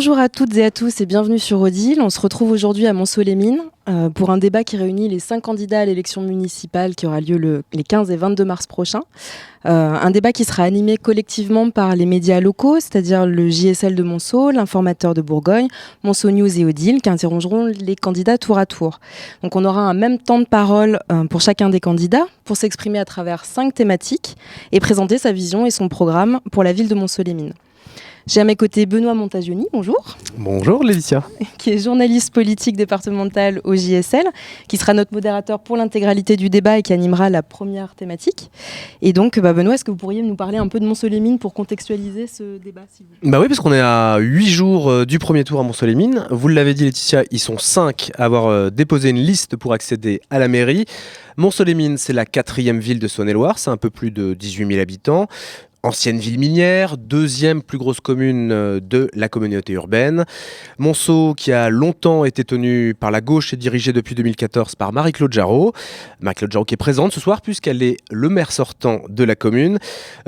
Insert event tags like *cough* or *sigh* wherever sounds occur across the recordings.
Bonjour à toutes et à tous et bienvenue sur Odile. On se retrouve aujourd'hui à Mont-Solémine euh, pour un débat qui réunit les cinq candidats à l'élection municipale qui aura lieu les 15 et 22 mars prochains. Euh, un débat qui sera animé collectivement par les médias locaux, c'est-à-dire le JSL de Monceau, l'informateur de Bourgogne, Monceau News et Odile, qui interrogeront les candidats tour à tour. Donc on aura un même temps de parole euh, pour chacun des candidats pour s'exprimer à travers cinq thématiques et présenter sa vision et son programme pour la ville de Mont-Solémine. J'ai à mes côtés Benoît Montagioni, bonjour. Bonjour Laetitia. Qui est journaliste politique départemental au JSL, qui sera notre modérateur pour l'intégralité du débat et qui animera la première thématique. Et donc, bah, Benoît, est-ce que vous pourriez nous parler un peu de Mont-Solémine pour contextualiser ce débat Bah oui, parce qu'on est à 8 jours euh, du premier tour à Mont-Solémine. Vous l'avez dit Laetitia, ils sont 5 à avoir euh, déposé une liste pour accéder à la mairie. Mont-Solémine, c'est la quatrième ville de Saône-et-Loire, c'est un peu plus de 18 000 habitants ancienne ville minière, deuxième plus grosse commune euh, de la communauté urbaine. Monceau, qui a longtemps été tenu par la gauche et dirigé depuis 2014 par Marie-Claude Jarraud. Marie-Claude Jarraud qui est présente ce soir puisqu'elle est le maire sortant de la commune.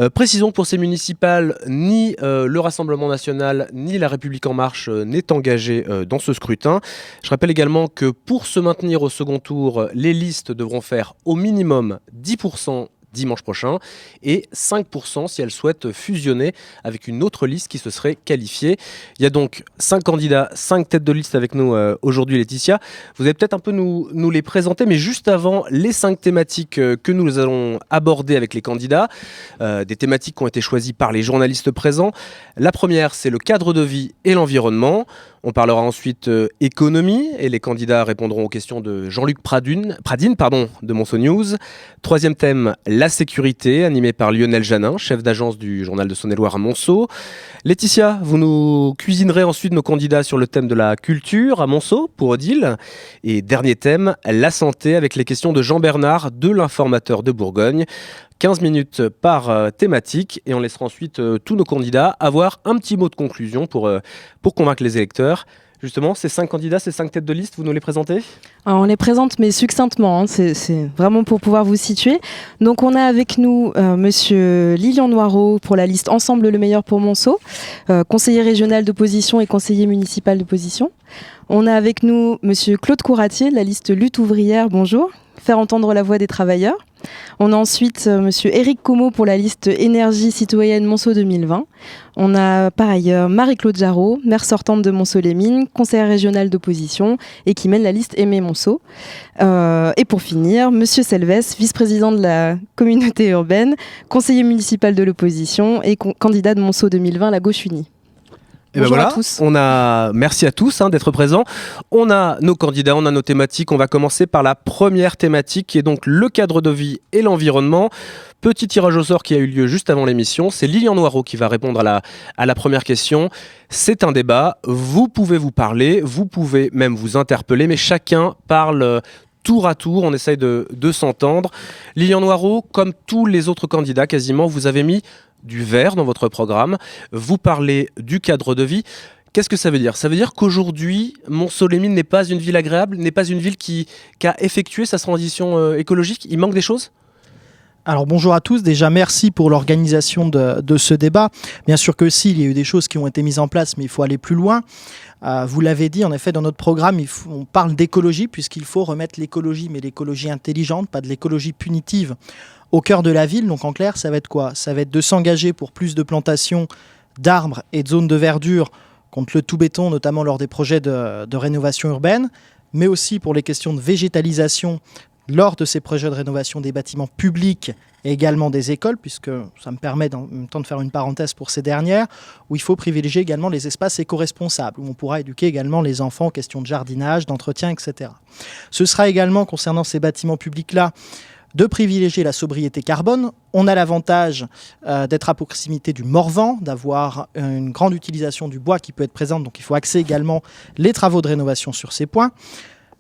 Euh, précisons pour ces municipales, ni euh, le Rassemblement national ni la République en marche n'est engagé dans ce scrutin. Je rappelle également que pour se maintenir au second tour, les listes devront faire au minimum 10% dimanche prochain et 5% si elle souhaite fusionner avec une autre liste qui se serait qualifiée. Il y a donc 5 candidats, 5 têtes de liste avec nous euh, aujourd'hui Laetitia. Vous allez peut-être un peu nous, les présenter, mais juste avant les 5 thématiques euh, que nous allons aborder avec les candidats, euh, des thématiques qui ont été choisies par les journalistes présents. La première, c'est le cadre de vie et l'environnement. On parlera ensuite économie et les candidats répondront aux questions de Jean-Luc Pradine, Pradine pardon, de Monceau News. Troisième thème, la sécurité, animé par Lionel Janin, chef d'agence du journal de Saône-et-Loire à Monceau. Laetitia, vous nous cuisinerez ensuite nos candidats sur le thème de la culture à Monceau pour Odile. Et dernier thème, la santé avec les questions de Jean Bernard de l'informateur de Bourgogne. 15 minutes par euh, thématique et on laissera ensuite euh, tous nos candidats avoir un petit mot de conclusion pour, euh, pour convaincre les électeurs. Justement, ces cinq candidats, ces cinq têtes de liste, vous nous les présentez On les présente, mais succinctement. Hein, c'est vraiment pour pouvoir vous situer. Donc, on a avec nous Monsieur Lilian Noireau pour la liste Ensemble le meilleur pour Monceau, conseiller régional d'opposition et conseiller municipal d'opposition. On a avec nous Monsieur Claude Couratier de la liste Lutte ouvrière. Bonjour. Faire entendre la voix des travailleurs. On a ensuite. Euh, Monsieur Éric Como pour la liste Énergie citoyenne Monceau 2020. On a par ailleurs Marie-Claude Jarraud, maire sortante de Monceau-les-Mines, conseillère régionale d'opposition et qui mène la liste Aimé Monceau. Euh, et pour finir, Monsieur Selves, vice-président de la communauté urbaine, conseiller municipal de l'opposition et candidat de Monceau 2020 la Gauche Unie. Et ben voilà, à tous. On a, merci à tous hein, d'être présents. On a nos candidats, on a nos thématiques. On va commencer par la première thématique qui est donc le cadre de vie et l'environnement. Petit tirage au sort qui a eu lieu juste avant l'émission. C'est Lilian Noireau qui va répondre à la, à la première question. C'est un débat. Vous pouvez vous parler, vous pouvez même vous interpeller, mais chacun parle tour à tour, on essaye de, de s'entendre. Lilian Noireau, comme tous les autres candidats quasiment, vous avez mis du vert dans votre programme. Vous parlez du cadre de vie. Qu'est-ce que ça veut dire? Ça veut dire qu'aujourd'hui, Mont-Solémine n'est pas une ville agréable, n'est pas une ville qui, a effectué sa transition euh, écologique? Il manque des choses? Alors bonjour à tous, déjà merci pour l'organisation de, ce débat. Bien sûr que si, il y a eu des choses qui ont été mises en place, mais il faut aller plus loin. Euh, vous l'avez dit, en effet, dans notre programme, on parle d'écologie, puisqu'il faut remettre l'écologie, mais l'écologie intelligente, pas de l'écologie punitive, au cœur de la ville. Donc en clair, ça va être quoi? Ça va être de s'engager pour plus de plantations d'arbres et de zones de verdure contre le tout béton, notamment lors des projets de, rénovation urbaine, mais aussi pour les questions de végétalisation lors de ces projets de rénovation des bâtiments publics et également des écoles, puisque ça me permet en même temps de faire une parenthèse pour ces dernières, où il faut privilégier également les espaces éco-responsables, où on pourra éduquer également les enfants aux questions de jardinage, d'entretien, etc. Ce sera également, concernant ces bâtiments publics-là, de privilégier la sobriété carbone. On a l'avantage euh, d'être à proximité du Morvan, d'avoir une grande utilisation du bois qui peut être présente, donc il faut axer également les travaux de rénovation sur ces points.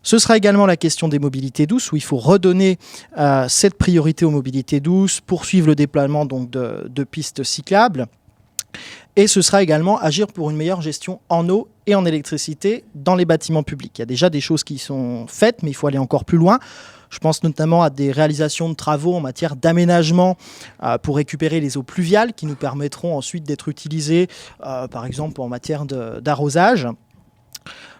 Ce sera également la question des mobilités douces, où il faut redonner euh, cette priorité aux mobilités douces, poursuivre le déploiement donc, de, de pistes cyclables. Et ce sera également agir pour une meilleure gestion en eau et en électricité dans les bâtiments publics. Il y a déjà des choses qui sont faites, mais il faut aller encore plus loin. Je pense notamment à des réalisations de travaux en matière d'aménagement euh, pour récupérer les eaux pluviales qui nous permettront ensuite d'être utilisées, euh, par exemple, en matière d'arrosage.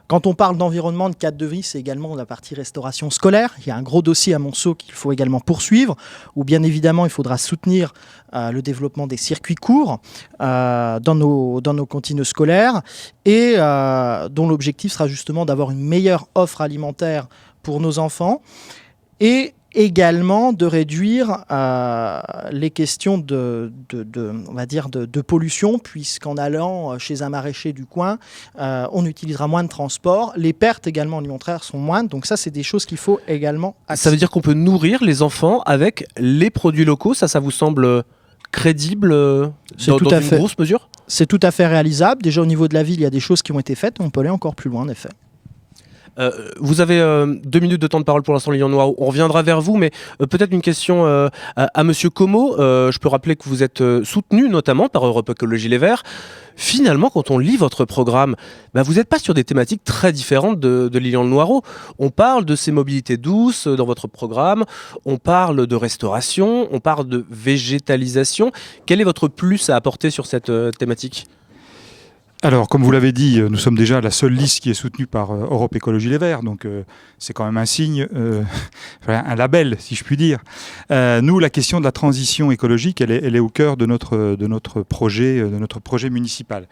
Quand on parle d'environnement, de cadre de vie, c'est également la partie restauration scolaire. Il y a un gros dossier à Monceau qu'il faut également poursuivre, où bien évidemment il faudra soutenir euh, le développement des circuits courts dans, nos, dans nos cantines scolaires, et dont l'objectif sera justement d'avoir une meilleure offre alimentaire pour nos enfants. Et également de réduire euh, les questions de, on va dire de, pollution, puisqu'en allant chez un maraîcher du coin, euh, on utilisera moins de transport. Les pertes également alimentaires sont moindres. Donc ça, c'est des choses qu'il faut également. Ça veut dire qu'on peut nourrir les enfants avec les produits locaux. Ça, ça vous semble crédible euh, dans, tout à une fait. grosse mesure? C'est tout à fait réalisable. Déjà au niveau de la ville, il y a des choses qui ont été faites. On peut aller encore plus loin, en effet. Euh, vous avez euh, deux minutes de temps de parole pour l'instant, Lilian Noir. On reviendra vers vous, mais euh, peut-être une question à, à, Monsieur Como. je peux rappeler que vous êtes soutenu notamment par Europe Écologie Les Verts. Finalement, quand on lit votre programme, bah, vous n'êtes pas sur des thématiques très différentes de, de Lilian Noireau. On parle de ces mobilités douces dans votre programme, on parle de restauration, on parle de végétalisation. Quel est votre plus à apporter sur cette thématique? Alors, comme vous l'avez dit, euh, nous sommes déjà la seule liste qui est soutenue par euh, Europe Écologie Les Verts, donc euh, c'est quand même un signe, *laughs* un label, si je puis dire. nous, la question de la transition écologique, elle est, au cœur de notre, de notre projet, de notre projet municipal.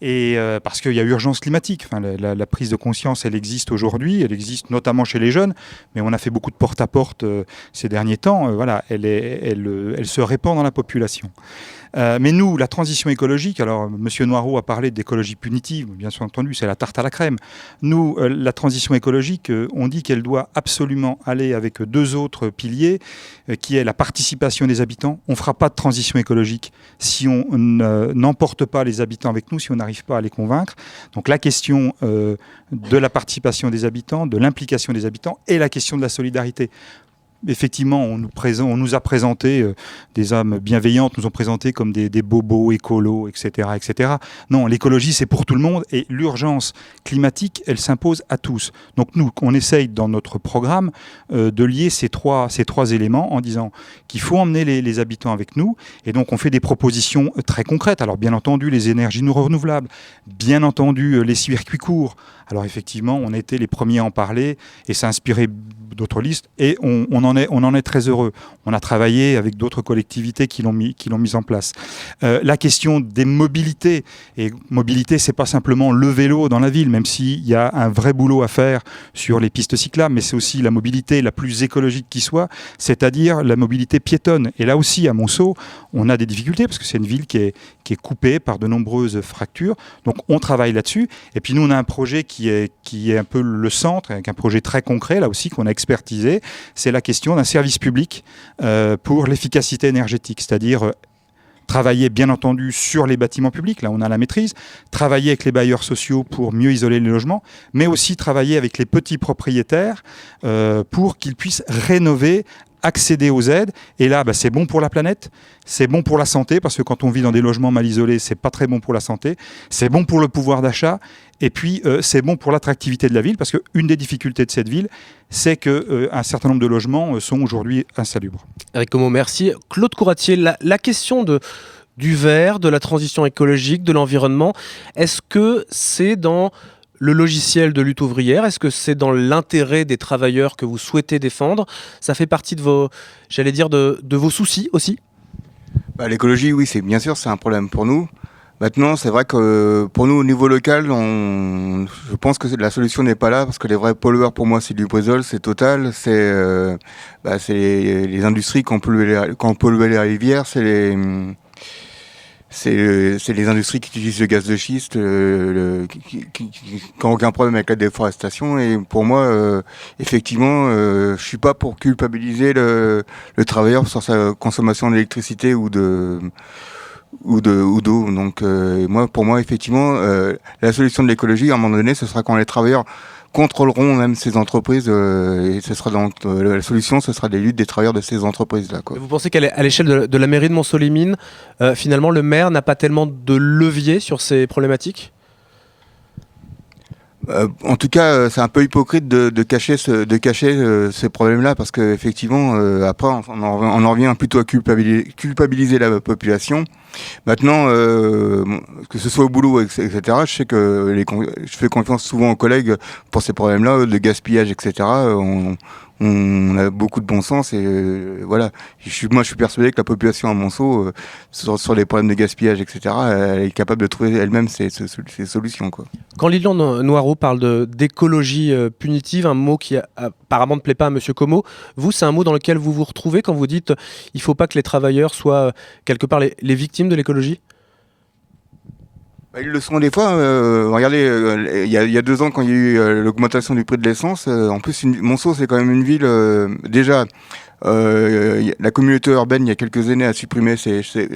Et parce qu'il y a urgence climatique. La, prise de conscience, elle existe aujourd'hui, elle existe notamment chez les jeunes, mais on a fait beaucoup de porte-à-porte ces derniers temps. voilà, elle se répand dans la population. Euh, mais nous, la transition écologique, alors Monsieur Noireau a parlé d'écologie punitive, bien entendu, c'est la tarte à la crème. Nous, euh, la transition écologique, euh, on dit qu'elle doit absolument aller avec deux autres piliers, qui est la participation des habitants. On ne fera pas de transition écologique si on n'emporte pas les habitants avec nous, si on n'arrive pas à les convaincre. Donc la question de la participation des habitants, de l'implication des habitants et la question de la solidarité effectivement, on nous, a présenté euh, des âmes bienveillantes, nous ont présenté comme des, bobos écolos, etc., etc. Non, l'écologie, c'est pour tout le monde et l'urgence climatique, elle s'impose à tous. Donc nous, on essaye dans notre programme euh, de lier ces trois, ces trois éléments en disant qu'il faut emmener les, habitants avec nous et donc on fait des propositions euh, très concrètes. Alors bien entendu, les énergies non renouvelables, bien entendu, les circuits courts. Alors effectivement, on était les premiers à en parler et inspiré d'autres listes et on, en est, on en est très heureux. On a travaillé avec d'autres collectivités qui l'ont mis, qui l'ont mis en place. Euh, la question des mobilités et mobilité, c'est pas simplement le vélo dans la ville, même s'il y a un vrai boulot à faire sur les pistes cyclables, mais c'est aussi la mobilité la plus écologique qui soit, c'est-à-dire la mobilité piétonne. Et là aussi, à Monceau, on a des difficultés parce que c'est une ville qui est, qui est coupée par de nombreuses fractures. Donc on travaille là-dessus. Et puis nous, on a un projet qui est, qui est un peu le centre, avec un projet très concret, là aussi, qu'on a expertisé. C'est la question d'un service public euh, pour l'efficacité énergétique, c'est-à-dire euh, travailler bien entendu sur les bâtiments publics, là on a la maîtrise, travailler avec les bailleurs sociaux pour mieux isoler les logements, mais aussi travailler avec les petits propriétaires euh, pour qu'ils puissent rénover accéder aux aides. Et là, bah, c'est bon pour la planète, c'est bon pour la santé, parce que quand on vit dans des logements mal isolés, c'est pas très bon pour la santé. C'est bon pour le pouvoir d'achat. Et puis, euh, c'est bon pour l'attractivité de la ville, parce qu'une des difficultés de cette ville, c'est qu'un euh, certain nombre de logements euh, sont aujourd'hui insalubres. Eric Como, merci. Claude Couratier, la, la question de, du verre, de la transition écologique, de l'environnement, est-ce que c'est dans le logiciel de lutte ouvrière? Est-ce que c'est dans l'intérêt des travailleurs que vous souhaitez défendre? Ça fait partie de vos, j'allais dire, de, vos soucis aussi? Bah, L'écologie, oui, c'est bien sûr, c'est un problème pour nous. Maintenant, c'est vrai que pour nous, au niveau local, je pense que la solution n'est pas là parce que les vrais pollueurs, pour moi, c'est du Brésil, c'est Total, c'est euh, bah, les, industries qui ont pollué qui ont pollué les rivières, c'est les c'est les industries qui utilisent le gaz de schiste, euh, qui, n'ont aucun problème avec la déforestation. Et pour moi, euh, effectivement, euh, je suis pas pour culpabiliser le, le travailleur sur sa consommation d'électricité ou de ou de ou d'eau. Donc euh, moi, pour moi, effectivement, la solution de l'écologie, à un moment donné, ce sera quand les travailleurs contrôleront même ces entreprises euh, et ce sera donc euh, la solution ce sera des luttes des travailleurs de ces entreprises là Vous pensez qu'à l'échelle de, la mairie de Montsolimine euh, finalement le maire n'a pas tellement de levier sur ces problématiques? Euh, en tout cas, euh, c'est un peu hypocrite de, de cacher ce, de cacher euh, ces problèmes-là parce que effectivement, après, on, on en, on en revient plutôt à culpabiliser, culpabiliser la population. Maintenant, euh, que ce soit au boulot, etc., je sais que je fais confiance souvent aux collègues pour ces problèmes-là, de gaspillage, etc. On, on a beaucoup de bon sens et euh, voilà. Moi, je suis persuadé que la population à Monceau, euh, sur, les problèmes de gaspillage, etc., elle est capable de trouver elle-même ses, solutions. Quand Lilian No- Noireau parle d'écologie euh, punitive, un mot qui apparemment ne plaît pas à Monsieur Como, vous, c'est un mot dans lequel vous vous retrouvez quand vous dites euh, il faut pas que les travailleurs soient euh, quelque part les victimes de l'écologie Bah, Ils le sont des fois. euh, regardez, euh, il y, a, deux ans, quand il y a eu euh, l'augmentation du prix de l'essence, en plus, Monceau, c'est quand même une ville. déjà, la communauté urbaine, il y a quelques années, a supprimé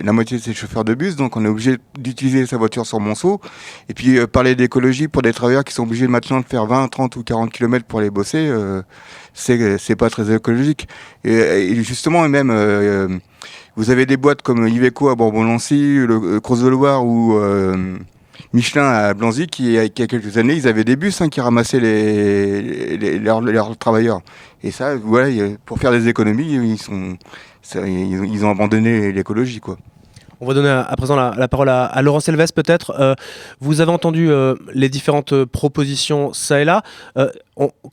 la moitié de ses chauffeurs de bus, donc on est obligé d'utiliser sa voiture sur Monceau. Et puis, parler d'écologie pour des travailleurs qui sont obligés maintenant de faire 20, 30 ou 40 km pour aller bosser, c'est pas très écologique. Et, justement, même. Vous avez des boîtes comme Iveco à Bourbon-Lancy, le euh, Cross de Loire ou euh, Michelin à Blanzy, qui, il y a quelques années, ils avaient des bus hein, qui ramassaient les, leurs, leurs travailleurs. Et ça, voilà, pour faire des économies, ils, ils ont abandonné l'écologie, quoi. On va donner à, présent la, parole à, à Laurent Selves peut-être. Euh, vous avez entendu euh, les différentes euh, propositions ça et là.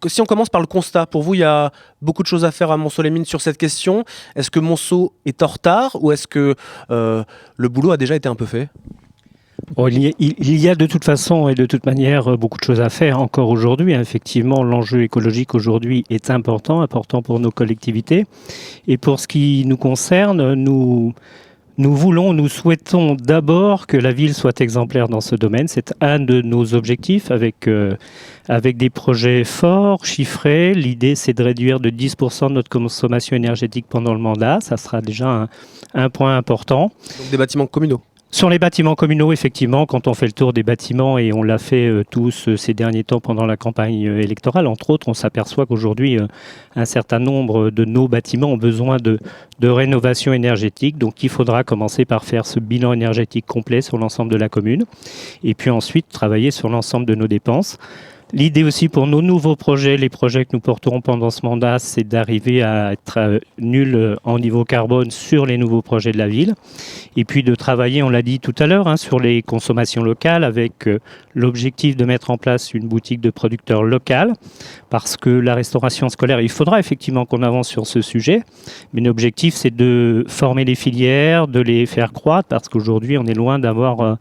Si on commence par le constat, pour vous, il y a beaucoup de choses à faire à Monceau-les-Mines sur cette question. Est-ce que Monceau est en retard ou est-ce que le boulot a déjà été un peu fait? Il, y a, de toute façon et de toute manière beaucoup de choses à faire encore aujourd'hui. hein. Effectivement, l'enjeu écologique aujourd'hui est important, important pour nos collectivités. Et pour ce qui nous concerne, nous, nous voulons, nous souhaitons d'abord que la ville soit exemplaire dans ce domaine. C'est un de nos objectifs avec, euh, avec des projets forts, chiffrés. L'idée, c'est de réduire de 10% de notre consommation énergétique pendant le mandat. Ça sera déjà un, un point important. Donc des bâtiments communaux. Sur les bâtiments communaux, effectivement, quand on fait le tour des bâtiments, et on l'a fait euh, tous euh, ces derniers temps pendant la campagne euh, électorale, entre autres, on s'aperçoit qu'aujourd'hui, un certain nombre de nos bâtiments ont besoin de rénovation énergétique. Donc il faudra commencer par faire ce bilan énergétique complet sur l'ensemble de la commune, et puis ensuite travailler sur l'ensemble de nos dépenses. L'idée aussi pour nos nouveaux projets, les projets que nous porterons pendant ce mandat, c'est d'arriver à être euh, nul euh, en niveau carbone sur les nouveaux projets de la ville. Et puis de travailler, on l'a dit tout à l'heure, hein, sur les consommations locales avec euh, l'objectif de mettre en place une boutique de producteurs locales. Parce que la restauration scolaire, il faudra effectivement qu'on avance sur ce sujet. Mais l'objectif, c'est de former les filières, de les faire croître, parce qu'aujourd'hui, on est loin d'avoir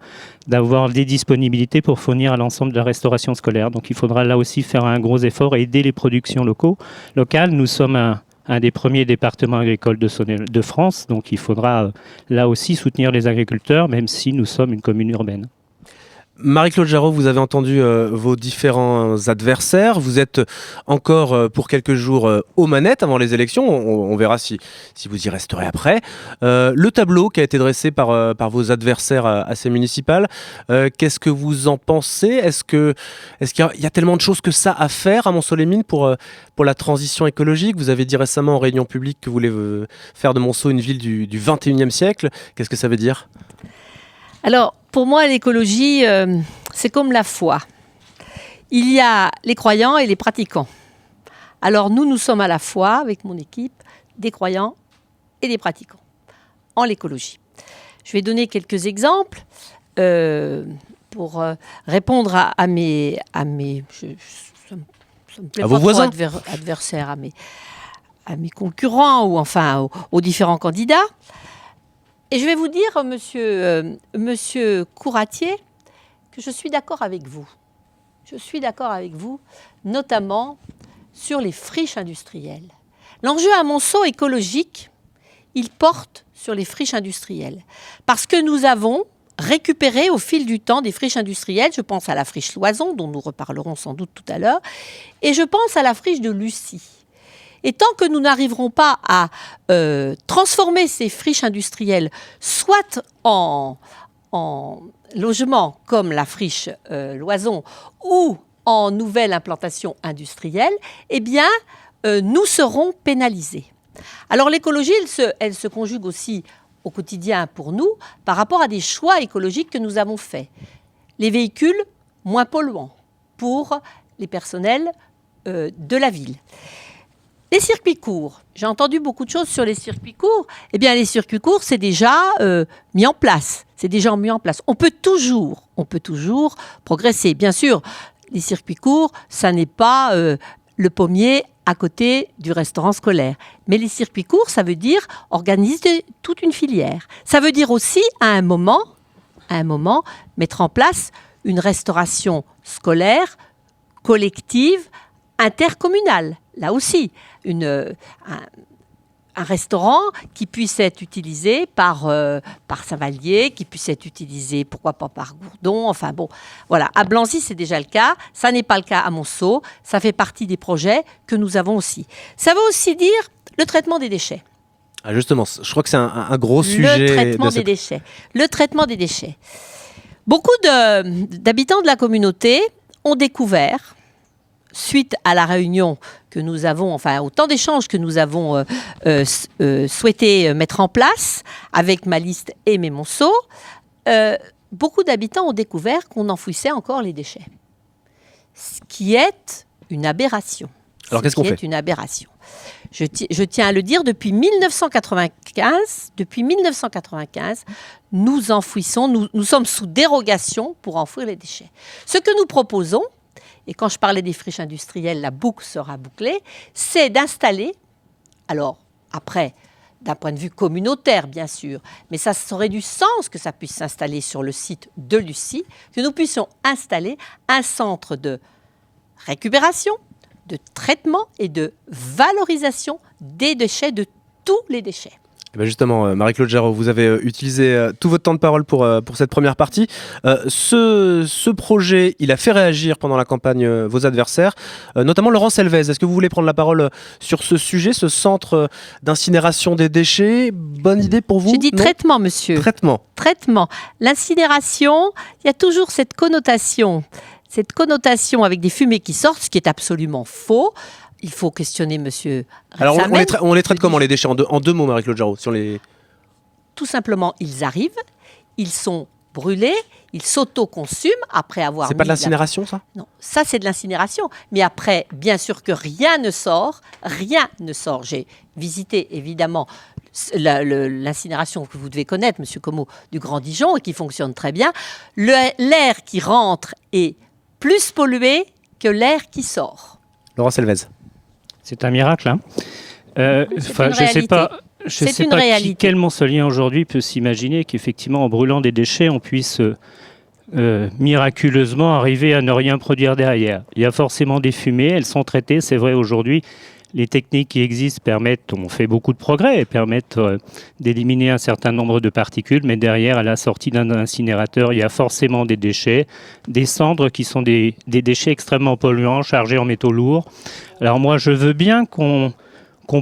d'avoir des disponibilités pour fournir à l'ensemble de la restauration scolaire. Donc il faudra là aussi faire un gros effort et aider les productions locaux, locales. Nous sommes un, des premiers départements agricoles de France, donc il faudra euh, là aussi soutenir les agriculteurs, même si nous sommes une commune urbaine. Marie-Claude Jarreau, vous avez entendu euh, vos différents adversaires. Vous êtes encore euh, pour quelques jours euh, aux manettes avant les élections. On, verra si, si vous y resterez après. Le tableau qui a été dressé par, par vos adversaires à, ces municipales, qu'est-ce que vous en pensez? Est-ce qu'il y, a- il y a tellement de choses que ça à faire à Monceau-les-Mines pour, pour la transition écologique? Vous avez dit récemment en réunion publique que vous voulez faire de Monceau une ville du, du 21e siècle. Qu'est-ce que ça veut dire? Alors, pour moi, l'écologie, euh, c'est comme la foi. Il y a les croyants et les pratiquants. Alors, nous, nous sommes à la fois, avec mon équipe, des croyants et des pratiquants en l'écologie. Je vais donner quelques exemples euh, pour euh, répondre à, à mes... À mes je- je- ça me- ça me plaît À pas vos trop, voisins. adver- adversaires, à mes, à mes concurrents ou enfin aux- aux différents candidats. Et je vais vous dire, monsieur, euh, monsieur Couratier, que je suis d'accord avec vous. Je suis d'accord avec vous, notamment sur les friches industrielles. L'enjeu à Monceau écologique, il porte sur les friches industrielles. Parce que nous avons récupéré au fil du temps des friches industrielles. Je pense à la friche Loison, dont nous reparlerons sans doute tout à l'heure. Et je pense à la friche de Lucie. Et tant que nous n'arriverons pas à euh, transformer ces friches industrielles soit en, en logement comme la friche euh, Loison ou en nouvelle implantation industrielle, eh bien, euh, nous serons pénalisés. Alors l'écologie, elle se, conjugue aussi au quotidien pour nous par rapport à des choix écologiques que nous avons faits. Les véhicules moins polluants, pour les personnels de la ville. Les circuits courts, j'ai entendu beaucoup de choses sur les circuits courts. Eh bien, les circuits courts, c'est déjà euh, mis en place. C'est déjà mis en place. On peut toujours, on peut toujours progresser. Bien sûr, les circuits courts, ça n'est pas euh, le pommier à côté du restaurant scolaire. Mais les circuits courts, ça veut dire organiser toute une filière. Ça veut dire aussi, à un moment, à un moment, mettre en place une restauration scolaire, collective, intercommunale. Là aussi, une, euh, un, un restaurant qui puisse être utilisé par, euh, par Savalier, qui puisse être utilisé, pourquoi pas par Gourdon, enfin bon, voilà. À Blanzy, c'est déjà le cas. Ça n'est pas le cas à Monceau. Ça fait partie des projets que nous avons aussi. Ça veut aussi dire le traitement des déchets. Ah, justement, je crois que c'est un, un gros sujet. Le traitement de des déchets. Le traitement des déchets. Beaucoup de- d'habitants de la communauté ont découvert, suite à la réunion que nous avons, enfin au temps d'échange que nous avons euh, euh, euh, souhaité mettre en place avec ma liste et mes monceaux, euh, beaucoup d'habitants ont découvert qu'on enfouissait encore les déchets. Ce qui est une aberration. Alors, Ce qu'est-ce qu'on fait? une aberration. Je, ti- je tiens à le dire, depuis 1995, depuis 1995, nous enfouissons, nous, nous sommes sous dérogation pour enfouir les déchets. Ce que nous proposons, et quand je parlais des friches industrielles, la boucle sera bouclée, c'est d'installer, alors après, d'un point de vue communautaire bien sûr, mais ça aurait du sens que ça puisse s'installer sur le site de Lucie, que nous puissions installer un centre de récupération, de traitement et de valorisation des déchets, de tous les déchets. Eh ben justement, euh, Marie-Claude Jarreau, vous avez euh, utilisé euh, tout votre temps de parole pour, pour cette première partie. Euh, ce, ce projet, il a fait réagir pendant la campagne vos adversaires, euh, notamment Laurent Selvez. Est-ce que vous voulez prendre la parole sur ce sujet, ce centre d'incinération des déchets? Bonne idée pour vous? Dit Non? traitement, monsieur. Traitement. traitement. L'incinération, il y a toujours cette connotation, cette connotation avec des fumées qui sortent, ce qui est absolument faux. Il faut questionner Monsieur Alors, on, on les, on les traite comment les déchets? En deux, en deux mots, Marie-Claude Jarreau sur les... Tout simplement, ils arrivent, ils sont brûlés, ils s'autoconsument après avoir. C'est pas de la- l'incinération, ça? Non, ça c'est de l'incinération. Mais après, bien sûr que rien ne sort, rien ne sort. J'ai visité évidemment l'incinération que vous devez connaître, Monsieur Como, du Grand Dijon, et qui fonctionne très bien. L'air qui rentre est plus pollué que l'air qui sort. Laurent Selvez. C'est un miracle. Hein Euh, enfin, je sais réalité. pas. Je C'est sais une pas qui- quel Montsolien aujourd'hui peut s'imaginer qu'effectivement, en brûlant des déchets, on puisse euh, euh, miraculeusement arriver à ne rien produire derrière. Il y a forcément des fumées, elles sont traitées, c'est vrai aujourd'hui. Les techniques qui existent permettent, on fait beaucoup de progrès, et permettent euh, d'éliminer un certain nombre de particules, mais derrière, à la sortie d'un incinérateur, il y a forcément des déchets, des cendres qui sont des, déchets extrêmement polluants, chargés en métaux lourds. Alors moi, je veux bien qu'on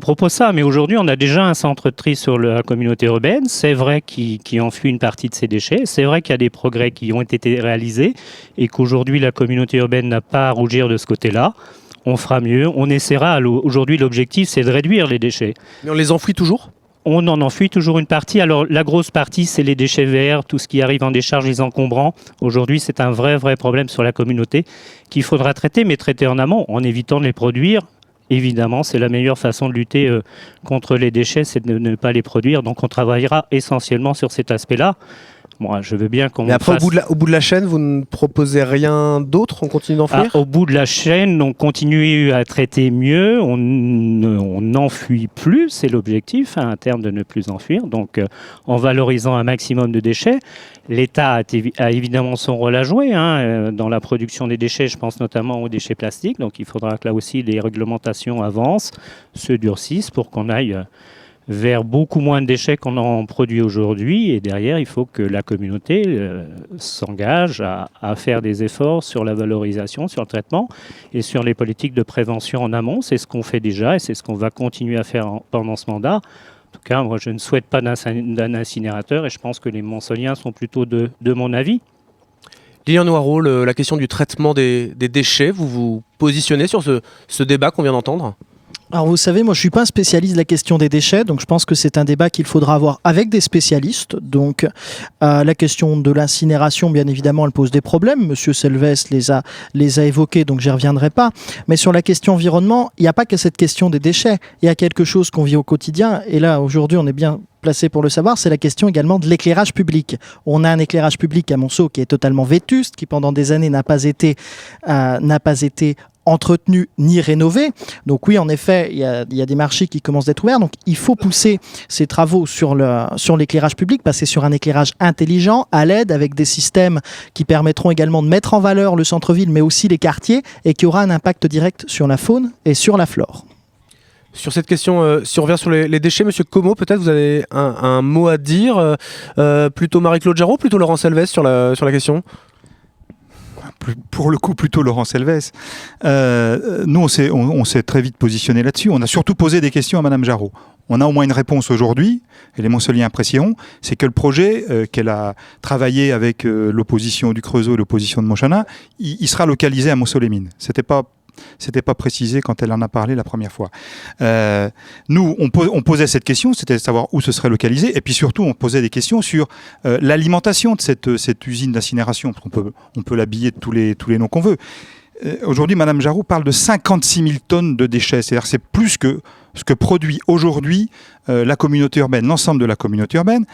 propose ça, mais aujourd'hui, on a déjà un centre de tri sur la communauté urbaine. C'est vrai qu'il qu'il enfuit une partie de ces déchets. C'est vrai qu'il y a des progrès qui ont été réalisés et qu'aujourd'hui, la communauté urbaine n'a pas à rougir de ce côté-là. On fera mieux. On essaiera. Aujourd'hui, l'objectif, c'est de réduire les déchets. Mais on les enfouit toujours? On en enfuit toujours une partie. Alors, la grosse partie, c'est les déchets verts, tout ce qui arrive en décharge, les encombrants. Aujourd'hui, c'est un vrai, vrai problème sur la communauté qu'il faudra traiter, mais traiter en amont, en évitant de les produire. Évidemment, c'est la meilleure façon de lutter euh, contre les déchets, c'est de ne pas les produire. Donc, on travaillera essentiellement sur cet aspect-là. Moi, je veux bien qu'on Mais après, au bout, de la, au bout de la chaîne, vous ne proposez rien d'autre? On continue d'enfouir ah, au bout de la chaîne, on continue à traiter mieux, on ne- on n'enfuit plus, c'est l'objectif hein, à terme de ne plus enfuir, donc euh, en valorisant un maximum de déchets. L'État a évidemment son rôle à jouer hein, euh, dans la production des déchets, je pense notamment aux déchets plastiques, donc il faudra que là aussi les réglementations avancent, se durcissent pour qu'on aille euh, vers beaucoup moins de déchets qu'on en produit aujourd'hui. Et derrière, il faut que la communauté euh, s'engage à, faire des efforts sur la valorisation, sur le traitement et sur les politiques de prévention en amont. C'est ce qu'on fait déjà et c'est ce qu'on va continuer à faire en- pendant ce mandat. En tout cas, moi, je ne souhaite pas d'un incinérateur et je pense que les Monsoliens sont plutôt de, mon avis. Lilian Noireau, la question du traitement des, des déchets, vous vous positionnez sur ce, ce débat qu'on vient d'entendre? Alors vous savez, moi je suis pas un spécialiste de la question des déchets, donc je pense que c'est un débat qu'il faudra avoir avec des spécialistes. Donc euh, la question de l'incinération, bien évidemment, elle pose des problèmes. Monsieur Selves les a, les a évoqués, donc j'y reviendrai pas. Mais sur la question environnement, il n'y a pas que cette question des déchets. Il y a quelque chose qu'on vit au quotidien. Et là, aujourd'hui, on est bien placé pour le savoir, c'est la question également de l'éclairage public. On a un éclairage public à Monceau qui est totalement vétuste, qui pendant des années n'a pas été, euh, n'a pas été entretenu ni rénové. Donc oui, en effet, il y a, des marchés qui commencent d'être ouverts. Donc il faut pousser ces travaux sur le sur l'éclairage public, passer sur un éclairage intelligent, à l'aide avec des systèmes qui permettront également de mettre en valeur le centre-ville, mais aussi les quartiers, et qui aura un impact direct sur la faune et sur la flore. Sur cette question, euh, si on revient sur les, déchets, Monsieur Como, peut-être vous avez un, mot à dire. euh, euh, plutôt Marie-Claude Jarreau, plutôt Laurent Selves sur la, sur la question? Pour le coup plutôt Laurent Selves. Euh, nous, on s'est, très vite positionné là-dessus. On a surtout posé des questions à Madame Jarreau. On a au moins une réponse aujourd'hui, et les Montcelliens apprécieront, c'est que le projet euh, qu'elle a travaillé avec euh, l'opposition du Creusot et l'opposition de Montchanin, il, il sera localisé à Montceau-les-Mines. C'était pas c'était pas précisé quand elle en a parlé la première fois. Euh, nous, on, po- on posait cette question, c'était de savoir où ce serait localisé, et puis surtout, on posait des questions sur euh, l'alimentation de cette, cette usine d'incinération, parce qu'on peut, on peut l'habiller de tous les, tous les noms qu'on veut. Euh, Aujourd'hui, Madame Jarou parle de 56 000 tonnes de déchets, c'est-à-dire c'est plus que ce que produit aujourd'hui la communauté urbaine, l'ensemble de la communauté urbaine.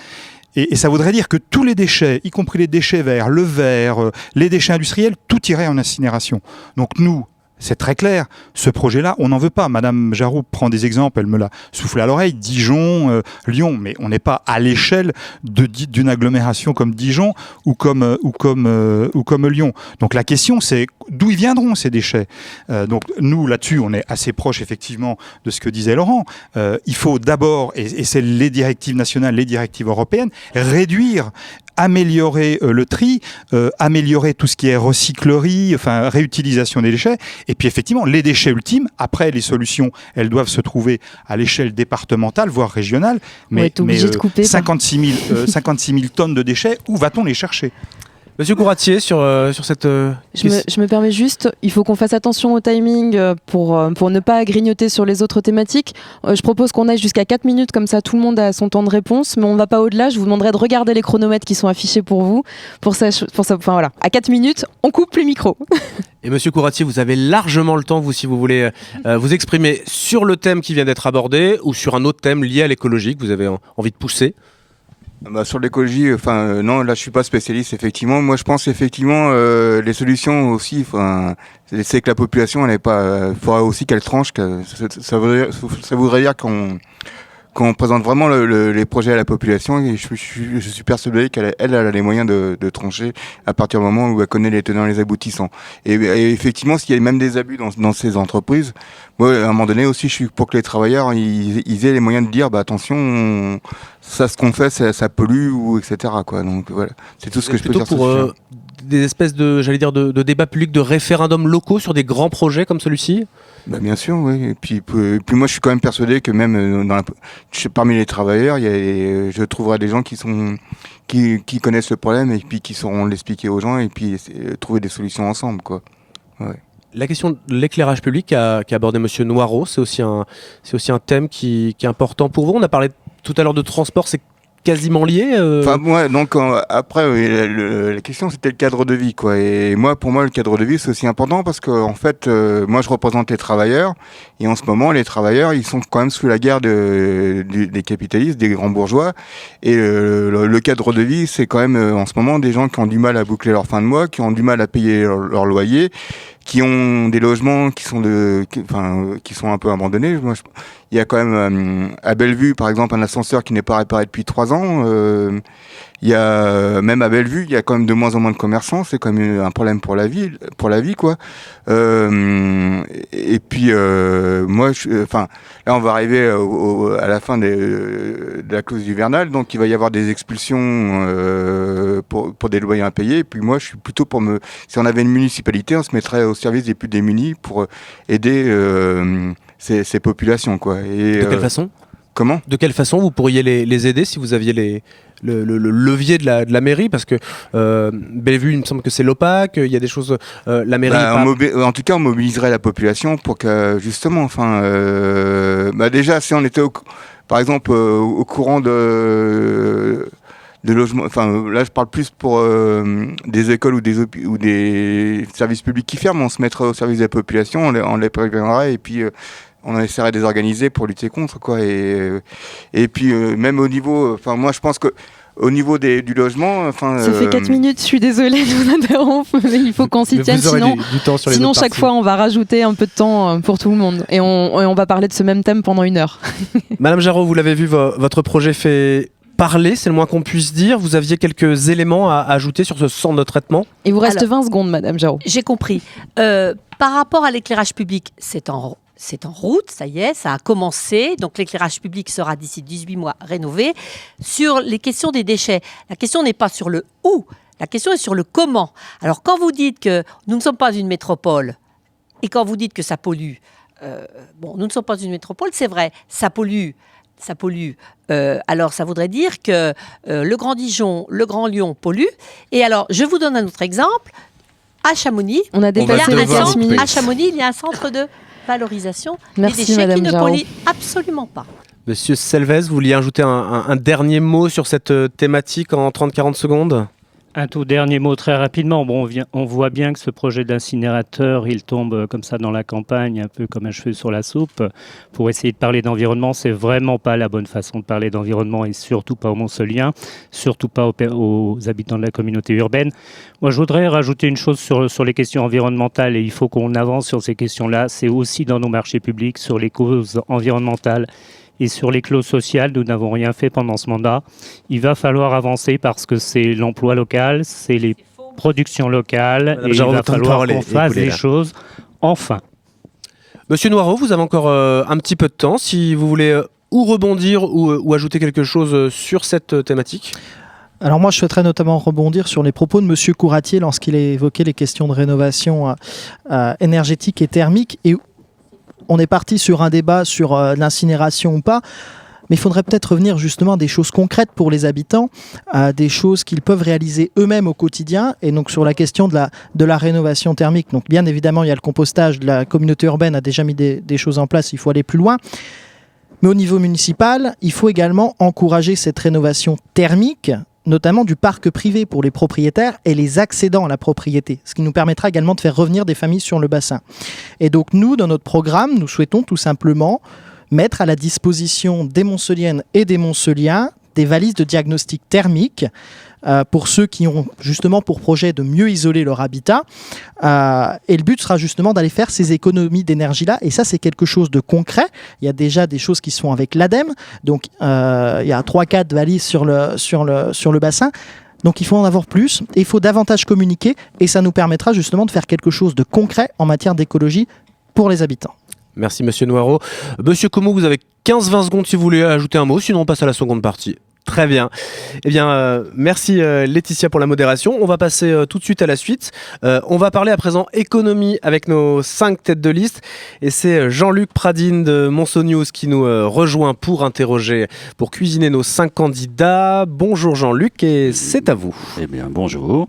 Et, ça voudrait dire que tous les déchets, y compris les déchets verts, le verre, les déchets industriels, tout irait en incinération. Donc nous, c'est très clair, ce projet-là, on n'en veut pas. Madame Jarou prend des exemples, elle me l'a soufflé à l'oreille, Dijon, euh, Lyon, mais on n'est pas à l'échelle d'une agglomération comme Dijon ou comme, euh, euh, ou comme Lyon. Donc la question, c'est d'où ils viendront ces déchets? Donc nous, là-dessus, on est assez proche effectivement de ce que disait Laurent. Il faut d'abord, et c'est les directives nationales, les directives européennes, réduire améliorer euh, le tri, euh, améliorer tout ce qui est recyclerie, enfin réutilisation des déchets, et puis effectivement les déchets ultimes. Après, les solutions, elles doivent se trouver à l'échelle départementale, voire régionale. de couper, par- 56 000, euh, 56 000 tonnes de déchets, où va-t-on les chercher? Monsieur Couratier, sur, euh, sur cette. euh, Je me, je me permets juste, il faut qu'on fasse attention au timing euh, pour, pour ne pas grignoter sur les autres thématiques. Euh, Je propose qu'on aille jusqu'à 4 minutes, comme ça tout le monde a son temps de réponse, mais on ne va pas au-delà. Je vous demanderai de regarder les chronomètres qui sont affichés pour vous. Pour ça, pour ça, enfin voilà, à 4 minutes, on coupe les micros. *laughs* Et Monsieur Couratier, vous avez largement le temps, vous, si vous voulez vous exprimer sur le thème qui vient d'être abordé ou sur un autre thème lié à l'écologie que vous avez en- envie de pousser. Bah, sur l'écologie, enfin euh, non, là je suis pas spécialiste effectivement. Moi je pense effectivement euh, les solutions aussi, enfin c'est que la population elle est pas, euh, faudra aussi qu'elle tranche. Que, ça, ça voudrait dire qu'on qu'on présente vraiment le- le- les projets à la population et je, suis- je suis persuadé qu'elle elle, elle a les moyens de, de trancher à partir du moment où elle connaît les tenants et les aboutissants. Et, et effectivement, s'il y a même des abus dans, dans ces entreprises, moi à un moment donné aussi, je suis pour que les travailleurs ils, ils aient les moyens de dire, bah attention, on- ça ce qu'on fait, ça, ça pollue ou etc. Quoi. Donc voilà, c'est tout ce que je peux dire. sur pour ce euh, des espèces de, j'allais dire, de, de débats publics, de référendums locaux sur des grands projets comme celui-ci? Bah, bien sûr, oui. Et puis, puis, moi, je suis quand même persuadé que même euh, parmi les travailleurs, il y a, euh, je trouverai des gens qui sont qui, qui connaissent le problème et puis qui sauront l'expliquer aux gens et puis de trouver des solutions ensemble, quoi. La question de l'éclairage public qu'a qu'a abordé Monsieur Noireau, c'est aussi un, c'est aussi un thème qui, qui est important pour vous. On a parlé tout à l'heure de transport, c'est quasiment lié. euh, Enfin, moi, donc euh, après, la, le- la question c'était le cadre de vie, quoi. Et moi, pour moi, le cadre de vie c'est aussi important parce que en fait, euh, moi, je représente les travailleurs et en ce moment, les travailleurs, ils sont quand même sous la guerre de, du- des capitalistes, des grands bourgeois. Et euh, le, le cadre de vie, c'est quand même euh, en ce moment des gens qui ont du mal à boucler leur fin de mois, qui ont du mal à payer leur loyer, qui ont des logements qui sont de, enfin, qui sont un peu abandonnés. Il y a quand même euh, à Bellevue, par exemple, un ascenseur qui n'est pas réparé depuis trois ans. Euh, il y a euh, même à Bellevue, il y a quand même de moins en moins de commerçants. C'est quand même un problème pour la vie, pour la vie, quoi. Euh, et puis euh, moi, je- enfin, là, on va arriver au- au- à la fin des, de la clause hivernale, donc il va y avoir des expulsions euh, pour, pour des loyers impayés. Et puis moi, je suis plutôt pour me, si on avait une municipalité, on se mettrait au service des plus démunis pour aider ces, ces populations, quoi. Et de quelle façon? comment? De quelle façon vous pourriez les, les aider si vous aviez les, le, le- le levier de la, de la mairie Parce que euh, Bellevue, il me semble que c'est l'OPAC, il y a des choses. euh, la mairie. Bah, pas- mobi- en tout cas, on mobiliserait la population pour que, justement, enfin, euh, bah déjà, si on était, au, par exemple, euh, au courant de, de logements, enfin, là, je parle plus pour euh, des écoles ou des, hôpi- ou des services publics qui ferment, on se mettrait au service des populations, on les, on les préviendrait et puis euh, on essaierait de les organiser pour lutter contre, quoi. Et, euh, et puis, euh, même au niveau, enfin, moi, je pense que au niveau des, du logement, enfin. Ça fait euh, 4 minutes, je suis désolée *laughs* de vous interrompre, mais il faut qu'on s'y tienne, sinon, du, du temps sur les sinon chaque parties. fois on va rajouter un peu de temps euh, pour tout le monde et on, et on va parler de ce même thème pendant une heure. *laughs* Madame Jarreau, vous l'avez vu, vo- votre projet fait parler, c'est le moins qu'on puisse dire. Vous aviez quelques éléments à ajouter sur ce centre de traitement? Il vous reste Alors- 20 secondes, Madame Jarreau. J'ai compris. Euh, par rapport à l'éclairage public, c'est en, c'est en route, ça y est, ça a commencé. Donc l'éclairage public sera d'ici 18 mois rénové. Sur les questions des déchets, la question n'est pas sur le où, la question est sur le comment. Alors quand vous dites que nous ne sommes pas une métropole et quand vous dites que ça pollue, euh, bon, nous ne sommes pas une métropole, c'est vrai, ça pollue. Ça pollue. Euh, alors, ça voudrait dire que euh, le Grand Dijon, le Grand Lyon polluent. Et alors, je vous donne un autre exemple. À Chamonix, On a va il y a dépassé un les devoir 15 centre- minutes. à Chamonix, il y a un centre de valorisation Merci, des déchets Madame qui ne polluent absolument pas. Monsieur Selves, vous vouliez ajouter un, un- un dernier mot sur cette euh, thématique en 30-40 secondes? Un tout dernier mot très rapidement. Bon, on, voit bien que ce projet d'incinérateur, il tombe euh, comme ça dans la campagne, un peu comme un cheveu sur la soupe. Pour essayer de parler d'environnement, c'est vraiment pas la bonne façon de parler d'environnement et surtout pas aux Montceliens, surtout pas aux, habitants de la communauté urbaine. Moi, je voudrais rajouter une chose sur les questions environnementales et il faut qu'on avance sur ces questions-là. C'est aussi dans nos marchés publics sur les causes environnementales et sur les clauses sociales, nous n'avons rien fait pendant ce mandat. Il va falloir avancer parce que c'est l'emploi local, c'est les productions locales Madame et il va falloir qu'on fasse là. choses enfin. Monsieur Noireau, vous avez encore euh, un petit peu de temps si vous voulez euh, ou rebondir ou, euh, ou ajouter quelque chose euh, sur cette euh, thématique. Alors moi, je souhaiterais notamment rebondir sur les propos de Monsieur Couratier lorsqu'il a évoqué les questions de rénovation euh, euh, énergétique et thermique. Et on est parti sur un débat sur euh, l'incinération ou pas. Mais il faudrait peut-être revenir justement à des choses concrètes pour les habitants, à des choses qu'ils peuvent réaliser eux-mêmes au quotidien. Et donc sur la question de la, de la rénovation thermique, donc bien évidemment, il y a le compostage, la communauté urbaine a déjà mis des, des choses en place, il faut aller plus loin. Mais au niveau municipal, il faut également encourager cette rénovation thermique, notamment du parc privé pour les propriétaires et les accédants à la propriété, ce qui nous permettra également de faire revenir des familles sur le bassin. Et donc nous, dans notre programme, nous souhaitons tout simplement mettre à la disposition des Montceliennes et des Montceliens des valises de diagnostic thermique euh, pour ceux qui ont justement pour projet de mieux isoler leur habitat. Euh, et le but sera justement d'aller faire ces économies d'énergie-là. Et ça, c'est quelque chose de concret. Il y a déjà des choses qui se font avec l'ADEME. Donc, euh, il y a 3-4 valises sur le, sur, le, sur le bassin. Donc il faut en avoir plus il faut davantage communiquer et ça nous permettra justement de faire quelque chose de concret en matière d'écologie pour les habitants. Merci Monsieur Noireau. Monsieur Como, vous avez 15-20 secondes si vous voulez ajouter un mot, sinon on passe à la seconde partie. Très bien. Eh bien, euh, merci euh, Laetitia pour la modération. On va passer euh, tout de suite à la suite. On va parler à présent économie avec nos cinq têtes de liste. Et c'est Jean-Luc Pradine de Monceau News qui nous rejoint pour interroger, pour cuisiner nos cinq candidats. Bonjour Jean-Luc et c'est à vous. Eh bien, bonjour.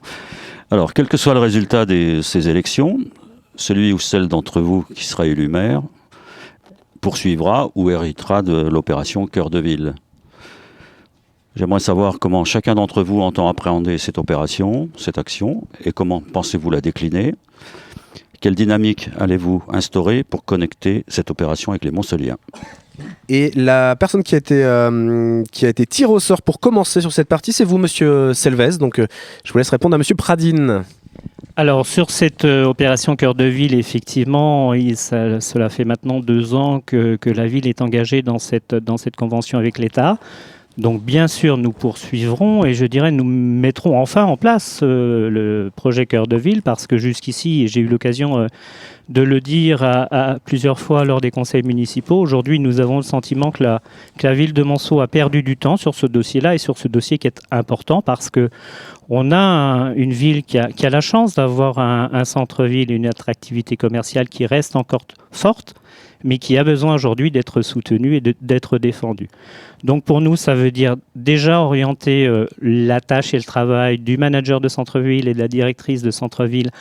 Alors, quel que soit le résultat de ces élections, celui ou celle d'entre vous qui sera élu maire poursuivra ou héritera de l'opération Cœur de Ville. J'aimerais savoir comment chacun d'entre vous entend appréhender cette opération, cette action, et comment pensez-vous la décliner. Quelle dynamique allez-vous instaurer pour connecter cette opération avec les Montceliens Et la personne qui a été, euh, qui a été tirée au sort pour commencer sur cette partie, c'est vous, monsieur Selves. Donc, euh, je vous laisse répondre à monsieur Pradine. Alors sur cette euh, opération Cœur de Ville, effectivement, il- ça- cela fait maintenant deux ans que, que la ville est engagée dans cette, dans cette convention avec l'État. Donc bien sûr, nous poursuivrons et je dirais nous mettrons enfin en place euh, le projet Cœur de Ville parce que jusqu'ici, j'ai eu l'occasion euh, de le dire à, plusieurs fois lors des conseils municipaux, aujourd'hui nous avons le sentiment que la, ville de Monceau a perdu du temps sur ce dossier-là et sur ce dossier qui est important parce que On a un- une ville qui a, la chance d'avoir un, un centre-ville, une attractivité commerciale qui reste encore forte, mais qui a besoin aujourd'hui d'être soutenue et d'être défendue. Donc pour nous, ça veut dire déjà orienter euh, la tâche et le travail du manager de centre-ville et de la directrice de centre-ville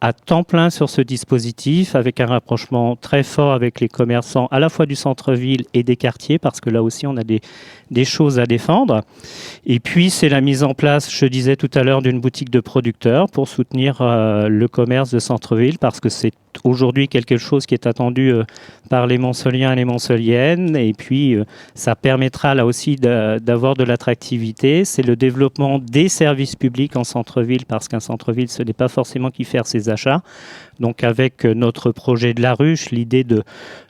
à temps plein sur ce dispositif, avec un rapprochement très fort avec les commerçants à la fois du centre-ville et des quartiers, parce que là aussi on a des, des choses à défendre. Et puis c'est la mise en place, je disais tout à l'heure, d'une boutique de producteurs pour soutenir euh, le commerce de centre-ville, parce que c'est aujourd'hui quelque chose qui est attendu euh, par les Montceliens et les Montceliennes. Et puis ça permettra là aussi de- d'avoir de l'attractivité. C'est le développement des services publics en centre-ville, parce qu'un centre-ville, ce n'est pas forcément qui faire ses achats. Donc avec euh, notre projet de la ruche, l'idée de,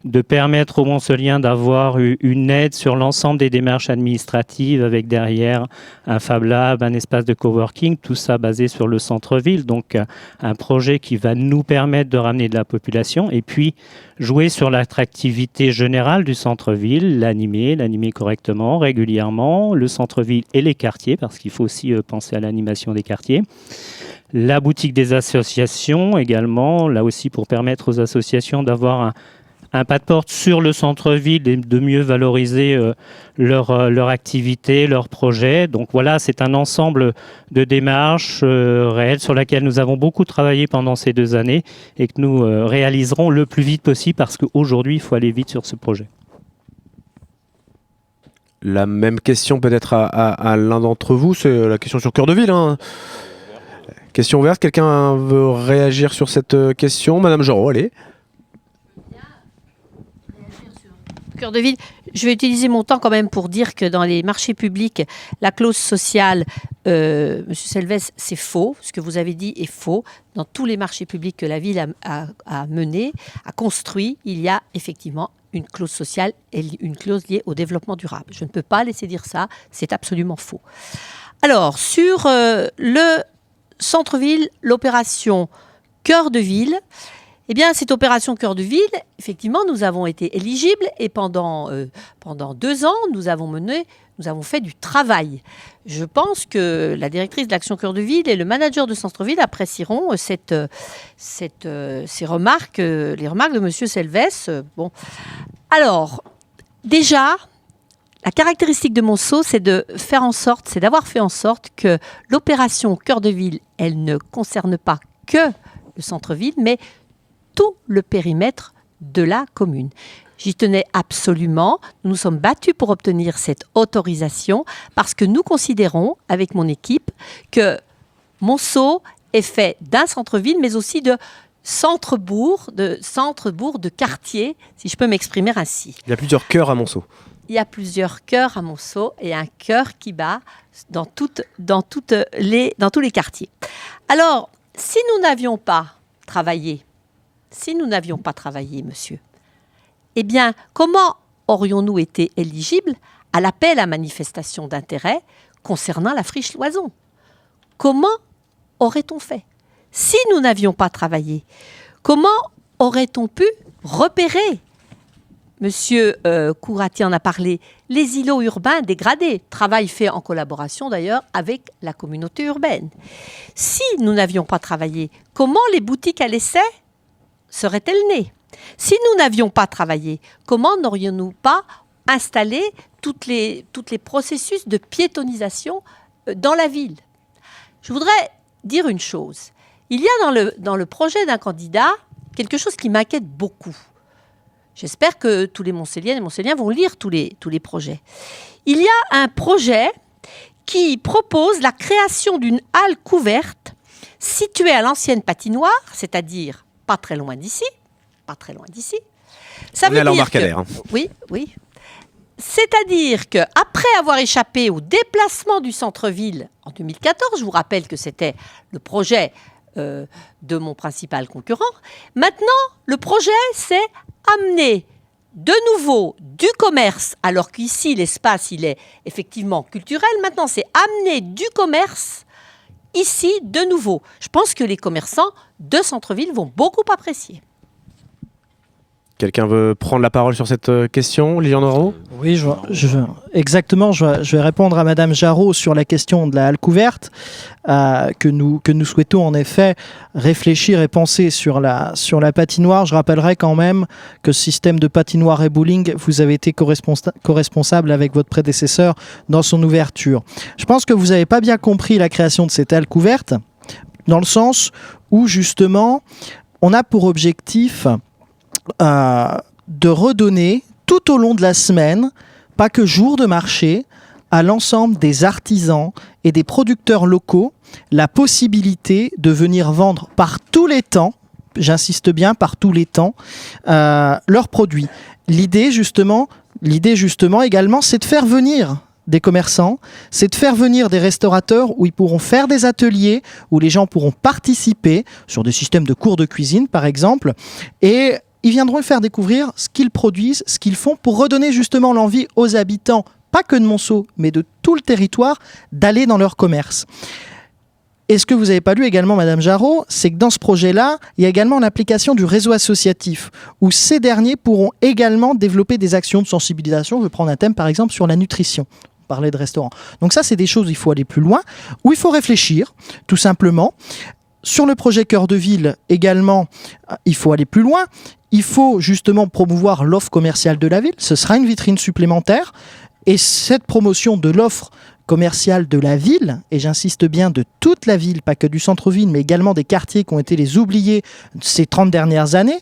de permettre aux Montceliens d'avoir une aide sur l'ensemble des démarches administratives, avec derrière un Fab Lab, un espace de coworking, tout ça basé sur le centre-ville. Donc euh, un projet qui va nous permettre de ramener de la population et puis jouer sur l'attractivité générale du centre-ville, l'animer, l'animer correctement, régulièrement, le centre-ville et les quartiers, parce qu'il faut aussi euh, penser à l'animation des quartiers. La boutique des associations également, là aussi pour permettre aux associations d'avoir un, pas de porte sur le centre-ville et de mieux valoriser euh, leur, euh, leur activité, leurs projets. Donc voilà, c'est un ensemble de démarches euh, réelles sur laquelle nous avons beaucoup travaillé pendant ces deux années et que nous euh, réaliserons le plus vite possible parce qu'aujourd'hui, il faut aller vite sur ce projet. La même question peut-être à l'un d'entre vous, c'est la question sur Cœur de Ville. hein. Question ouverte, quelqu'un veut réagir sur cette euh, question? Madame Jorot, allez. Cœur de ville, je vais utiliser mon temps quand même pour dire que dans les marchés publics, la clause sociale, euh, Monsieur Selves, c'est faux. Ce que vous avez dit est faux. Dans tous les marchés publics que la ville a, a, menés, a construit, il y a effectivement une clause sociale et une clause liée au développement durable. Je ne peux pas laisser dire ça, c'est absolument faux. Alors, sur euh, le centre-ville, l'opération Cœur de ville, eh bien, cette opération Cœur de Ville, effectivement, nous avons été éligibles et pendant, euh, pendant deux ans, nous avons mené, nous avons fait du travail. Je pense que la directrice de l'Action Cœur de Ville et le manager de Centre-Ville apprécieront euh, euh, ces remarques, les remarques de Monsieur Selves. Bon, alors, déjà, la caractéristique de Monceau, c'est de faire en sorte, c'est d'avoir fait en sorte que l'opération Cœur de Ville, elle ne concerne pas que le centre-ville, mais tout le périmètre de la commune. J'y tenais absolument. Nous nous sommes battus pour obtenir cette autorisation parce que nous considérons, avec mon équipe, que Monceau est fait d'un centre-ville, mais aussi de centre-bourg, de centre-bourg de quartier, si je peux m'exprimer ainsi. Il y a plusieurs cœurs à Monceau. Il y a plusieurs cœurs à Monceau et un cœur qui bat dans, toutes, dans, toutes les, dans tous les quartiers. Alors, si nous n'avions pas travaillé, si nous n'avions pas travaillé, monsieur, eh bien, comment aurions-nous été éligibles à l'appel à manifestation d'intérêt concernant la friche loison? Comment aurait-on fait? Si nous n'avions pas travaillé, comment aurait-on pu repérer? Monsieur euh, en a parlé, les îlots urbains dégradés, travail fait en collaboration d'ailleurs avec la communauté urbaine. Si nous n'avions pas travaillé, comment les boutiques à l'essai seraient-elles nées? Si nous n'avions pas travaillé, comment n'aurions-nous pas installé les, toutes les processus de piétonisation euh, dans la ville? Je voudrais dire une chose. Il y a dans le, dans le projet d'un candidat quelque chose qui m'inquiète beaucoup. J'espère que tous les Montcéliennes et Montcéliens vont lire tous les, tous les projets. Il y a un projet qui propose la création d'une halle couverte située à l'ancienne patinoire, c'est-à-dire pas très loin d'ici, pas très loin d'ici. Ça On est à veut dire que- hein. oui, oui. C'est-à-dire que après avoir échappé au déplacement du centre-ville en 2014, je vous rappelle que c'était le projet euh, de mon principal concurrent, maintenant le projet c'est amener de nouveau du commerce, alors qu'ici l'espace il est effectivement culturel, maintenant c'est amener du commerce ici de nouveau. Je pense que les commerçants de centre-ville vont beaucoup apprécier. Quelqu'un veut prendre la parole sur cette euh, question Lilian Noro Oui, je, je, exactement. Je, vais répondre à Madame Jarot sur la question de la halle couverte, euh, que, nous, que nous souhaitons en effet réfléchir et penser sur la, sur la patinoire. Je rappellerai quand même que ce système de patinoire et bowling, vous avez été co-responsable avec votre prédécesseur dans son ouverture. Je pense que vous n'avez pas bien compris la création de cette halle couverte, dans le sens où justement, on a pour objectif de redonner tout au long de la semaine, pas que jour de marché, à l'ensemble des artisans et des producteurs locaux la possibilité de venir vendre par tous les temps, j'insiste bien par tous les temps, euh, leurs produits. L'idée justement, l'idée justement également, c'est de faire venir des commerçants, c'est de faire venir des restaurateurs où ils pourront faire des ateliers, où les gens pourront participer sur des systèmes de cours de cuisine par exemple, et ils viendront faire découvrir ce qu'ils produisent, ce qu'ils font pour redonner justement l'envie aux habitants, pas que de Monceau, mais de tout le territoire, d'aller dans leur commerce. Et ce que vous n'avez pas lu également, Madame Jarot, c'est que dans ce projet-là, il y a également l'application du réseau associatif, où ces derniers pourront également développer des actions de sensibilisation. Je vais prendre un thème, par exemple, sur la nutrition parler de restaurant. Donc ça, c'est des choses où il faut aller plus loin, où il faut réfléchir, tout simplement. Sur le projet Cœur de Ville également, il faut aller plus loin. Il faut justement promouvoir l'offre commerciale de la ville. Ce sera une vitrine supplémentaire. Et cette promotion de l'offre commerciale de la ville, et j'insiste bien de toute la ville, pas que du centre-ville, mais également des quartiers qui ont été les oubliés ces 30 dernières années,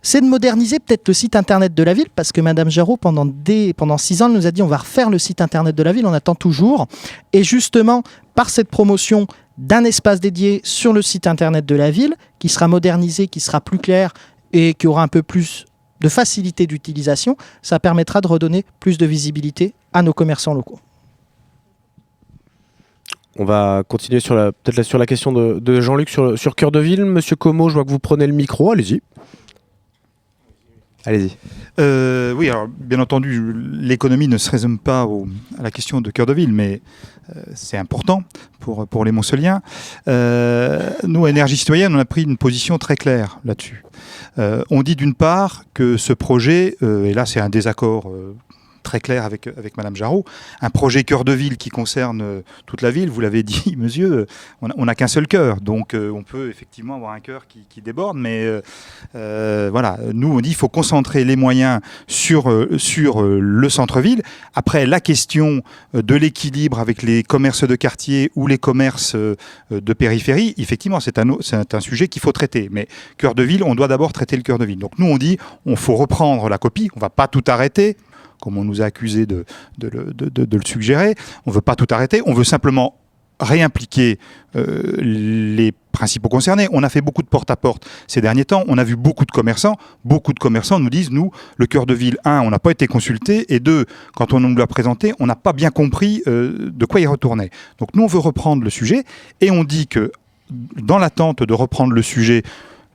c'est de moderniser peut-être le site internet de la ville, parce que Madame Jarot, pendant six ans, nous a dit on va refaire le site internet de la ville, on attend toujours. Et justement, par cette promotion d'un espace dédié sur le site internet de la ville, qui sera modernisé, qui sera plus clair et qui aura un peu plus de facilité d'utilisation, ça permettra de redonner plus de visibilité à nos commerçants locaux. On va continuer sur la, peut-être sur la question de, Jean-Luc sur, sur Cœur de Ville. Monsieur Como, je vois que vous prenez le micro, allez-y. Allez-y. Euh, oui, alors bien entendu, l'économie ne se résume pas au, à la question de cœur de ville, mais euh, c'est important pour, pour les Montceliens. Euh, nous, Énergie Citoyenne, on a pris une position très claire là-dessus. On dit d'une part que ce projet, et là c'est un désaccord très clair avec, avec Madame Jarot. Un projet cœur de ville qui concerne euh, toute la ville, vous l'avez *laughs* dit, monsieur, on n'a qu'un seul cœur. Donc euh, on peut effectivement avoir un cœur qui, déborde, mais euh, voilà, nous on dit qu'il faut concentrer les moyens sur, sur le centre-ville. Après, la question de l'équilibre avec les commerces de quartier ou les commerces de périphérie, effectivement, c'est un, un sujet qu'il faut traiter. Mais cœur de ville, on doit d'abord traiter le cœur de ville. Donc nous on dit, on faut reprendre la copie, on va pas tout arrêter comme on nous a accusé de, le suggérer. On ne veut pas tout arrêter, on veut simplement réimpliquer euh, les principaux concernés. On a fait beaucoup de porte-à-porte ces derniers temps. On a vu beaucoup de commerçants. Beaucoup de commerçants nous disent, nous, le cœur de ville, un, on n'a pas été consulté, et deux, quand on nous l'a présenté, on n'a pas bien compris euh, de quoi il retournait. Donc nous, on veut reprendre le sujet, et on dit que dans l'attente de reprendre le sujet,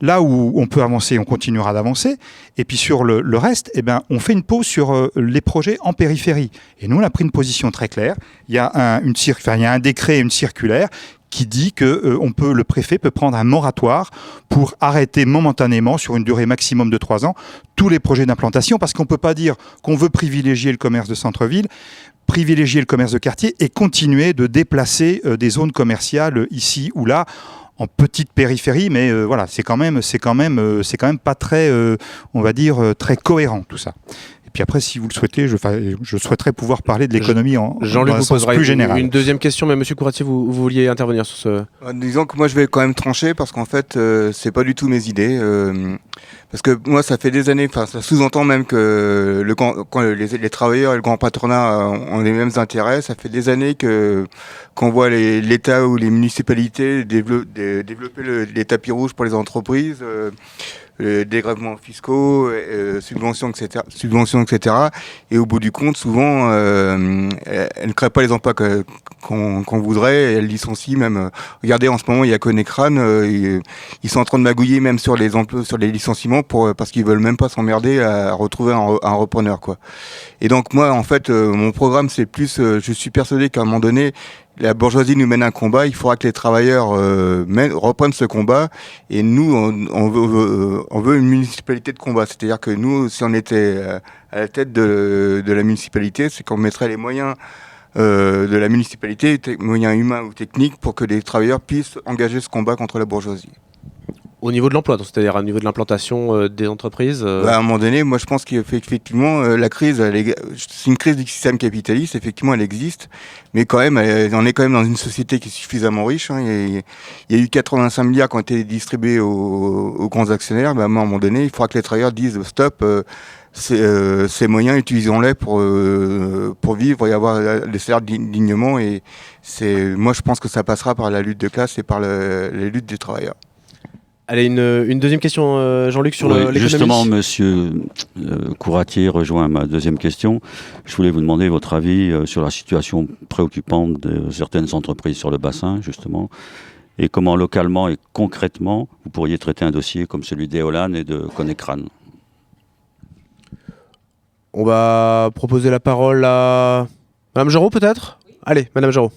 là où on peut avancer, on continuera d'avancer. Et puis sur le, reste, eh ben, on fait une pause sur euh, les projets en périphérie. Et nous, on a pris une position très claire. Il y a un, décret, une circulaire qui dit que euh, le préfet peut prendre un moratoire pour arrêter momentanément, sur une durée maximum de trois ans, tous les projets d'implantation, parce qu'on ne peut pas dire qu'on veut privilégier le commerce de centre-ville, privilégier le commerce de quartier et continuer de déplacer euh, des zones commerciales ici ou là en petite périphérie, mais euh, voilà, c'est quand même, c'est quand même, euh, c'est quand même pas très, euh, on va dire, euh, très cohérent tout ça. Et puis après, si vous le souhaitez, je, souhaiterais pouvoir parler de l'économie en Jean-Luc vous sens posera plus une, général. une deuxième question, mais Monsieur Couratier, vous, vous vouliez intervenir sur ce. Euh, Disons que moi je vais quand même trancher parce qu'en fait euh, c'est pas du tout mes idées. euh, parce que moi ça fait des années, enfin ça sous-entend même que le grand- quand les, les travailleurs et le grand patronat ont les mêmes intérêts. Ça fait des années que qu'on voit les- l'État ou les municipalités dévelop- dé- développer le- les tapis rouges pour les entreprises. euh, euh, dégrèvements fiscaux, euh, subventions, etc., subventions, etc. Et au bout du compte, souvent, euh, elles elles ne créent pas les emplois qu'on qu'on voudrait. Et elles licencient même. euh, Regardez, en ce moment, il y a Conecran. Euh, ils, ils sont en train de magouiller même sur les emplois, sur les licenciements pour euh, parce qu'ils veulent même pas s'emmerder à retrouver un, un repreneur, quoi. Et donc moi, en fait, euh, mon programme, c'est plus. euh, je suis persuadé qu'à un moment donné, la bourgeoisie nous mène un combat, il faudra que les travailleurs euh, reprennent ce combat. Et nous, on, veut, une municipalité de combat. C'est-à-dire que nous, si on était euh, à la tête de, la municipalité, c'est qu'on mettrait les moyens euh, de la municipalité, moyens humains ou techniques, pour que les travailleurs puissent engager ce combat contre la bourgeoisie. Au niveau de l'emploi, c'est-à-dire au niveau de l'implantation euh, des entreprises. euh, Bah, à un moment donné, moi je pense qu'effectivement, euh, la crise, c'est une crise du système capitaliste, effectivement elle existe, mais quand même, on est quand même dans une société qui est suffisamment riche. hein. Il, y a, eu 85 milliards qui ont été distribués aux, grands actionnaires, mais à un moment donné, il faudra que les travailleurs disent stop, ces, moyens, utilisons-les pour, pour vivre et avoir des salaires dig- dignement. Et moi je pense que ça passera par la lutte de classe et par le- les luttes des travailleurs. Allez, une, une deuxième question, euh, Jean-Luc, sur le- Oui, l'économie. justement, monsieur euh, Couratier rejoint ma deuxième question. Je voulais vous demander votre avis euh, sur la situation préoccupante de certaines entreprises sur le bassin, justement, et comment localement et concrètement vous pourriez traiter un dossier comme celui d'Eolan et de Conecran. On va proposer la parole à Madame Jarot, peut-être? Allez, Madame Jarot.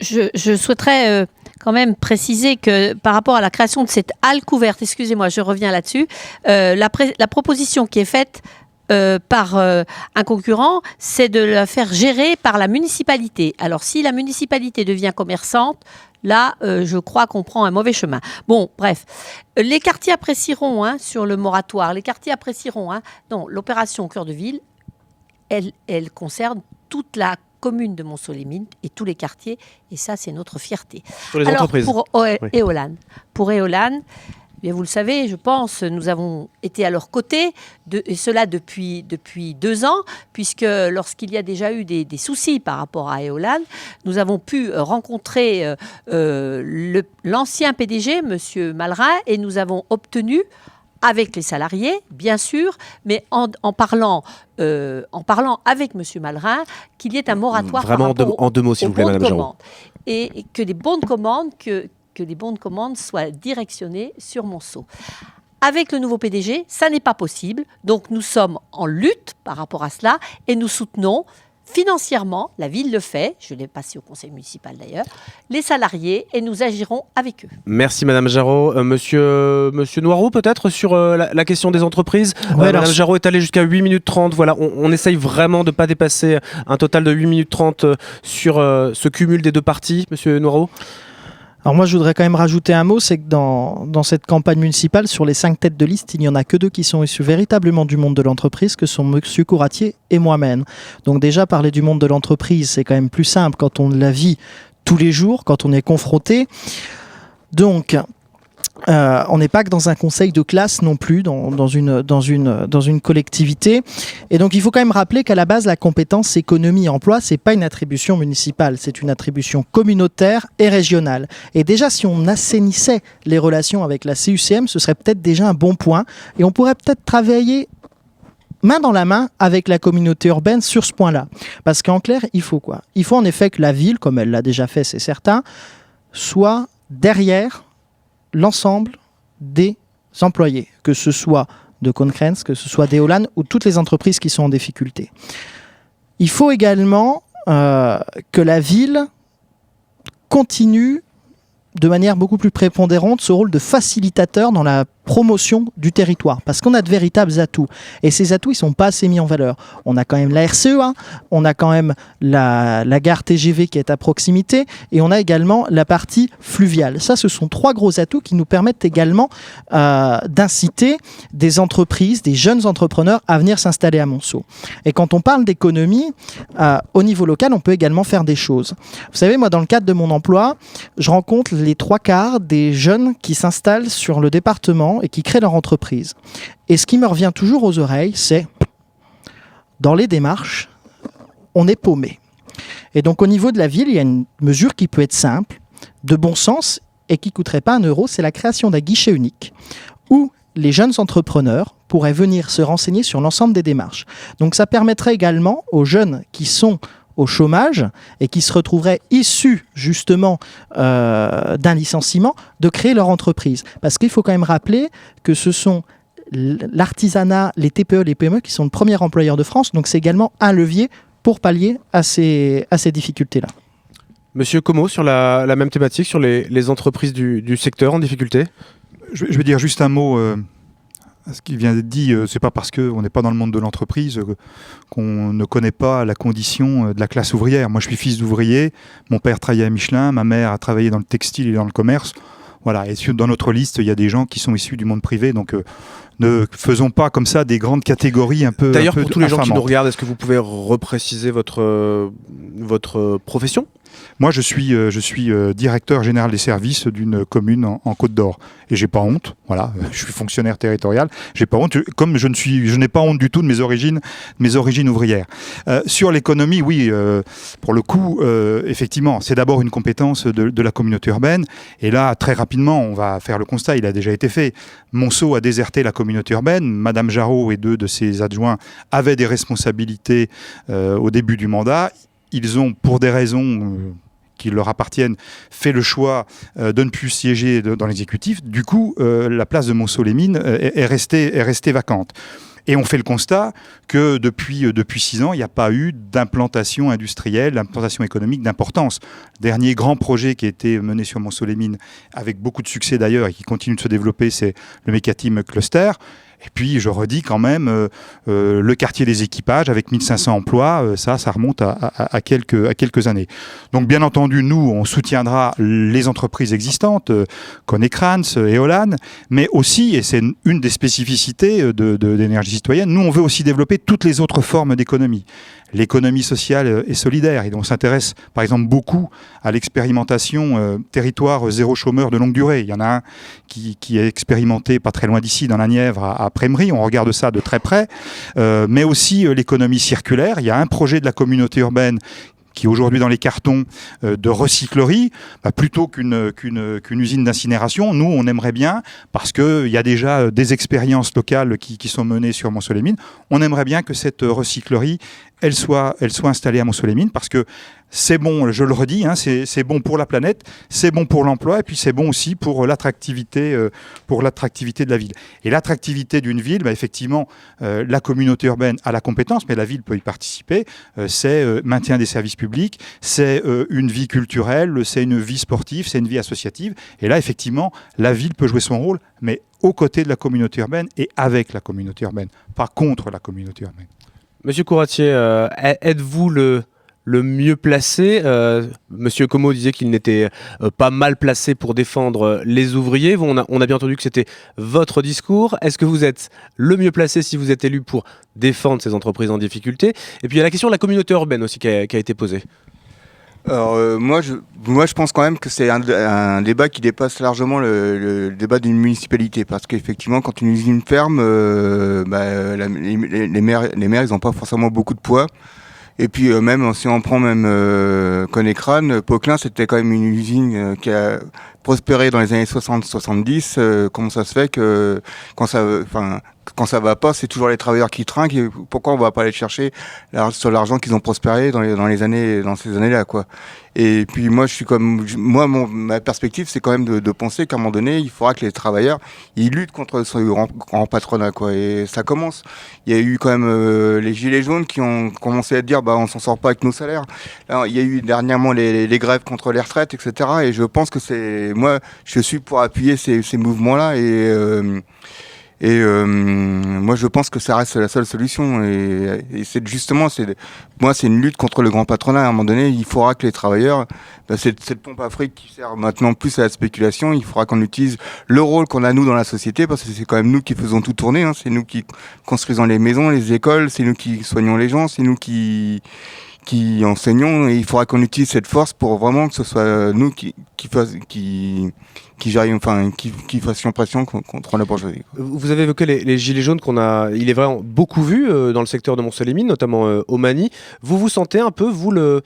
je, je souhaiterais euh, quand même préciser que par rapport à la création de cette halle couverte, excusez-moi, je reviens là-dessus, euh, la, proposition qui est faite euh, par euh, un concurrent, c'est de la faire gérer par la municipalité. Alors si la municipalité devient commerçante, là, je crois qu'on prend un mauvais chemin. Bon, bref, les quartiers apprécieront hein, sur le moratoire, les quartiers apprécieront. Hein, non, l'opération Cœur de Ville, elle, elle concerne toute la commune de Mont-Solémine et tous les quartiers, et ça, c'est notre fierté. Sur les Alors, entreprises. pour O- Oui. Éolan, pour Éolan, eh bien, vous le savez, je pense, nous avons été à leur côté, de, et cela depuis, depuis deux ans, puisque lorsqu'il y a déjà eu des, des soucis par rapport à Éolan, nous avons pu rencontrer euh, euh, l'ancien PDG, M. Malrin, et nous avons obtenu avec les salariés, bien sûr, mais en, en parlant, euh, en parlant avec M. Malrin, qu'il y ait un moratoire par Vraiment en deux, en deux mots, s'il vous plaît, Madame commande. Et, et que les bons de commande, que, que les bons de commande soient directionnés sur Monceau. Avec le nouveau PDG, ça n'est pas possible. Donc nous sommes en lutte par rapport à cela et nous soutenons financièrement, la ville le fait, je l'ai passé au conseil municipal d'ailleurs, les salariés et nous agirons avec eux. Merci Madame Jarot. Euh, monsieur, monsieur peut-être sur euh, la, la question des entreprises. Euh, alors, Madame Jarot est allée jusqu'à 8 minutes 30. Voilà, on, on essaye vraiment de ne pas dépasser un total de 8 minutes 30 euh, sur euh, ce cumul des deux parties, Monsieur Noireau. Alors moi, je voudrais quand même rajouter un mot, c'est que dans, cette campagne municipale, sur les cinq têtes de liste, il n'y en a que deux qui sont issus véritablement du monde de l'entreprise, que sont Monsieur Couratier et moi-même. Donc déjà, parler du monde de l'entreprise, c'est quand même plus simple quand on la vit tous les jours, quand on est confronté. Donc, euh, on n'est pas que dans un conseil de classe non plus, dans, une, dans une collectivité. Et donc, il faut quand même rappeler qu'à la base, la compétence économie-emploi, c'est pas une attribution municipale, c'est une attribution communautaire et régionale. Et déjà, si on assainissait les relations avec la CUCM, ce serait peut-être déjà un bon point. Et on pourrait peut-être travailler main dans la main avec la communauté urbaine sur ce point-là. Parce qu'en clair, il faut quoi? Il faut en effet que la ville, comme elle l'a déjà fait, c'est certain, soit derrière l'ensemble des employés, que ce soit de Concrens, que ce soit d'Eolan ou toutes les entreprises qui sont en difficulté. Il faut également euh, que la ville continue de manière beaucoup plus prépondérante ce rôle de facilitateur dans la promotion du territoire, parce qu'on a de véritables atouts. Et ces atouts, ils sont pas assez mis en valeur. On a quand même la RCE1, on a quand même la, la gare TGV qui est à proximité, et on a également la partie fluviale. Ça, ce sont trois gros atouts qui nous permettent également euh, d'inciter des entreprises, des jeunes entrepreneurs à venir s'installer à Monceau. Et quand on parle d'économie, euh, au niveau local, on peut également faire des choses. Vous savez, moi, dans le cadre de mon emploi, je rencontre les trois quarts des jeunes qui s'installent sur le département et qui créent leur entreprise. Et ce qui me revient toujours aux oreilles, c'est dans les démarches, on est paumé. Et donc au niveau de la ville, il y a une mesure qui peut être simple, de bon sens et qui coûterait pas un euro, c'est la création d'un guichet unique où les jeunes entrepreneurs pourraient venir se renseigner sur l'ensemble des démarches. Donc ça permettrait également aux jeunes qui sont au chômage et qui se retrouveraient issus justement euh, d'un licenciement de créer leur entreprise. Parce qu'il faut quand même rappeler que ce sont l'artisanat, les TPE, les PME qui sont le premier employeur de France, donc c'est également un levier pour pallier à ces, à ces difficultés-là. Monsieur Como, sur la, la même thématique, sur les, les entreprises du, du secteur en difficulté? Je, vais- je vais dire juste un mot euh, ce qui vient d'être dit. Euh, c'est pas parce qu'on n'est pas dans le monde de l'entreprise euh, qu'on ne connaît pas la condition euh, de la classe ouvrière. Moi, je suis fils d'ouvrier. Mon père travaillait à Michelin. Ma mère a travaillé dans le textile et dans le commerce. Voilà. Et dans notre liste, il y a des gens qui sont issus du monde privé. Donc, euh, ne faisons pas comme ça des grandes catégories un peu. D'ailleurs, pour tous les gens qui nous regardent, est-ce que vous pouvez repréciser votre, euh, votre profession? Moi, je suis, euh, je suis euh, directeur général des services d'une commune en, Côte d'Or. Et j'ai pas honte. Voilà, euh, je suis fonctionnaire territorial. J'ai pas honte. Comme je ne suis, je n'ai pas honte du tout de mes origines, mes origines ouvrières. Euh, sur l'économie, oui, euh, pour le coup, euh, effectivement, c'est d'abord une compétence de, de la communauté urbaine. Et là, très rapidement, on va faire le constat. Il a déjà été fait. Monceau a déserté la communauté urbaine. Madame Jarot et deux de ses adjoints avaient des responsabilités au début du mandat. Ils ont, pour des raisons qui leur appartiennent, fait le choix euh, de ne plus siéger dans l'exécutif. Du coup, euh, la place de Monceau-les-Mines euh, est, est restée, est restée vacante. Et on fait le constat que depuis, depuis six ans, il n'y a pas eu d'implantation industrielle, d'implantation économique d'importance. Dernier grand projet qui a été mené sur Monceau-les-Mines, avec beaucoup de succès d'ailleurs et qui continue de se développer, c'est le Mécatim Cluster. Et puis, je redis quand même, euh, euh, le quartier des équipages avec 1500 emplois, euh, ça, ça remonte à, quelques, années. Donc, bien entendu, nous, on soutiendra les entreprises existantes, Konecrans, euh, Eolan, mais aussi, et c'est une- des spécificités de, de- citoyenne, nous, on veut aussi développer toutes les autres formes d'économie. L'économie sociale euh, et solidaire, et on s'intéresse, par exemple, beaucoup à l'expérimentation euh, territoire zéro chômeur de longue durée. Il y en a un qui, est expérimenté pas très loin d'ici, dans la Nièvre, à, à Prémery. On regarde ça de très près. Euh, mais aussi euh, l'économie circulaire. Il y a un projet de la communauté urbaine qui est aujourd'hui dans les cartons euh, de recyclerie, bah, plutôt qu'une qu'une usine d'incinération. Nous, on aimerait bien, parce qu'il y a déjà euh, des expériences locales qui, sont menées sur Mont-Soleil-Mines, on aimerait bien que cette euh, recyclerie, elle soit, installée à Mont-Soleil-Mines, parce que c'est bon, je le redis, hein, c'est bon pour la planète, c'est bon pour l'emploi, et puis c'est bon aussi pour euh, l'attractivité euh, pour l'attractivité de la ville. Et l'attractivité d'une ville, bah, effectivement, euh, la communauté urbaine a la compétence, mais la ville peut y participer. C'est maintien des services publics, c'est une vie culturelle, c'est une vie sportive, c'est une vie associative. Et là, effectivement, la ville peut jouer son rôle, mais aux côtés de la communauté urbaine et avec la communauté urbaine, pas contre la communauté urbaine. Monsieur Couratier, êtes-vous le, le mieux placé Euh, Monsieur Como disait qu'il n'était euh, pas mal placé pour défendre euh, les ouvriers. On, a, bien entendu que c'était votre discours. Est-ce que vous êtes le mieux placé si vous êtes élu pour défendre ces entreprises en difficulté? Et puis il y a la question de la communauté urbaine aussi qui a, été posée. Alors euh, moi, je, moi je pense quand même que c'est un, débat qui dépasse largement le, débat d'une municipalité parce qu'effectivement quand une usine ferme, bah, les, les maires, les maires ils n'ont pas forcément beaucoup de poids. Et puis euh, même si on prend même euh, Conecran, Poquelin c'était quand même une usine euh, qui a prospéré dans les années 60-70. euh, comment ça se fait que quand ça, enfin quand ça va pas, c'est toujours les travailleurs qui trinquent. pourquoi on va pas aller chercher sur l'argent qu'ils ont prospéré dans les, dans les années, dans ces années-là, quoi. Et puis moi, je suis comme, moi, mon, ma perspective, c'est quand même de, penser qu'à un moment donné, il faudra que les travailleurs, ils luttent contre ce grand, patronat, quoi. Et ça commence. Il y a eu quand même euh, les gilets jaunes qui ont commencé à dire, bah, on s'en sort pas avec nos salaires. Là, il y a eu dernièrement les grèves contre les retraites, etc. Et je pense que c'est, moi, je suis pour appuyer ces, mouvements-là et euh, et euh, moi, je pense que ça reste la seule solution. Et, et c'est justement, moi, c'est une lutte contre le grand patronat. À un moment donné, il faudra que les travailleurs, bah, cette, cette pompe à fric qui sert maintenant plus à la spéculation, il faudra qu'on utilise le rôle qu'on a nous dans la société, parce que c'est quand même nous qui faisons tout tourner. Hein. C'est nous qui construisons les maisons, les écoles, c'est nous qui soignons les gens, c'est nous qui qui enseignons et il faudra qu'on utilise cette force pour vraiment que ce soit nous qui qui qui qui enfin qui, qui fassions pression con- contre la bourgeoisie. Vous avez évoqué les, gilets jaunes qu'on a, il est vrai, beaucoup vu euh, dans le secteur de Mont-Soleil-Mines, notamment euh, au Mani. Vous vous sentez un peu, vous, le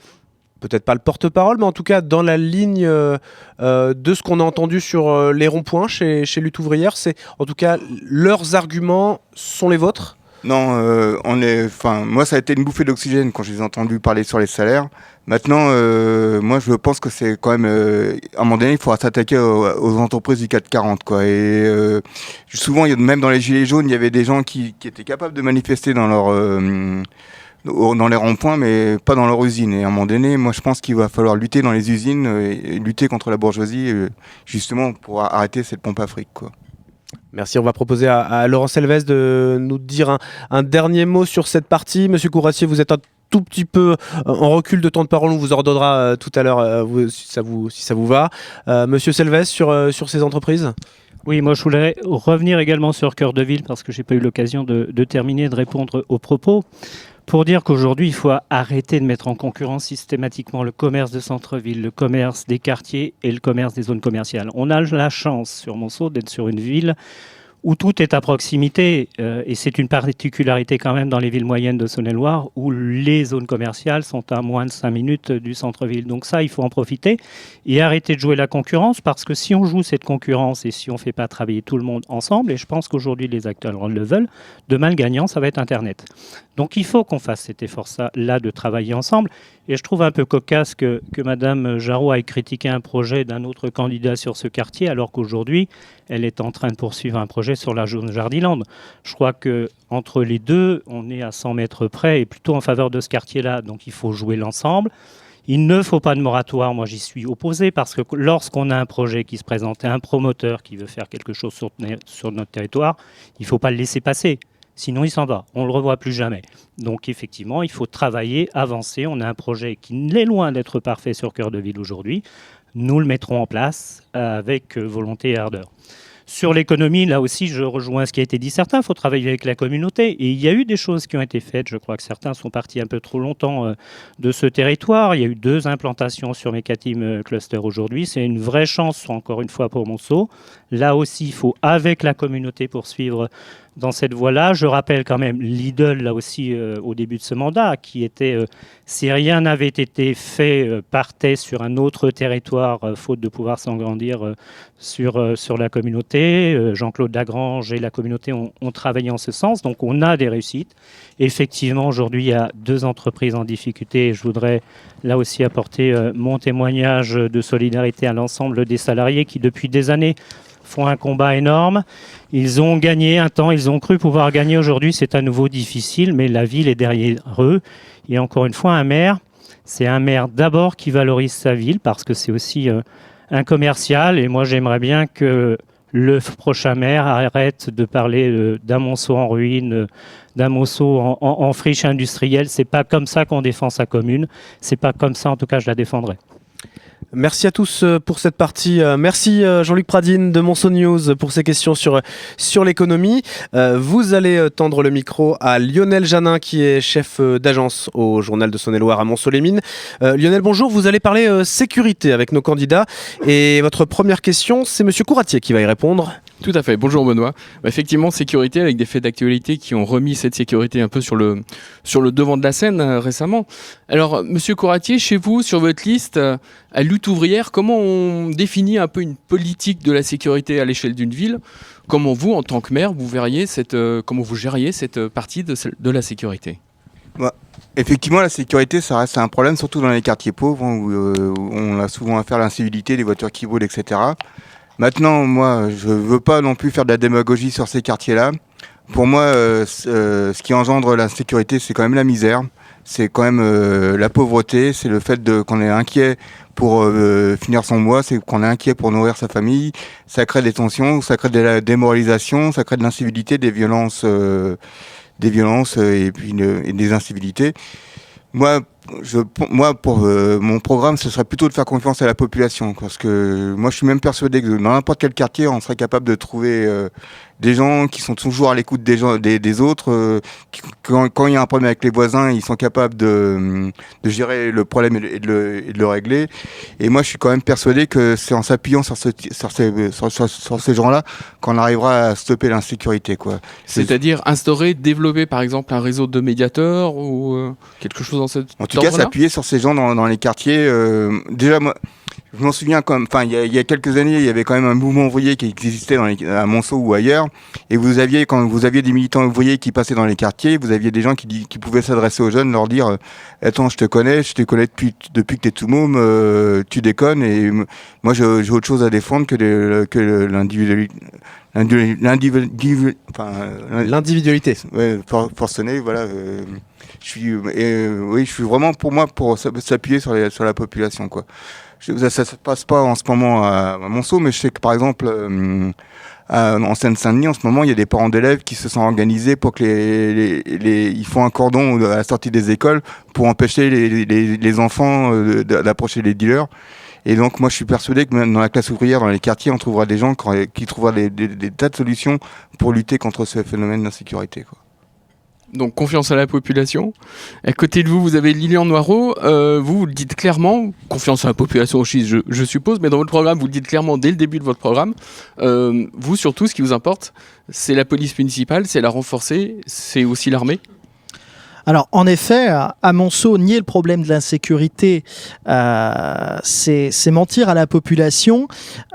peut-être pas le porte-parole, mais en tout cas dans la ligne euh, euh, de ce qu'on a entendu sur euh, les ronds-points chez, chez Lutte ouvrière, c'est en tout cas leurs arguments sont les vôtres? Non, euh, on est, enfin, moi ça a été une bouffée d'oxygène quand je les ai entendus parler sur les salaires. Maintenant, euh, moi je pense que c'est quand même, euh, à un moment donné, il faudra s'attaquer aux, entreprises du 440, quoi. Et euh, souvent, même dans les gilets jaunes, il y avait des gens qui, étaient capables de manifester dans leur, euh, dans les ronds-points, mais pas dans leur usine. Et à un moment donné, moi, je pense qu'il va falloir lutter dans les usines euh, et, lutter contre la bourgeoisie, justement, pour arrêter cette pompe à fric, quoi. Merci. On va proposer à, Laurent Selves de nous dire un, dernier mot sur cette partie. Monsieur Couratier, vous êtes un tout petit peu euh, en recul de temps de parole. On vous ordonnera euh, tout à l'heure euh, si, ça vous, vous va. Monsieur Selves, sur, sur ces entreprises? Oui, moi je voulais revenir également sur Cœur de Ville parce que j'ai pas eu l'occasion de, de terminer de répondre aux propos. Pour dire qu'aujourd'hui, il faut arrêter de mettre en concurrence systématiquement le commerce de centre-ville, le commerce des quartiers et le commerce des zones commerciales. On a la chance sur Monceau d'être sur une ville où tout est à proximité, euh, et c'est une particularité quand même dans les villes moyennes de Saône-et-Loire, où les zones commerciales sont à moins de 5 minutes du centre-ville. Donc ça, il faut en profiter et arrêter de jouer la concurrence, parce que si on joue cette concurrence et si on ne fait pas travailler tout le monde ensemble, et je pense qu'aujourd'hui les acteurs le veulent, demain le gagnant, ça va être Internet. Donc il faut qu'on fasse cet effort-là de travailler ensemble. Et je trouve un peu cocasse que, que Mme Jarot ait critiqué un projet d'un autre candidat sur ce quartier, alors qu'aujourd'hui, elle est en train de poursuivre un projet sur la zone Jardiland. Je crois que entre les deux, on est à 100 mètres près et plutôt en faveur de ce quartier-là. Donc il faut jouer l'ensemble. Il ne faut pas de moratoire, moi j'y suis opposé, parce que lorsqu'on a un projet qui se présente un promoteur qui veut faire quelque chose sur, notre territoire, il ne faut pas le laisser passer. Sinon, il s'en va. On ne le revoit plus jamais. Donc, effectivement, il faut travailler, avancer. On a un projet qui n'est loin d'être parfait sur Cœur de Ville aujourd'hui. Nous le mettrons en place avec volonté et ardeur. Sur l'économie, là aussi, je rejoins ce qui a été dit. Certains, il faut travailler avec la communauté. Et il y a eu des choses qui ont été faites. Je crois que certains sont partis un peu trop longtemps euh, de ce territoire. Il y a eu deux implantations sur Mécatim euh, Cluster aujourd'hui. C'est une vraie chance, encore une fois, pour Monceau. Là aussi, il faut, avec la communauté, poursuivre dans cette voie-là. Je rappelle quand même Lidl, là aussi, euh, au début de ce mandat, qui était, euh, si rien n'avait été fait, euh, partait sur un autre territoire, euh, faute de pouvoir s'engrandir sur, sur la communauté. Jean-Claude Lagrange et la communauté ont, travaillé en ce sens, donc on a des réussites. Effectivement, aujourd'hui, il y a deux entreprises en difficulté je voudrais là aussi apporter mon témoignage de solidarité à l'ensemble des salariés qui, depuis des années, font un combat énorme. Ils ont gagné un temps, ils ont cru pouvoir gagner aujourd'hui. C'est à nouveau difficile, mais la ville est derrière eux. Et encore une fois, un maire, c'est un maire d'abord qui valorise sa ville parce que c'est aussi euh, un commercial. Et moi, j'aimerais bien que le prochain maire arrête de parler euh, d'un monceau en ruine, euh, d'un monceau en, en, en friche industrielle. C'est pas comme ça qu'on défend sa commune. C'est pas comme ça, en tout cas, je la défendrai. Merci à tous euh, pour cette partie. Euh, Merci euh, Jean-Luc Pradine de Monceau News pour ces questions sur, sur l'économie. Vous allez tendre le micro à Lionel Janin qui est chef d'agence au journal de Saône-et-Loire à Monceau-les-Mines. Lionel, bonjour. Vous allez parler sécurité avec nos candidats. Et votre première question, c'est Monsieur Couratier qui va y répondre. Tout à fait. Bonjour Benoît. Bah, effectivement, sécurité avec des faits d'actualité qui ont remis cette sécurité un peu sur le, sur le devant de la scène récemment. Alors, Monsieur Couratier, chez vous, sur votre liste, à lutte ouvrière, comment on définit un peu une politique de la sécurité à l'échelle d'une ville? Comment vous, en tant que maire, vous verriez cette, euh, comment vous gériez cette euh, partie de, de la sécurité? Effectivement, la sécurité, ça reste un problème, surtout dans les quartiers pauvres, hein, où, euh, on a souvent affaire à l'incivilité, des voitures qui volent, etc. Maintenant, moi, je veux pas non plus faire de la démagogie sur ces quartiers-là. Pour moi, ce qui engendre la sécurité, c'est quand même la misère, c'est quand même euh, la pauvreté, c'est le fait qu'on est inquiet pour euh, finir son mois, c'est qu'on est inquiet pour nourrir sa famille. Ça crée des tensions, ça crée de la démoralisation, ça crée de l'incivilité, des violences, euh, des violences et puis des incivilités. Moi, moi, pour mon programme, ce serait plutôt de faire confiance à la population, parce que moi, je suis même persuadé que dans n'importe quel quartier, on serait capable de trouver des gens qui sont toujours à l'écoute des gens, des, des autres. euh, qui- quand, quand il y a un problème avec les voisins, ils sont capables de, de gérer le problème et de, et de le, et de le régler. Et moi, je suis quand même persuadé que c'est en s'appuyant sur, ce, sur ces, sur, sur- sur ces gens-là qu'on arrivera à stopper l'insécurité, quoi. C'est- C'est-à-dire instaurer, développer par exemple un réseau de médiateurs ou euh, quelque chose dans cette En tout cas, s'appuyer sur ces gens dans, dans les quartiers. euh, déjà, moi, je m'en souviens comme, enfin, il y, a- il y a quelques années, il y avait quand même un mouvement ouvrier qui existait dans les, à Monceau ou ailleurs, et vous aviez, quand vous aviez des militants ouvriers qui passaient dans les quartiers, vous aviez des gens qui, pouvaient s'adresser aux jeunes, leur dire, euh, attends, je te connais, je te connais depuis, depuis que t'es tout môme, euh, tu déconnes, et moi, j'ai autre chose à défendre que, le- que le- l'individuali- l'individu- l'individu- enfin, L'individualité. ouais, for- forcené, voilà. euh, je suis, et, euh, oui, je suis vraiment pour moi pour s'appuyer sur, les- sur la population, quoi. Ça, ça se passe pas en ce moment à, Monceau, mais je sais que par exemple, euh, en Seine-Saint-Denis, en ce moment, il y a des parents d'élèves qui se sont organisés pour que les, les, les- ils font un cordon à la sortie des écoles pour empêcher les, les, enfants euh, d'approcher les dealers. Et donc, moi, je suis persuadé que même dans la classe ouvrière, dans les quartiers, on trouvera des gens qui, trouveront des, des- des tas de solutions pour lutter contre ce phénomène d'insécurité. quoi. Donc confiance à la population. À côté de vous, vous avez Lilian Noireau. Euh, vous, vous le dites clairement, confiance à la population aussi, je, je suppose, mais dans votre programme, vous le dites clairement dès le début de votre programme. Euh, vous, surtout, ce qui vous importe, c'est la police municipale, c'est la renforcer, c'est aussi l'armée. Alors, en effet, à Monceau, nier le problème de l'insécurité, euh, c'est c'est mentir à la population.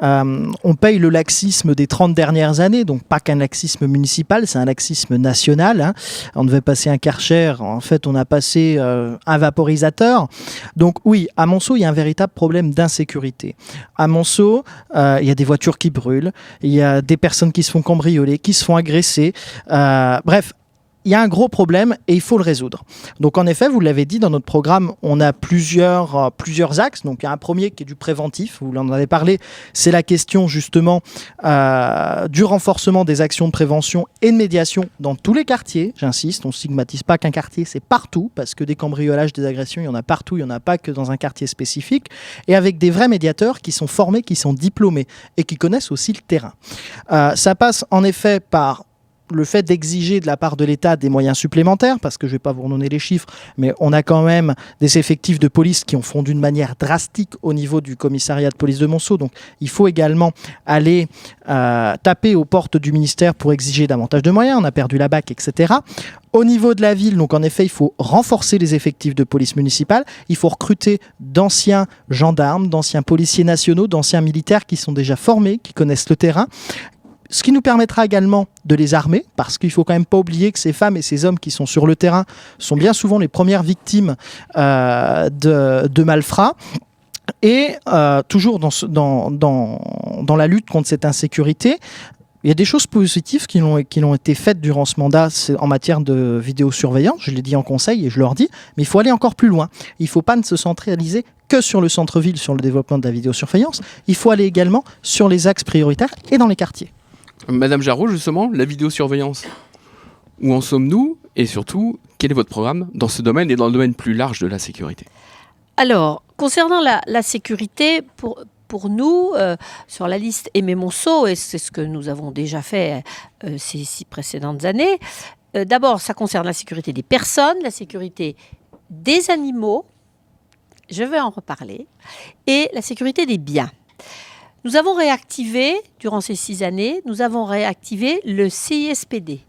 Euh, on paye le laxisme des 30 dernières années, donc pas qu'un laxisme municipal, c'est un laxisme national. hein. On devait passer un karcher, en fait, on a passé euh, un vaporisateur. Donc oui, à Monceau, il y a un véritable problème d'insécurité. À Monceau, euh, il y a des voitures qui brûlent, il y a des personnes qui se font cambrioler, qui se font agresser. Euh, bref, il y a un gros problème et il faut le résoudre. Donc en effet, vous l'avez dit, dans notre programme, on a plusieurs, euh, plusieurs axes. Donc il y a un premier qui est du préventif, vous en avez parlé, c'est la question justement euh, du renforcement des actions de prévention et de médiation dans tous les quartiers. J'insiste, on ne stigmatise pas qu'un quartier, c'est partout, parce que des cambriolages, des agressions, il y en a partout, il n'y en a pas que dans un quartier spécifique, et avec des vrais médiateurs qui sont formés, qui sont diplômés et qui connaissent aussi le terrain. Euh, ça passe en effet par le fait d'exiger de la part de l'État des moyens supplémentaires, parce que je ne vais pas vous redonner les chiffres, mais on a quand même des effectifs de police qui ont fondu de manière drastique au niveau du commissariat de police de Monceau. Donc il faut également aller euh, taper aux portes du ministère pour exiger davantage de moyens. On a perdu la BAC, etc. Au niveau de la ville, donc en effet, il faut renforcer les effectifs de police municipale. Il faut recruter d'anciens gendarmes, d'anciens policiers nationaux, d'anciens militaires qui sont déjà formés, qui connaissent le terrain ce qui nous permettra également de les armer, parce qu'il faut quand même pas oublier que ces femmes et ces hommes qui sont sur le terrain sont bien souvent les premières victimes euh, de, malfrats. Et euh, toujours dans, la lutte contre cette insécurité, il y a des choses positives qui l'ont qui l'ont été faites durant ce mandat en matière de vidéosurveillance, je l'ai dit en conseil et je leur dis, mais il faut aller encore plus loin. Il ne faut pas ne se centraliser que sur le centre-ville, sur le développement de la vidéosurveillance, il faut aller également sur les axes prioritaires et dans les quartiers. Madame Jarreau, justement, la vidéosurveillance. Où en sommes-nous Et surtout, quel est votre programme dans ce domaine et dans le domaine plus large de la sécurité? Alors, concernant la, sécurité, pour, pour nous, euh, sur la liste Aimé Monceau, et c'est ce que nous avons déjà fait euh, ces six précédentes années, euh, d'abord, ça concerne la sécurité des personnes, la sécurité des animaux, je vais en reparler, et la sécurité des biens. Nous avons réactivé, durant ces six années, nous avons réactivé le CISPD,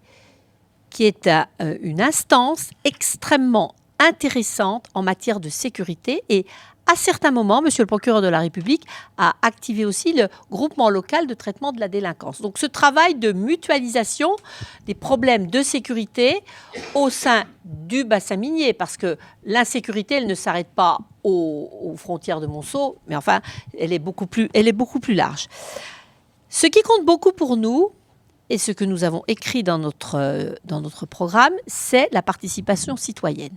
qui est euh, une instance extrêmement intéressante en matière de sécurité et à certains moments, Monsieur le procureur de la République a activé aussi le groupement local de traitement de la délinquance. Donc ce travail de mutualisation des problèmes de sécurité au sein du bassin minier, parce que l'insécurité, elle ne s'arrête pas aux, frontières de Monceau, mais enfin, elle est beaucoup plus, elle est beaucoup plus large. Ce qui compte beaucoup pour nous, et ce que nous avons écrit dans notre, dans notre programme, c'est la participation citoyenne.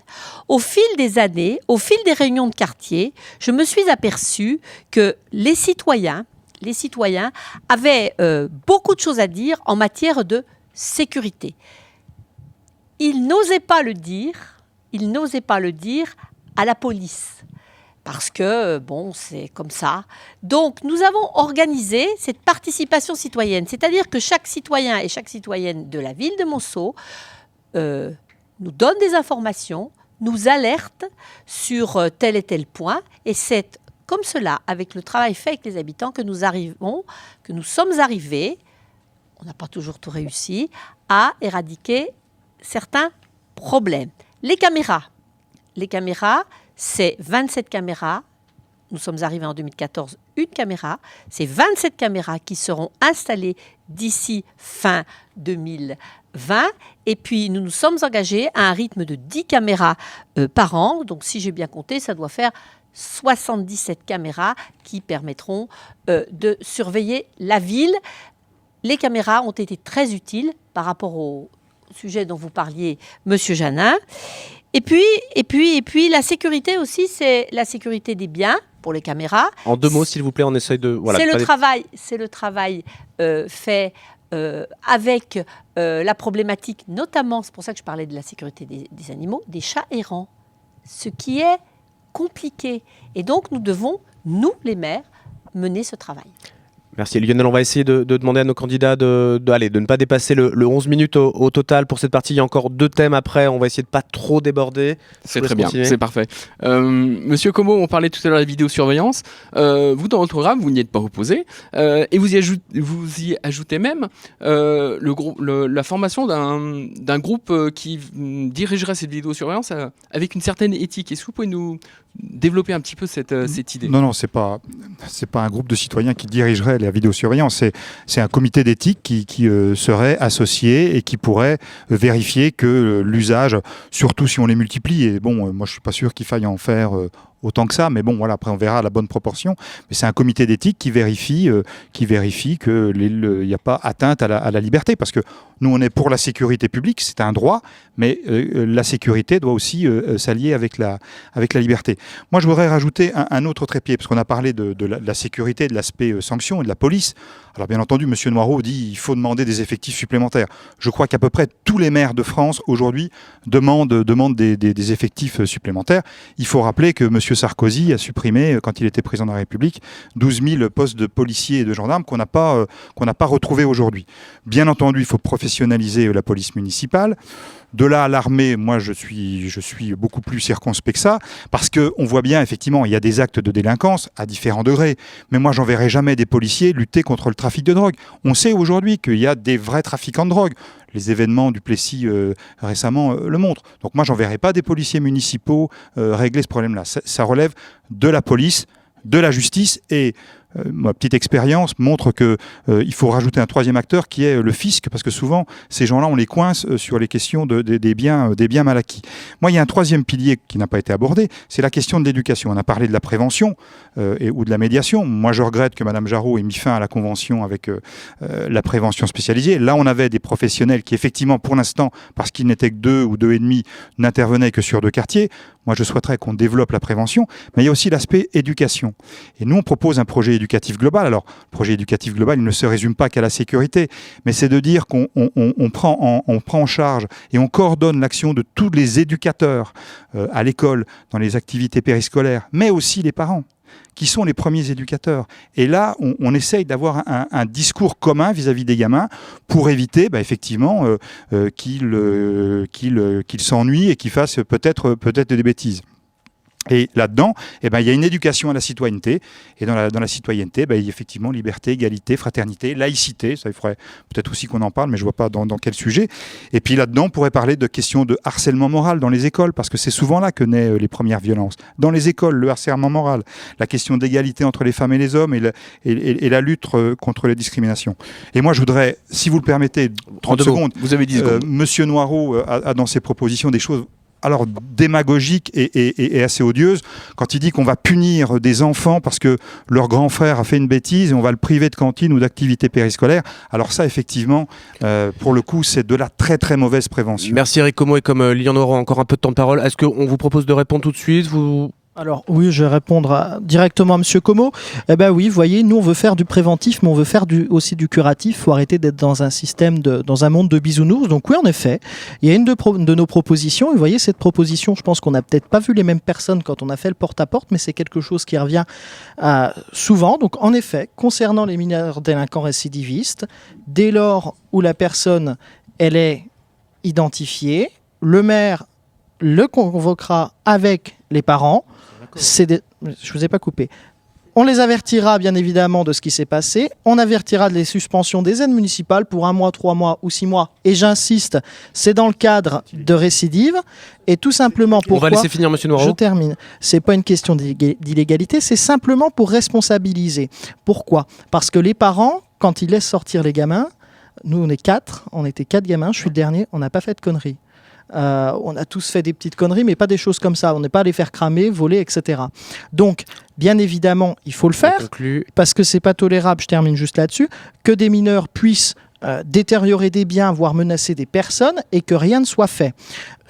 Au fil des années, au fil des réunions de quartier, je me suis aperçue que les citoyens, les citoyens avaient euh, beaucoup de choses à dire en matière de sécurité. Ils n'osaient pas le dire, ils n'osaient pas le dire à la police parce que, euh, bon, c'est comme ça. Donc, nous avons organisé cette participation citoyenne, c'est-à-dire que chaque citoyen et chaque citoyenne de la ville de Monceau euh, nous donne des informations, nous alerte sur euh, tel et tel point, et c'est comme cela, avec le travail fait avec les habitants, que nous arrivons, que nous sommes arrivés, on n'a pas toujours tout réussi, à éradiquer certains problèmes. Les caméras. Les caméras, c'est 27 caméras. Nous sommes arrivés en 2014, une caméra. C'est 27 caméras qui seront installées d'ici fin 2020. Et puis, nous nous sommes engagés à un rythme de 10 caméras euh, par an. Donc, si j'ai bien compté, ça doit faire 77 caméras qui permettront euh, de surveiller la ville. les caméras ont été très utiles par rapport au sujet dont vous parliez, Monsieur Janin. Et puis, et puis, et puis, la sécurité aussi, c'est la sécurité des biens pour les caméras. En deux mots, s'il vous plaît, on essaye de. Voilà, c'est le travail, c'est le travail euh, fait euh, avec euh, la problématique, notamment, c'est pour ça que je parlais de la sécurité des, des animaux, des chats errants, ce qui est compliqué. Et donc, nous devons, nous, les maires, mener ce travail. Merci Lionel, on va essayer de, de demander à nos candidats de, de, allez, de ne pas dépasser le, le 11 minutes au, au total pour cette partie. Il y a encore deux thèmes après, on va essayer de pas trop déborder. C'est très bien, c'est parfait. Euh, Monsieur Como, on parlait tout à l'heure de la vidéosurveillance. Euh, vous, dans votre programme, vous n'y êtes pas opposé. Euh, et vous y, ajoute- vous y ajoutez même le la formation d'un groupe qui dirigerait cette vidéosurveillance avec une certaine éthique. Est-ce que vous pouvez nous développer un petit peu cette, euh, cette idée Non, non, c'est pas, c'est pas un groupe de citoyens qui dirigerait la vidéosurveillance. C'est, c'est un comité d'éthique qui, qui euh, serait associé et qui pourrait vérifier que euh, l'usage, surtout si on les multiplie, et bon, moi je suis pas sûr qu'il faille en faire autant que ça, mais bon, voilà, après on verra la bonne proportion. Mais c'est un comité d'éthique qui vérifie, euh, qui vérifie que il n'y a pas atteinte à la, liberté, parce que nous on est pour la sécurité publique, c'est un droit, mais euh, la sécurité doit aussi euh, euh, s'allier avec la, avec la liberté. Moi, je voudrais rajouter un, autre trépied, parce qu'on a parlé de, la, sécurité, de l'aspect euh, sanction et de la police. Alors, bien entendu, M. Noireau dit qu'il faut demander des effectifs supplémentaires. Je crois qu'à peu près tous les maires de France, aujourd'hui, demandent, demandent des, des- effectifs euh, supplémentaires. Il faut rappeler que M. Sarkozy a supprimé, euh, quand il était président de la République, 12 000 postes de policiers et de gendarmes qu'on n'a pas, euh, qu'on n'a pas retrouvés aujourd'hui. Bien entendu, il faut professionnaliser la police municipale. De là à l'armée, moi je suis, je suis beaucoup plus circonspect que ça, parce qu'on voit bien effectivement, il y a des actes de délinquance à différents degrés, mais moi j'enverrai jamais des policiers lutter contre le trafic de drogue. On sait aujourd'hui qu'il y a des vrais trafiquants de drogue. Les événements du Plessis euh, récemment euh, le montrent. Donc moi j'enverrai pas des policiers municipaux euh, régler ce problème-là. Ça, ça relève de la police, de la justice et ma petite expérience montre que euh, il faut rajouter un troisième acteur qui est euh, le fisc parce que souvent ces gens-là on les coince euh, sur les questions de- de- des biens euh, des biens mal acquis. Moi il y a un troisième pilier qui n'a pas été abordé, c'est la question de l'éducation. On a parlé de la prévention euh, et, ou de la médiation. Moi je regrette que Madame Jarot ait mis fin à la convention avec euh, euh, la prévention spécialisée. Là on avait des professionnels qui effectivement pour l'instant parce qu'ils n'étaient que deux ou deux et demi n'intervenaient que sur deux quartiers. Moi je souhaiterais qu'on développe la prévention, mais il y a aussi l'aspect éducation. Et nous, on propose un projet éducatif global. Alors, le projet éducatif global, il ne se résume pas qu'à la sécurité, mais c'est de dire qu'on on- on- on prend, en, charge et on coordonne l'action de tous les éducateurs euh, à l'école, dans les activités périscolaires, mais aussi les parents qui sont les premiers éducateurs. Et là, on, essaye d'avoir un, discours commun vis-à-vis des gamins pour éviter, bah, effectivement, euh, euh, qu'ils s'ennuient et qu'ils fassent peut-être peut-être des bêtises. Et là-dedans, eh ben, il y a une éducation à la citoyenneté. Et dans la, dans la citoyenneté, ben, il y a effectivement liberté, égalité, fraternité, laïcité. Ça, il faudrait peut-être aussi qu'on en parle, mais je vois pas dans, dans quel sujet. Et puis là-dedans, on pourrait parler de questions de harcèlement moral dans les écoles, parce que c'est souvent là que naissent euh, les premières violences. Dans les écoles, le harcèlement moral, la question d'égalité entre les femmes et les hommes et, le- et- et- et la lutte euh, contre les discriminations. Et moi, je voudrais, si vous le permettez, 30 deux mots. secondes, Vous avez 10 euh. Monsieur Noireau euh, a, a dans ses propositions des choses alors démagogiques et, assez odieuses quand il dit qu'on va punir des enfants parce que leur grand frère a fait une bêtise et on va le priver de cantine ou d'activité périscolaire. Alors ça, effectivement, euh, pour le coup, c'est de la très très mauvaise prévention. Merci Eric Como et comme euh, aura encore un peu de temps de parole, est-ce qu'on vous propose de répondre tout de suite? Vous... Alors oui, je vais répondre directement à Monsieur Como. Eh ben oui, vous voyez, nous on veut faire du préventif, mais on veut faire aussi du curatif. Il faut arrêter d'être dans un système, dans un monde de bisounours. Donc oui, en effet, il y a une de, nos propositions. Vous voyez, cette proposition, je pense qu'on n'a peut-être pas vu les mêmes personnes quand on a fait le porte-à-porte, mais c'est quelque chose qui revient euh, souvent. Donc en effet, concernant les mineurs délinquants récidivistes, dès lors où la personne, elle est identifiée, le maire le convoquera avec les parents. C'est des- Je vous ai pas coupé. On les avertira bien évidemment de ce qui s'est passé. On avertira de les suspensions des aides municipales pour un mois, trois mois ou six mois. Et j'insiste, c'est dans le cadre de récidive. Et tout simplement On pourquoi va laisser finir Monsieur je Noireau. termine. C'est pas une question d'illég- d'illégalité, c'est simplement pour responsabiliser. Pourquoi? Parce que les parents, quand ils laissent sortir les gamins, nous on est quatre, on était quatre gamins, je suis le dernier, on n'a pas fait de conneries. Euh, on a tous fait des petites conneries, mais pas des choses comme ça. On n'est pas allé faire cramer, voler, etc. Donc, bien évidemment, il faut le faire parce que c'est pas tolérable. Je termine juste là-dessus que des mineurs puissent euh, détériorer des biens, voire menacer des personnes, et que rien ne soit fait.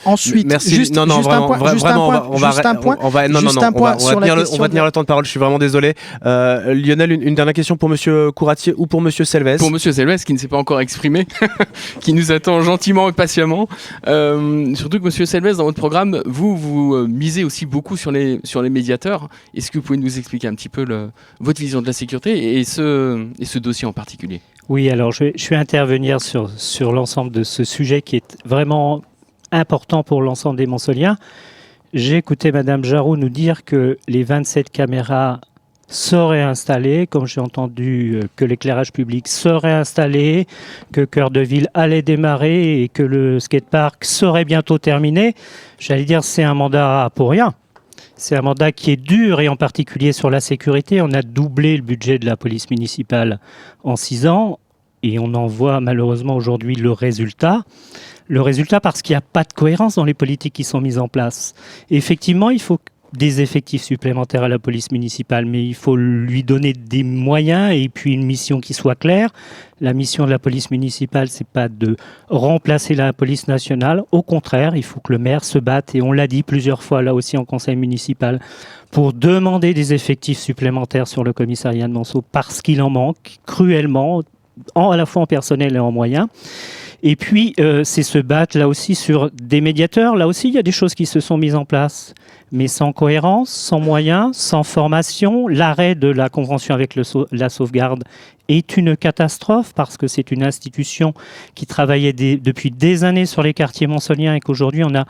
Ensuite, Merci. juste, non, non, juste vraiment, un point, vra- juste vraiment, un point, on va, juste un point, on va, non, non, juste non, un on point va, on va sur la tenir, le, on question va tenir de- le temps de parole. Je suis vraiment désolé. Euh, Lionel, une, une dernière question pour Monsieur Couratier ou pour Monsieur Selves? Pour Monsieur Selves, qui ne s'est pas encore exprimé, *laughs* qui nous attend gentiment et patiemment. Euh, surtout que Monsieur Selves, dans votre programme, vous, vous euh, misez aussi beaucoup sur les, sur les médiateurs. Est-ce que vous pouvez nous expliquer un petit peu le- votre vision de la sécurité et ce, et ce dossier en particulier? Oui, alors je vais, je vais intervenir sur, sur l'ensemble de ce sujet qui est vraiment important pour l'ensemble des Montsoliens. J'ai écouté Madame Jarot nous dire que les 27 caméras seraient installées, comme j'ai entendu euh, que l'éclairage public serait installé, que Cœur de Ville allait démarrer et que le skatepark serait bientôt terminé. J'allais dire c'est un mandat pour rien. C'est un mandat qui est dur et en particulier sur la sécurité. On a doublé le budget de la police municipale en six ans et on en voit malheureusement aujourd'hui le résultat. Le résultat parce qu'il n'y a pas de cohérence dans les politiques qui sont mises en place. Effectivement, il faut des effectifs supplémentaires à la police municipale, mais il faut lui donner des moyens et puis une mission qui soit claire. La mission de la police municipale, c'est pas de remplacer la police nationale. Au contraire, il faut que le maire se batte, et on l'a dit plusieurs fois là aussi en conseil municipal, pour demander des effectifs supplémentaires sur le commissariat de Monceau parce qu'il en manque cruellement, en- à la fois en personnel et en moyens. Et puis, euh, c'est se battre là aussi sur des médiateurs. Là aussi, il y a des choses qui se sont mises en place, mais sans cohérence, sans moyens, sans formation. L'arrêt de la convention avec la sauvegarde est une catastrophe parce que c'est une institution qui travaillait depuis des années sur les quartiers monsoliens et qu'aujourd'hui, on a,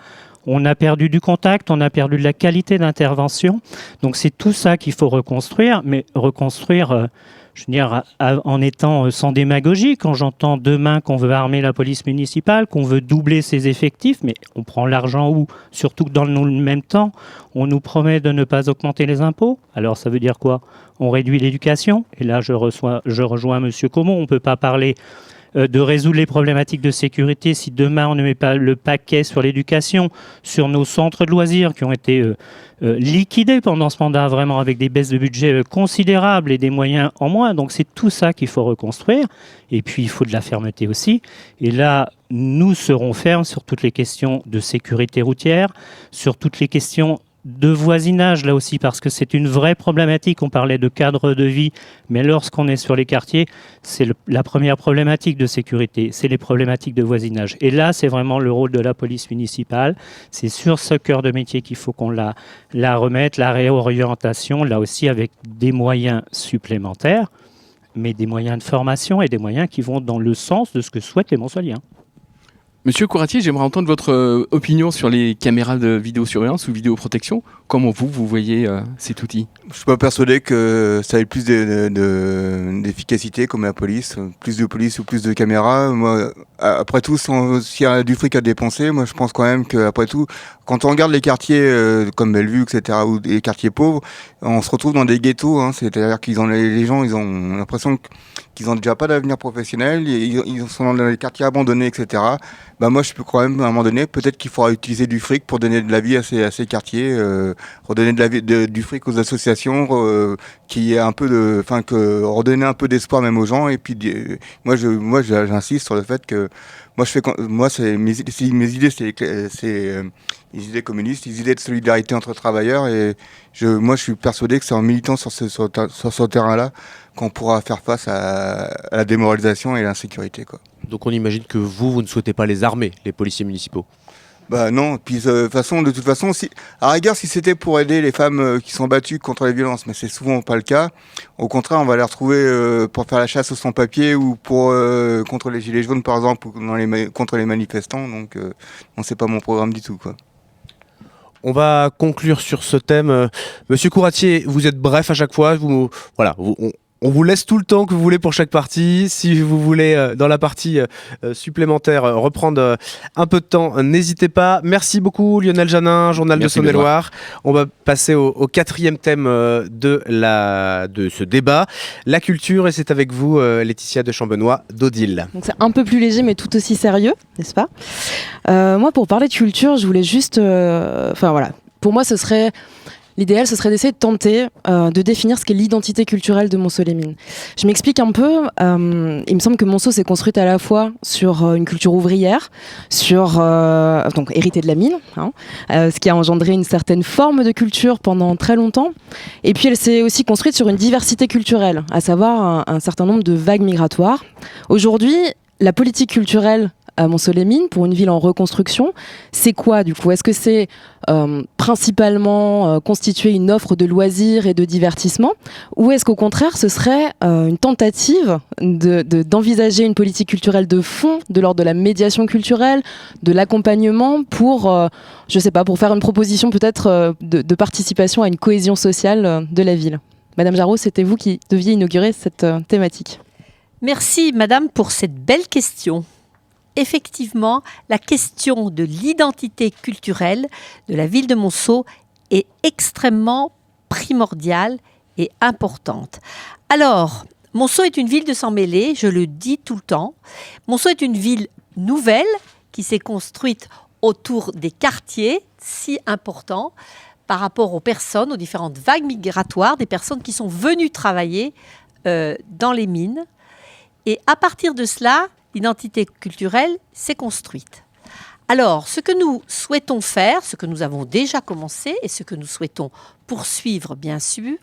on a perdu du contact, on a perdu de la qualité d'intervention. Donc, c'est tout ça qu'il faut reconstruire, mais reconstruire. euh, je veux dire, en étant euh, sans démagogie, quand j'entends demain qu'on veut armer la police municipale, qu'on veut doubler ses effectifs, mais on prend l'argent où? Surtout que dans le même temps, on nous promet de ne pas augmenter les impôts. Alors ça veut dire quoi? On réduit l'éducation? Et là, je, reçois, je rejoins M. Comon. On ne peut pas parler de résoudre les problématiques de sécurité si demain on ne met pas le paquet sur l'éducation, sur nos centres de loisirs qui ont été euh, euh, liquidés pendant ce mandat, vraiment avec des baisses de budget euh, considérables et des moyens en moins. Donc c'est tout ça qu'il faut reconstruire. Et puis il faut de la fermeté aussi. Et là, nous serons fermes sur toutes les questions de sécurité routière, sur toutes les questions de voisinage là aussi, parce que c'est une vraie problématique. On parlait de cadre de vie, mais lorsqu'on est sur les quartiers, c'est la première problématique de sécurité, c'est les problématiques de voisinage. Et là, c'est vraiment le rôle de la police municipale. C'est sur ce cœur de métier qu'il faut qu'on la, la remette, la réorientation, là aussi avec des moyens supplémentaires, mais des moyens de formation et des moyens qui vont dans le sens de ce que souhaitent les Monsoliens. Monsieur Couratier, j'aimerais entendre votre euh, opinion sur les caméras de vidéosurveillance ou vidéoprotection. Comment vous, vous voyez euh, cet outil? Je suis pas persuadé que ça ait plus de- de- d'efficacité comme la police. Plus de police ou plus de caméras. Moi, après tout, s'il y a du fric à dépenser, moi je pense quand même qu'après tout, quand on regarde les quartiers euh, comme Bellevue, etc., ou les quartiers pauvres, on se retrouve dans des ghettos. Hein, C'est-à-dire qu'ils ont les gens, ils ont l'impression que- qu'ils ont déjà pas d'avenir professionnel. Ils, sont dans les quartiers abandonnés, etc. Bah moi, je peux quand même à un moment donné, peut-être qu'il faudra utiliser du fric pour donner de la vie à ces, quartiers, euh, redonner du fric aux associations, qui est un peu enfin que redonner un peu d'espoir même aux gens. Et puis moi, je, moi, j'insiste sur le fait que moi, je fais, moi, c'est mes, idées- c'est- euh, les idées communistes, les idées de solidarité entre travailleurs. Et je, moi, je suis persuadé que c'est en militant sur ce terrain-là qu'on pourra faire face à, à la démoralisation et à l'insécurité, quoi. Donc on imagine que vous, vous ne souhaitez pas les armer, les policiers municipaux? Bah non, puis euh, de façon, de toute façon, si, à rigueur, si c'était pour aider les femmes euh, qui sont battues contre les violences, mais c'est souvent pas le cas. Au contraire, on va les retrouver euh, pour faire la chasse aux sans-papiers ou pour contre les gilets jaunes, par exemple, ou dans les ma- contre les manifestants. Donc, non, c'est pas mon programme du tout, quoi. On va conclure sur ce thème. Monsieur Couratier, vous êtes bref à chaque fois. Vous, voilà, vous- on, on vous laisse tout le temps que vous voulez pour chaque partie. Si vous voulez, euh, dans la partie euh, euh, supplémentaire, euh, reprendre euh, un peu de temps, n'hésitez pas. Merci beaucoup, Lionel Janin, Journal Merci, de Saône-et-Loire. On va passer au, au quatrième thème euh, de, la, de ce débat, la culture. Et c'est avec vous, euh, Laetitia de Chambenois, d'Odile. Donc c'est un peu plus léger mais tout aussi sérieux, n'est-ce pas? Euh, moi, pour parler de culture, je voulais juste. euh, Enfin, voilà. Pour moi, ce serait. L'idéal, ce serait d'essayer de tenter euh, de définir ce qu'est l'identité culturelle de Monceau-les-Mines. Je m'explique un peu. euh, il me semble que Monceau s'est construite à la fois sur euh, une culture ouvrière, sur donc héritée de la mine, hein, ce qui a engendré une certaine forme de culture pendant très longtemps. Et puis, elle s'est aussi construite sur une diversité culturelle, à savoir un certain nombre de vagues migratoires. Aujourd'hui, la politique culturelle à Monceau-les-Mines pour une ville en reconstruction, c'est quoi du coup? Est-ce que c'est euh, principalement euh, constituer une offre de loisirs et de divertissement? Ou est-ce qu'au contraire ce serait euh, une tentative de- de- d'envisager une politique culturelle de fond de l'ordre de la médiation culturelle, de l'accompagnement pour, je sais pas, pour faire une proposition peut-être de, de participation à une cohésion sociale de la ville? Madame Jarreau, c'était vous qui deviez inaugurer cette thématique. Merci, Madame, pour cette belle question. Effectivement, la question de l'identité culturelle de la ville de Monceau est extrêmement primordiale et importante. Alors, Monceau est une ville de s'emmêler, je le dis tout le temps. Monceau est une ville nouvelle qui s'est construite autour des quartiers si importants par rapport aux personnes, aux différentes vagues migratoires, des personnes qui sont venues travailler euh, dans les mines. Et à partir de cela, l'identité culturelle s'est construite. Alors, ce que nous souhaitons faire, ce que nous avons déjà commencé et ce que nous souhaitons poursuivre, bien sûr,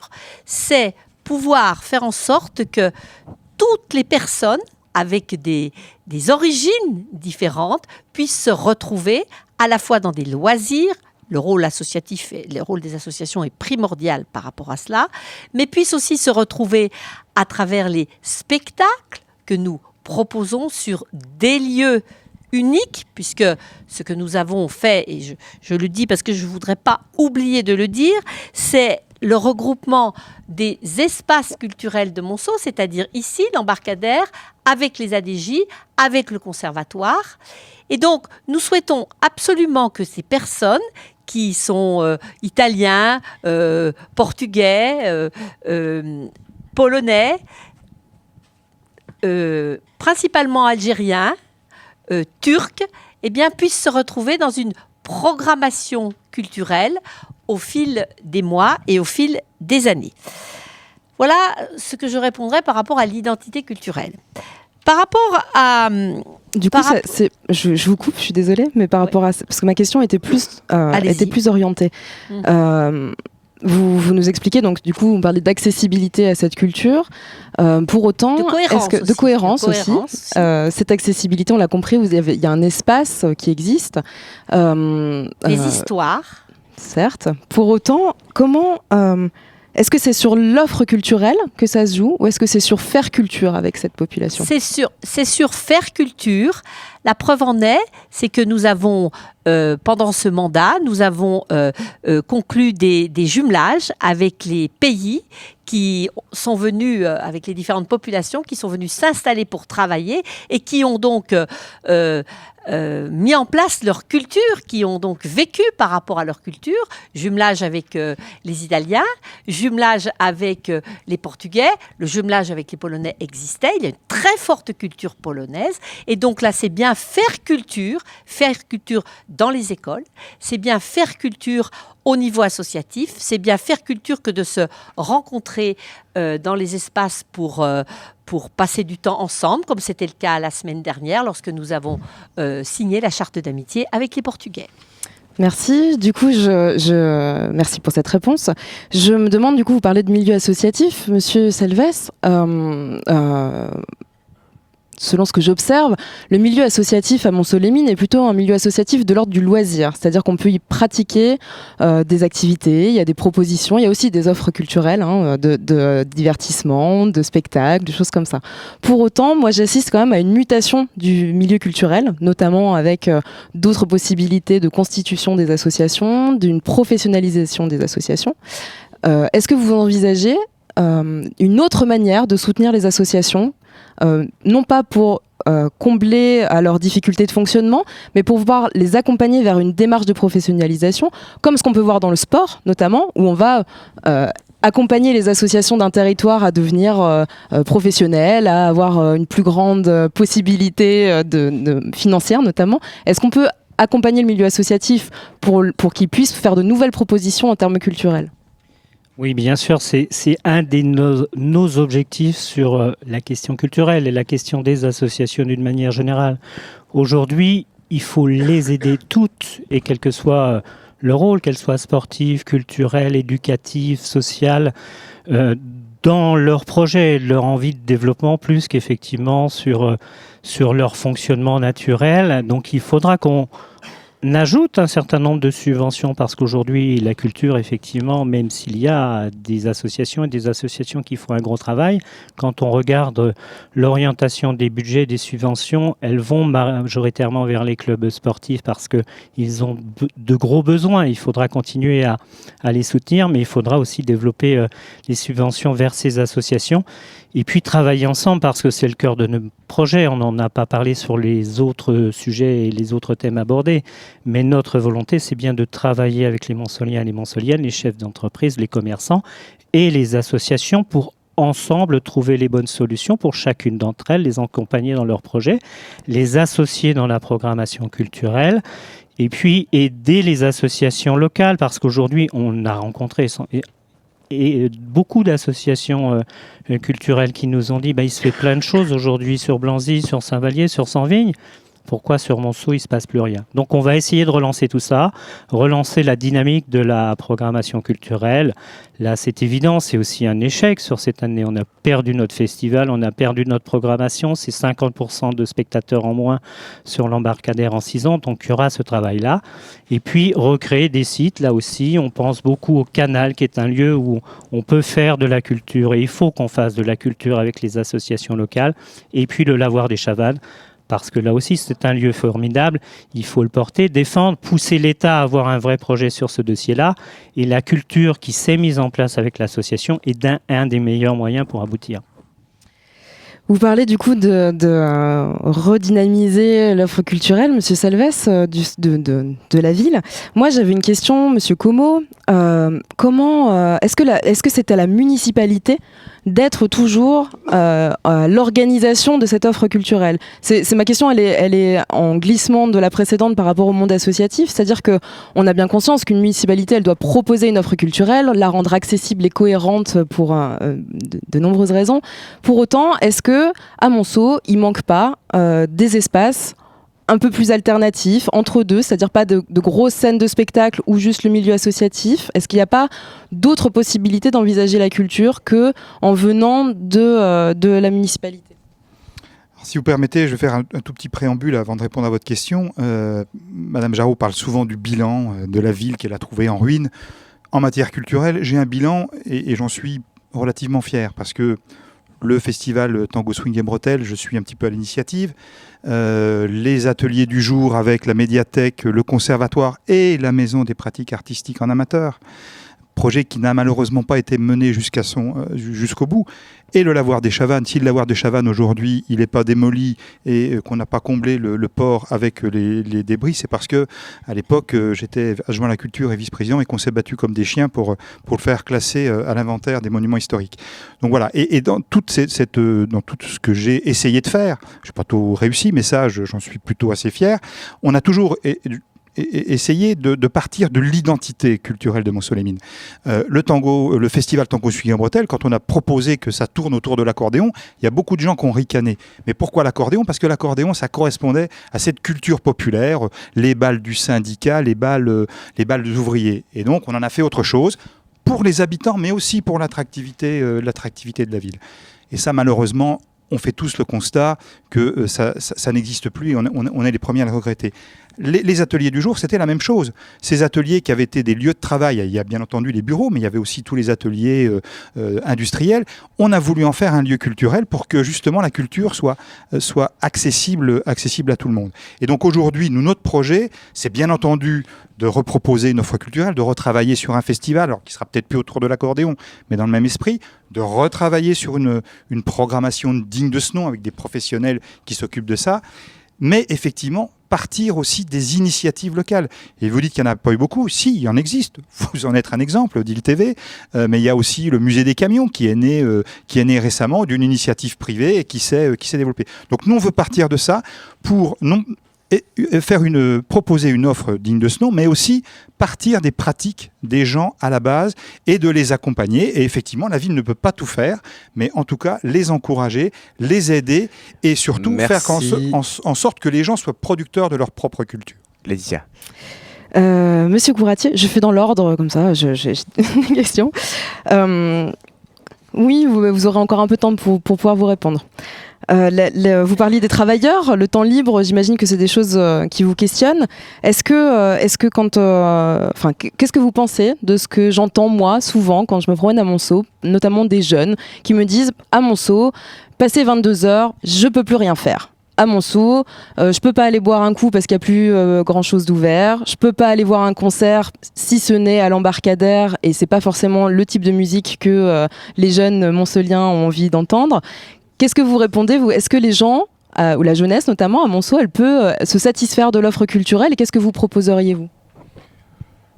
c'est pouvoir faire en sorte que toutes les personnes avec des, des origines différentes puissent se retrouver à la fois dans des loisirs, le rôle associatif, le rôle des associations est primordial par rapport à cela, mais puissent aussi se retrouver à travers les spectacles que nous proposons sur des lieux uniques, puisque ce que nous avons fait, et je, le dis parce que je ne voudrais pas oublier de le dire, c'est le regroupement des espaces culturels de Monceau, c'est-à-dire ici, l'embarcadère, avec les ADJ, avec le conservatoire. Et donc, nous souhaitons absolument que ces personnes qui sont euh, italiens, euh, portugais, euh, polonais, euh, principalement algériens, euh, turcs, eh bien, puissent se retrouver dans une programmation culturelle au fil des mois et au fil des années. Voilà ce que je répondrai par rapport à l'identité culturelle. Par rapport à... Du coup, ça- c'est- je, je vous coupe, je suis désolée, mais par rapport à parce que ma question était plus euh, était plus orientée. Euh, vous, vous nous expliquez donc du coup, vous parlez d'accessibilité à cette culture. Euh, pour autant, De cohérence est-ce que- de aussi, cohérence, de cohérence aussi. Euh, cette accessibilité, on l'a compris, il y a un espace qui existe. Euh, les euh, histoires. certes. Pour autant, comment est-ce que c'est sur l'offre culturelle que ça se joue ou est-ce que c'est sur faire culture avec cette population? C'est sur, faire culture. La preuve en est, c'est que nous avons, euh, pendant ce mandat, nous avons euh, euh, conclu des, des jumelages avec les pays qui sont venus, avec les différentes populations, qui sont venus s'installer pour travailler et qui ont donc euh, mis en place leur culture, qui ont donc vécu par rapport à leur culture, jumelage avec euh, les Italiens, jumelage avec euh, les Portugais, le jumelage avec les Polonais existait, il y a une très forte culture polonaise, et donc là c'est bien faire culture, faire culture dans les écoles, c'est bien faire culture au niveau associatif, c'est bien faire culture que de se rencontrer euh, dans les espaces pour, euh, pour passer du temps ensemble, comme c'était le cas la semaine dernière lorsque nous avons euh, signé la charte d'amitié avec les Portugais. Merci. Du coup, je, merci pour cette réponse. Je me demande, du coup, vous parlez de milieu associatif, Monsieur Selves. Selon ce que j'observe, le milieu associatif à Monceau-les-Mines est plutôt un milieu associatif de l'ordre du loisir, c'est-à-dire qu'on peut y pratiquer euh, des activités, il y a des propositions, il y a aussi des offres culturelles, hein, de, de divertissement, de spectacles, des choses comme ça. Pour autant, moi, j'assiste quand même à une mutation du milieu culturel, notamment avec euh, d'autres possibilités de constitution des associations, d'une professionnalisation des associations. Euh, Est-ce que vous envisagez euh, une autre manière de soutenir les associations, non pas pour euh, combler à leurs difficultés de fonctionnement, mais pour pouvoir les accompagner vers une démarche de professionnalisation, comme ce qu'on peut voir dans le sport notamment, où on va euh, accompagner les associations d'un territoire à devenir euh, euh, professionnelles, à avoir euh, une plus grande euh, possibilité euh, financière notamment. Est-ce qu'on peut accompagner le milieu associatif pour, pour qu'il puisse faire de nouvelles propositions en termes culturels? Oui, bien sûr, c'est un de nos, nos, objectifs sur euh, la question culturelle et la question des associations d'une manière générale. Aujourd'hui, il faut les aider *coughs* toutes, et quel que soit euh, le rôle, qu'elles soient sportives, culturelles, éducatives, sociales, euh, dans leur projet, leur envie de développement, plus qu'effectivement sur, sur leur fonctionnement naturel. Donc il faudra qu'on ajoute un certain nombre de subventions parce qu'aujourd'hui, la culture, effectivement, même s'il y a des associations et des associations qui font un gros travail, quand on regarde l'orientation des budgets, des subventions, elles vont majoritairement vers les clubs sportifs parce qu'ils ont de gros besoins. Il faudra continuer à, à, les soutenir, mais il faudra aussi développer euh, les subventions vers ces associations et puis travailler ensemble parce que c'est le cœur de nos projets. On n'en a pas parlé sur les autres sujets et les autres thèmes abordés, mais notre volonté, c'est bien de travailler avec les Monsoliens et les Monsoliennes, les chefs d'entreprise, les commerçants et les associations pour ensemble trouver les bonnes solutions pour chacune d'entre elles, les accompagner dans leurs projets, les associer dans la programmation culturelle et puis aider les associations locales parce qu'aujourd'hui on a rencontré et euh, beaucoup d'associations euh, culturelles qui nous ont dit bah, il se fait plein de choses aujourd'hui sur Blanzy, sur Saint-Vallier, sur Saint-Vigne pourquoi sur Monceau il se passe plus rien. Donc on va essayer de relancer tout ça, relancer la dynamique de la programmation culturelle. Là c'est évident, c'est aussi un échec sur cette année. On a perdu notre festival, on a perdu notre programmation, c'est 50% de spectateurs en moins sur l'embarcadère en 6 ans, donc il y aura ce travail-là. Et puis recréer des sites, là aussi, on pense beaucoup au canal qui est un lieu où on peut faire de la culture et il faut qu'on fasse de la culture avec les associations locales. Et puis le lavoir des Chavannes parce que là aussi c'est un lieu formidable, il faut le porter, défendre, pousser l'État à avoir un vrai projet sur ce dossier-là, et la culture qui s'est mise en place avec l'association est un, des meilleurs moyens pour aboutir. Vous parlez du coup de, euh, redynamiser l'offre culturelle, Monsieur Salves, euh, de, la ville. Moi, j'avais une question, Monsieur Como. Euh, comment est-ce que c'est à la municipalité d'être toujours euh, à l'organisation de cette offre culturelle C'est ma question, elle est, elle est en glissement de la précédente par rapport au monde associatif, c'est-à-dire que on a bien conscience qu'une municipalité, elle doit proposer une offre culturelle, la rendre accessible et cohérente pour euh, de, de, nombreuses raisons. Pour autant, est-ce que à Monceau, il manque pas euh, des espaces un peu plus alternatif, entre deux, c'est-à-dire pas de, grosses scènes de spectacle ou juste le milieu associatif Est-ce qu'il n'y a pas d'autres possibilités d'envisager la culture que en venant de, euh, la municipalité? Si vous permettez, je vais faire un, tout petit préambule avant de répondre à votre question. Euh, Madame Jarreau parle souvent du bilan euh, de la ville qu'elle a trouvée en ruine. En matière culturelle, j'ai un bilan et, et j'en suis relativement fier parce que le festival Tango Swing et Bretelles, je suis un petit peu à l'initiative. Euh, les ateliers du jour avec la médiathèque, le conservatoire et la maison des pratiques artistiques en amateur. Projet qui n'a malheureusement pas été mené jusqu'à son euh, jusqu'au bout. Et le lavoir des Chavannes, si le lavoir des Chavannes aujourd'hui il n'est pas démoli et euh, qu'on n'a pas comblé le, port avec les, débris, c'est parce que à l'époque euh, j'étais adjoint à la culture et vice-président et qu'on s'est battu comme des chiens pour pour le faire classer à l'inventaire des monuments historiques. Donc voilà. Et, dans toute cette, dans tout ce que j'ai essayé de faire, je n'ai pas tout réussi, mais ça j'en suis plutôt assez fier. On a toujours essayer de, partir de l'identité culturelle de Montsolémine. Euh, le tango, le festival Tango Suivi en Bretelle, quand on a proposé que ça tourne autour de l'accordéon, il y a beaucoup de gens qui ont ricané. Mais pourquoi l'accordéon? Parce que l'accordéon, ça correspondait à cette culture populaire, les balles du syndicat, les balles, les balles des ouvriers. Et donc, on en a fait autre chose pour les habitants, mais aussi pour l'attractivité, euh, l'attractivité de la ville. Et ça, malheureusement, on fait tous le constat que euh, ça, n'existe plus et on, est les premiers à le regretter. Les, ateliers du jour, c'était la même chose. Ces ateliers qui avaient été des lieux de travail, il y a bien entendu les bureaux, mais il y avait aussi tous les ateliers euh, euh, industriels. On a voulu en faire un lieu culturel pour que justement la culture soit, euh, soit accessible, accessible à tout le monde. Et donc aujourd'hui, nous, notre projet, c'est bien entendu de reproposer une offre culturelle, de retravailler sur un festival, alors qui sera peut-être plus autour de l'accordéon, mais dans le même esprit, de retravailler sur une, une programmation digne de ce nom avec des professionnels qui s'occupent de ça. Mais effectivement, partir aussi des initiatives locales. Et vous dites qu'il n'y en a pas eu beaucoup. Si, il y en existe. *laughs* Vous en êtes un exemple, d'IL TV. Euh, mais il y a aussi le musée des camions qui est né, euh, qui est né récemment d'une initiative privée et qui s'est, euh, qui s'est développée. Donc nous, on veut partir de ça pour non, et, euh, faire une, proposer une offre digne de ce nom, mais aussi partir des pratiques des gens à la base et de les accompagner. Et effectivement, la ville ne peut pas tout faire, mais en tout cas, les encourager, les aider et surtout Merci. faire en, en sorte que les gens soient producteurs de leur propre culture. Laetitia. Euh, Monsieur Couratier, je fais dans l'ordre comme ça, j'ai j'ai des questions. Euh, oui, vous, vous aurez encore un peu de temps pour, pour pouvoir vous répondre. Euh, vous parliez des travailleurs, le temps libre, j'imagine que c'est des choses euh, qui vous questionnent. Est-ce que, euh, est-ce que quand, enfin, qu'est-ce que vous pensez de ce que j'entends moi souvent quand je me promène à Monceau, notamment des jeunes qui me disent à Monceau, passé 22 heures, je peux plus rien faire. À Monceau, euh, je peux pas aller boire un coup parce qu'il n'y a plus grand chose d'ouvert. Je peux pas aller voir un concert si ce n'est à l'embarcadère et c'est pas forcément le type de musique que les jeunes monceliens ont envie d'entendre. Qu'est-ce que vous répondez vous? Est-ce que les gens euh, ou la jeunesse notamment à Monceau, elle peut euh, se satisfaire de l'offre culturelle? Et qu'est-ce que vous proposeriez vous?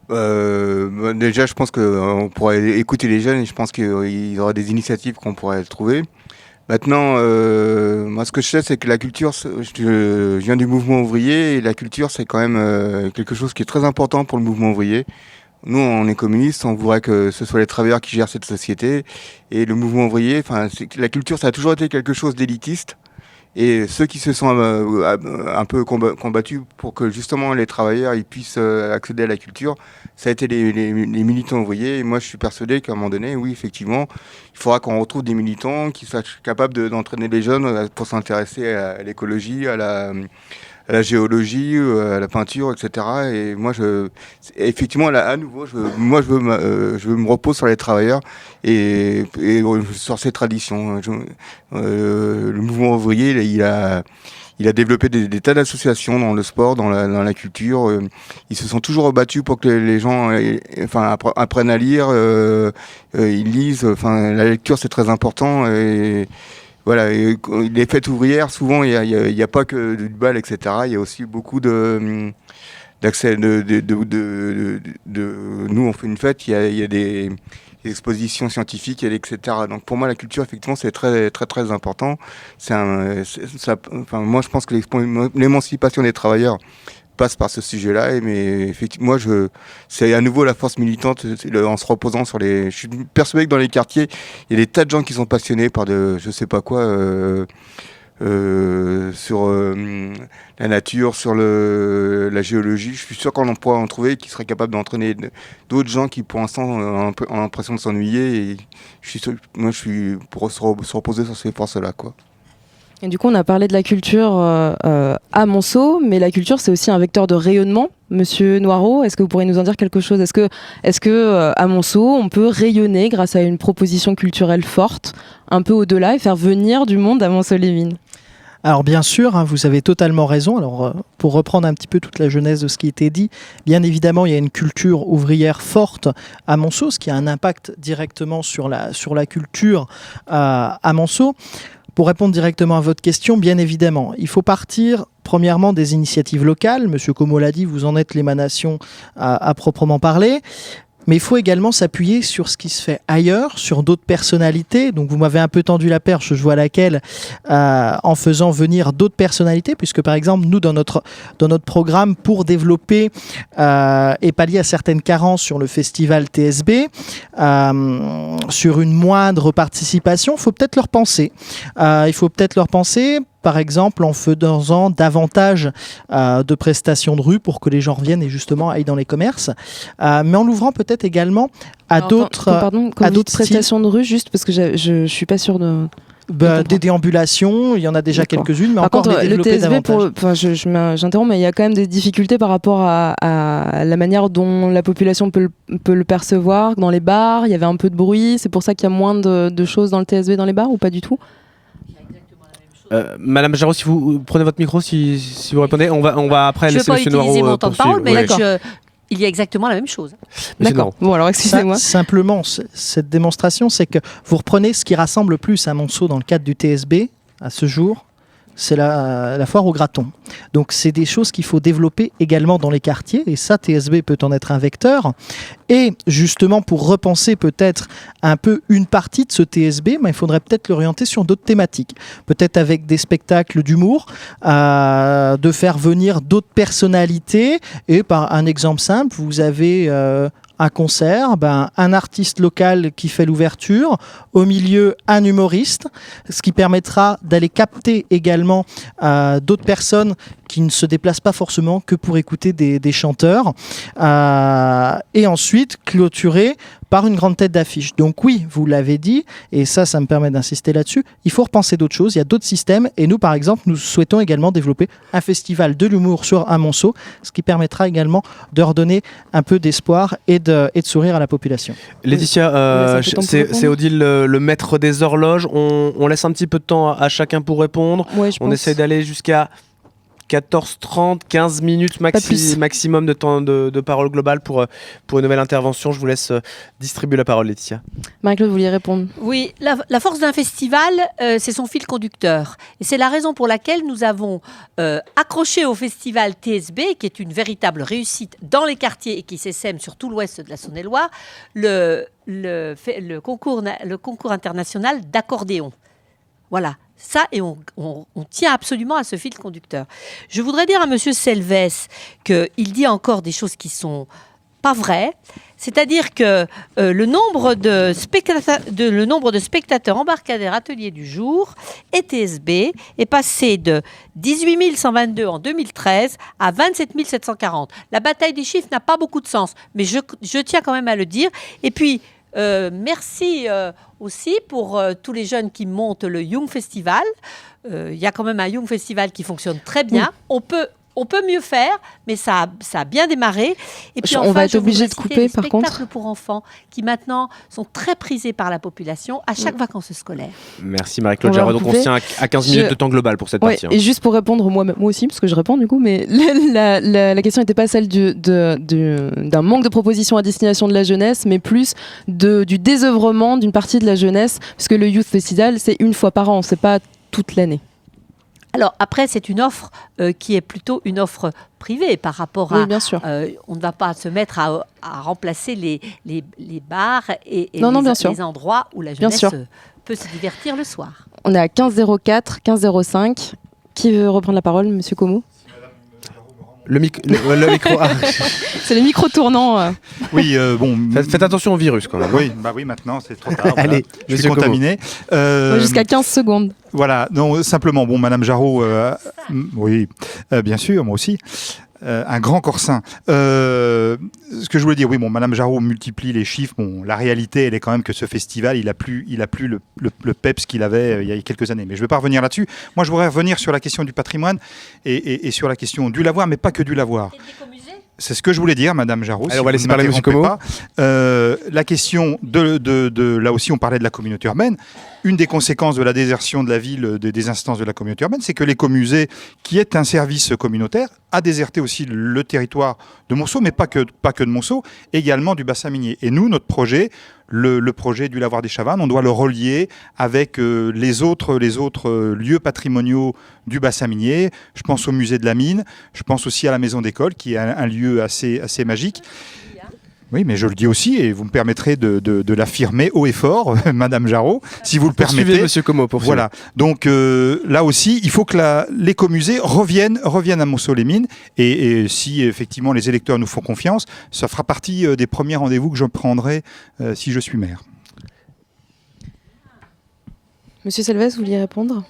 Euh, bah, déjà, je pense qu'on pourrait écouter les jeunes et je pense qu'il y aura des initiatives qu'on pourrait trouver. Maintenant, moi, ce que je sais, c'est que la culture, je, viens du mouvement ouvrier et la culture, c'est quand même quelque chose qui est très important pour le mouvement ouvrier. Nous, on est communistes, on voudrait que ce soit les travailleurs qui gèrent cette société et le mouvement ouvrier. Enfin, la culture, ça a toujours été quelque chose d'élitiste. Et ceux qui se sont euh, euh, un peu comba- combattus pour que justement les travailleurs ils puissent euh, accéder à la culture, ça a été les, militants ouvriers. Et moi, je suis persuadé qu'à un moment donné, oui, effectivement, il faudra qu'on retrouve des militants qui soient capables de- d'entraîner les jeunes pour s'intéresser à l'écologie, à la, à la géologie, euh, à la peinture, etc. Et moi, je, effectivement, là, à nouveau, je, moi, je veux, me- euh, je veux me reposer sur les travailleurs et, et euh, sur ces traditions. Euh, le mouvement ouvrier, il a, il a développé des, des tas d'associations dans le sport, dans la, dans la culture. Ils se sont toujours battus pour que les, gens enfin, appre- apprennent à lire, euh, ils lisent. Enfin, la lecture, c'est très important. Et, voilà, les fêtes ouvrières, souvent, il n'y a, pas que du bal, etc. Il y a aussi beaucoup de hum, d'accès nous on fait une fête il y a, des, expositions scientifiques etc donc pour moi la culture effectivement c'est très très très important moi je pense que l'émancipation des travailleurs passe par ce sujet-là et mais effectivement moi je c'est à nouveau la force militante en se reposant sur les je suis persuadé que dans les quartiers il y a des tas de gens qui sont passionnés par de je sais pas quoi euh, euh, sur euh, la nature, sur le, la géologie. Je suis sûr qu'on en pourra en trouver qui seraient capables d'entraîner d'autres gens qui, pour l'instant, ont l'impression de s'ennuyer. Et je suis moi, je suis pour se reposer sur ces forces-là, quoi. Et du coup, on a parlé de la culture euh, euh, à Monceau, mais la culture, c'est aussi un vecteur de rayonnement. Monsieur Noireau, est-ce que vous pourriez nous en dire quelque chose? Est-ce que, euh, à Monceau, on peut rayonner grâce à une proposition culturelle forte, un peu au-delà, et faire venir du monde à Monceau-les-Mines? Alors bien sûr, hein, vous avez totalement raison. Alors pour reprendre un petit peu toute la genèse de ce qui était dit, bien évidemment, il y a une culture ouvrière forte à Monceau, ce qui a un impact directement sur la, culture à Monceau. Pour répondre directement à votre question, bien évidemment, il faut partir premièrement des initiatives locales. Monsieur Como l'a dit, vous en êtes l'émanation à, à proprement parler. Mais il faut également s'appuyer sur ce qui se fait ailleurs, sur d'autres personnalités. Donc vous m'avez un peu tendu la perche, je vois laquelle, euh, en faisant venir d'autres personnalités, puisque par exemple, nous, dans notre, dans notre programme, pour développer euh, et pallier à certaines carences sur le festival TSB, euh, sur une moindre participation, faut peut-être leur penser. Euh, il faut peut-être leur penser par exemple en faisant davantage euh, de prestations de rue pour que les gens reviennent et justement aillent dans les commerces, Euh, mais en l'ouvrant peut-être également à d'autres Pardon, à prestations de rue, juste parce que je, je suis pas sûre de. bah, des déambulations, il y en a déjà quelques-unes, mais Par encore contre, les le pour, enfin, je, j'interromps, mais il y a quand même des difficultés par rapport à, à la manière dont la population peut le, peut le percevoir dans les bars. Il y avait un peu de bruit, c'est pour ça qu'il y a moins de, de choses dans le TSB dans les bars ou pas du tout? Euh, Madame Jarreau, si vous prenez votre micro, si, si vous répondez, on va, on va après Je ne veux laisser pas Monsieur utiliser Noireau, mon euh, temps de parole, mais Ouais. je- il y a exactement la même chose. Monsieur D'accord. Bon, alors excusez-moi. Simplement, cette démonstration, c'est que vous reprenez ce qui rassemble le plus à Monceau dans le cadre du TSB à ce jour. C'est la, la foire au graton. Donc c'est des choses qu'il faut développer également dans les quartiers et ça TSB peut en être un vecteur. Et justement pour repenser peut-être un peu une partie de ce TSB, ben, il faudrait peut-être l'orienter sur d'autres thématiques. Peut-être avec des spectacles d'humour, euh, de faire venir d'autres personnalités. Et par un exemple simple, vous avez euh, un concert, ben, un artiste local qui fait l'ouverture, au milieu un humoriste, ce qui permettra d'aller capter également euh, d'autres personnes qui ne se déplacent pas forcément que pour écouter des, des chanteurs, Euh, et ensuite clôturer par une grande tête d'affiche. Donc oui, vous l'avez dit, et ça, ça me permet d'insister là-dessus, il faut repenser d'autres choses, il y a d'autres systèmes, et nous, par exemple, nous souhaitons également développer un festival de l'humour sur un monceau, ce qui permettra également de redonner un peu d'espoir et de, et de sourire à la population. Laetitia, euh, c'est Odile le, le maître des horloges. On, on laisse un petit peu de temps à, à chacun pour répondre. Ouais, On pense. essaie d'aller jusqu'à 14, 30, 15 minutes maxi- maximum de temps de, de parole globale pour, euh, pour une nouvelle intervention. Je vous laisse euh, distribuer la parole, Laetitia. Marie-Claude, vous vouliez répondre? Oui, la, la force d'un festival, euh, c'est son fil conducteur. Et c'est la raison pour laquelle nous avons euh, accroché au festival TSB, qui est une véritable réussite dans les quartiers et qui s'essaime sur tout l'ouest de la Saône-et-Loire, le, le, fait- le concours, na- le concours international d'accordéon. Voilà, ça, et on, tient absolument à ce fil conducteur. Je voudrais dire à M. Selves qu'il dit encore des choses qui sont pas vraies. C'est-à-dire que euh, le, nombre de de- le nombre de spectateurs ateliers du jour et TSB est passé de 18 122 en 2013 à 27 740. La bataille des chiffres n'a pas beaucoup de sens, mais je, je tiens quand même à le dire. Et puis, euh, merci euh, aussi pour euh, tous les jeunes qui montent le Young Festival. Il y a quand même un Young Festival qui fonctionne très bien. On peut on peut mieux faire, mais ça a, ça a bien démarré. Et puis on enfin, va être obligé de couper, les par contre. spectacles pour enfants qui maintenant sont très prisés par la population à chaque vacances scolaires. Merci Marie-Claude Jarre. Donc on tient à, à 15 Je- minutes de temps global pour cette Ouais, partie. hein. et juste pour répondre, moi, moi aussi, parce que je réponds du coup, mais *laughs* la, la- la question n'était pas celle du- de- du- d'un manque de propositions à destination de la jeunesse, mais plus de, du désœuvrement d'une partie de la jeunesse, parce que le Youth Festival, c'est une fois par an, c'est pas toute l'année. Alors après, c'est une offre euh, qui est plutôt une offre privée par rapport à... Oui, bien sûr. euh, on ne va pas se mettre à, à remplacer les, les, les bars et, et Non, les, non, bien sûr. les endroits où la jeunesse peut se divertir le soir. On est à 15.04, 15.05. Qui veut reprendre la parole, Monsieur Como Le, mic- le- le micro. ah, *laughs* C'est les micros tournants. euh. Oui, euh, bon. faites, faites attention au virus quand même. hein. Oui, bah oui, maintenant c'est trop tard. *laughs* voilà. Allez, je suis contaminé. Euh, Jusqu'à 15 secondes. Voilà, non, simplement, bon, Madame Jarreau, euh, mm, oui, euh, bien sûr, moi aussi. Euh, un grand corsin. Euh, ce que je voulais dire, oui, bon, Madame Jarreau multiplie les chiffres. Bon, la réalité, elle est quand même que ce festival, il a plus, il a plus le, le, le peps qu'il avait euh, il y a quelques années. Mais je ne vais pas revenir là-dessus. Moi, je voudrais revenir sur la question du patrimoine et, et- et sur la question du lavoir, mais pas que du lavoir. C'est ce que je voulais dire, Madame Jarreau. Allez, on va laisser parler Monsieur. Euh, la question de, de, de- là aussi, on parlait de la communauté urbaine. Une des conséquences de la désertion de la ville, euh, des, instances de la communauté urbaine, c'est que l'écomusée, qui est un service communautaire, a déserté aussi le territoire de Monceau, mais pas que, pas que de Monceau, également du bassin minier. Et nous, notre projet, le, le projet du lavoir des Chavannes, on doit le relier avec euh, les autres, les autres euh, lieux patrimoniaux du bassin minier. Je pense au musée de la mine, je pense aussi à la maison d'école, qui est un, un lieu assez, assez magique. Oui, mais je le dis aussi, et vous me permettrez de, de- de l'affirmer haut et fort, *laughs* Madame Jarreau, si vous le permettez. Monsieur Como. poursuivez. Voilà. Donc euh, là aussi, il faut que l'écomusée revienne, revienne à Monceau-les-Mines. Et, et si effectivement les électeurs nous font confiance, ça fera partie euh, des premiers rendez-vous que je prendrai euh, si je suis maire. Monsieur Selves, vous vouliez répondre?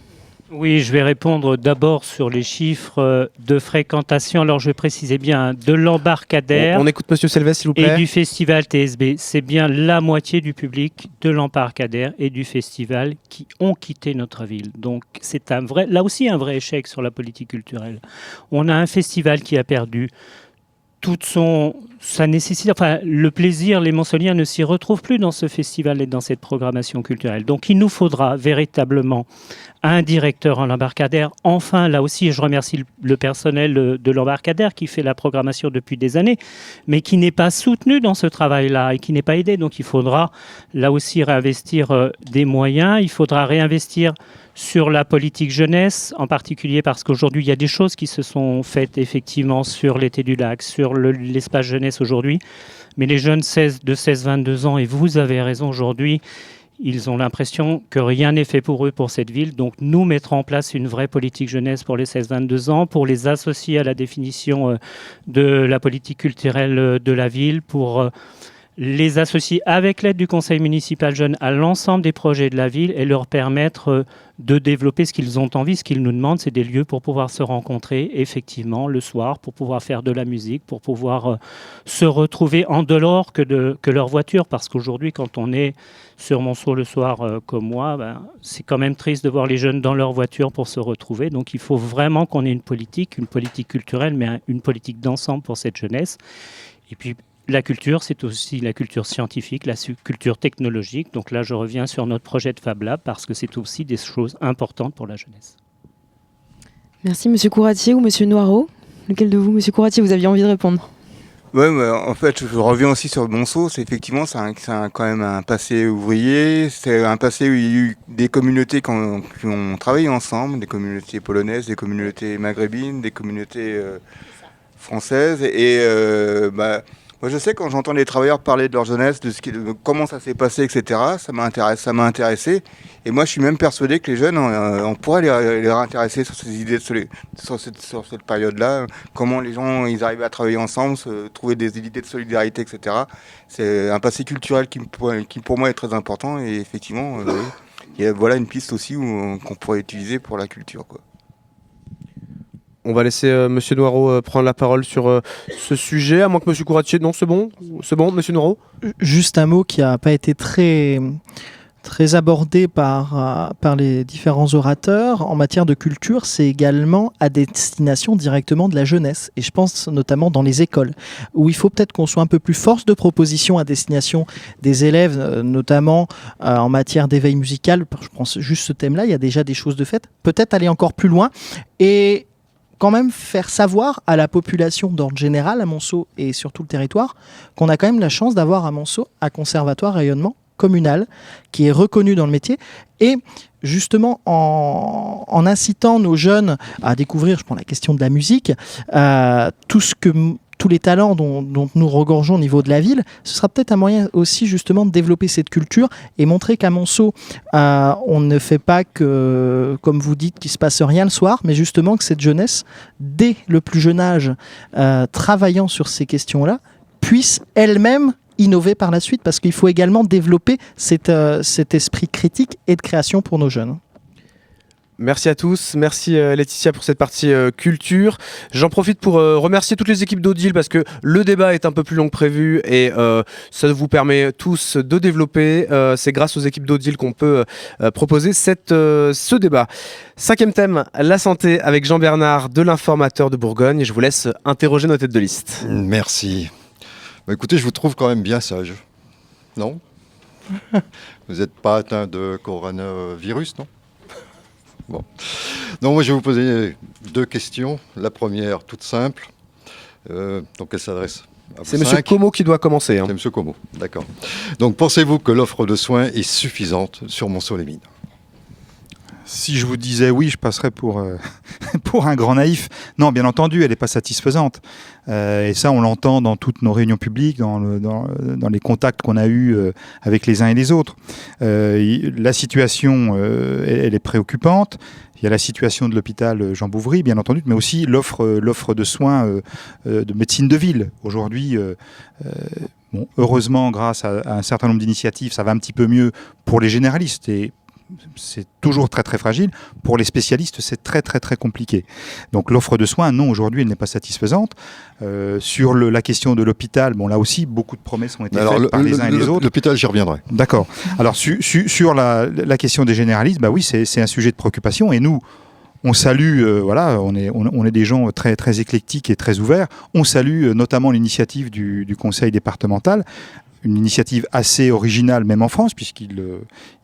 Oui, je vais répondre d'abord sur les chiffres euh, de fréquentation. Alors, je vais préciser bien hein, de l'embarcadère On, on écoute Monsieur Selves, s'il vous et plaît. du festival TSB. C'est bien la moitié du public de l'embarcadère et du festival qui ont quitté notre ville. Donc, c'est un vrai, là aussi un vrai échec sur la politique culturelle. On a un festival qui a perdu toute son sa nécessité, enfin le plaisir, les Montcelliens ne s'y retrouvent plus dans ce festival et dans cette programmation culturelle. Donc il nous faudra véritablement un directeur en embarcadère. Enfin, là aussi, je remercie le, personnel de l'embarcadère qui fait la programmation depuis des années, mais qui n'est pas soutenu dans ce travail-là et qui n'est pas aidé. Donc il faudra là aussi réinvestir euh, des moyens. Il faudra réinvestir sur la politique jeunesse, en particulier parce qu'aujourd'hui, il y a des choses qui se sont faites effectivement sur l'été du lac, sur l'espace jeunesse aujourd'hui. Mais les jeunes 16, de 16-22 ans, et vous avez raison aujourd'hui, ils ont l'impression que rien n'est fait pour eux pour cette ville. Donc nous mettrons en place une vraie politique jeunesse pour les 16-22 ans, pour les associer à la définition euh, de la politique culturelle euh, de la ville, pour euh, les associer avec l'aide du conseil municipal jeune à l'ensemble des projets de la ville et leur permettre euh, de développer ce qu'ils ont envie. Ce qu'ils nous demandent, c'est des lieux pour pouvoir se rencontrer effectivement le soir, pour pouvoir faire de la musique, pour pouvoir euh, se retrouver en dehors que, de, que leur voiture. Parce qu'aujourd'hui, quand on est sur Monceau le soir euh, comme moi, ben, c'est quand même triste de voir les jeunes dans leur voiture pour se retrouver. Donc il faut vraiment qu'on ait une politique, une politique culturelle, mais une politique d'ensemble pour cette jeunesse. Et puis la culture, c'est aussi la culture scientifique, la culture technologique. Donc là, je reviens sur notre projet de Fab Lab parce que c'est aussi des choses importantes pour la jeunesse. Merci, Monsieur Couratier ou Monsieur Noireau. Lequel de vous, Monsieur Couratier, vous aviez envie de répondre? Oui, en fait, je reviens aussi sur Monceau. C'est effectivement, c'est quand même un passé ouvrier. C'est un passé où il y a eu des communautés qui ont, travaillé ensemble, des communautés polonaises, des communautés maghrébines, des communautés euh, françaises. Et euh, bah, moi, je sais quand j'entends les travailleurs parler de leur jeunesse, de, ce qui, comment ça s'est passé, etc. Ça m'a intéressé. Et moi, je suis même persuadé que les jeunes, on, euh, pourrait les, les intéresser sur ces idées, de, sur cette, sur cette période-là. Comment les gens, ils arrivaient à travailler ensemble, se, trouver des idées de solidarité, etc. C'est un passé culturel qui, qui, pour moi est très important. Et effectivement, euh, a, voilà une piste aussi qu'on pourrait utiliser pour la culture, quoi. On va laisser euh, Monsieur Noireau euh, prendre la parole sur euh, ce sujet, à moins que Monsieur Couratier. Non, c'est bon? C'est bon, Monsieur Noireau Juste un mot qui n'a pas été très, très abordé par, par les différents orateurs en matière de culture, c'est également à destination directement de la jeunesse. Et je pense notamment dans les écoles, où il faut peut-être qu'on soit un peu plus force de proposition à destination des élèves, notamment en matière d'éveil musical. Je pense juste ce thème-là, il y a déjà des choses de fait. Peut-être aller encore plus loin. Et quand même faire savoir à la population d'ordre général à Monceau et sur tout le territoire qu'on a quand même la chance d'avoir à Monceau un conservatoire rayonnement communal qui est reconnu dans le métier. Et justement en, incitant nos jeunes à découvrir, je prends la question de la musique, euh, tout ce que tous les talents dont, nous regorgeons au niveau de la ville, ce sera peut-être un moyen aussi justement de développer cette culture et montrer qu'à Monceau, euh, on ne fait pas que, comme vous dites, qu'il se passe rien le soir, mais justement que cette jeunesse, dès le plus jeune âge, euh, travaillant sur ces questions-là, puisse elle-même innover par la suite, parce qu'il faut également développer euh, cet esprit critique et de création pour nos jeunes. Merci à tous, merci euh, Laetitia pour cette partie euh, culture. J'en profite pour euh, remercier toutes les équipes d'Odile parce que le débat est un peu plus long que prévu et ça vous permet tous de développer. C'est grâce aux équipes d'Odile qu'on peut proposer cette, ce débat. Cinquième thème, la santé avec Jean Bernard de l'informateur de Bourgogne. Je vous laisse interroger nos têtes de liste. Merci. Bah, écoutez, je vous trouve quand même bien sage. Non? *laughs* Vous n'êtes pas atteint de coronavirus, non? Bon. Donc moi je vais vous poser deux questions. La première, toute simple. Euh, donc elle s'adresse à C'est M. Como qui doit commencer. Hein. C'est M. Como, d'accord. Donc pensez-vous que l'offre de soins est suffisante sur Mont-Solémine si je vous disais oui, je passerais pour, euh, *laughs* pour un grand naïf. Non, bien entendu, elle n'est pas satisfaisante. Euh, et ça, on l'entend dans toutes nos réunions publiques, dans, dans, les contacts qu'on a eus euh, avec les uns et les autres. la situation, elle, est préoccupante. Il y a la situation de l'hôpital Jean Bouvry, bien entendu, mais aussi l'offre, de soins de médecine de ville. Aujourd'hui, heureusement, grâce à, à, un certain nombre d'initiatives, ça va un petit peu mieux pour les généralistes et c'est toujours très très fragile. Pour les spécialistes, c'est très très très compliqué. Donc l'offre de soins, non, aujourd'hui, elle n'est pas satisfaisante. Euh, sur la question de l'hôpital, bon là aussi, beaucoup de promesses ont été faites par les uns et les autres. L'hôpital, j'y reviendrai. D'accord. Alors sur la, question des généralistes, bah oui, c'est un sujet de préoccupation et nous. On salue, euh, voilà, on est, on, est des gens très, très éclectiques et très ouverts. On salue euh, notamment l'initiative du, du, conseil départemental une initiative assez originale, même en France, puisqu'il euh,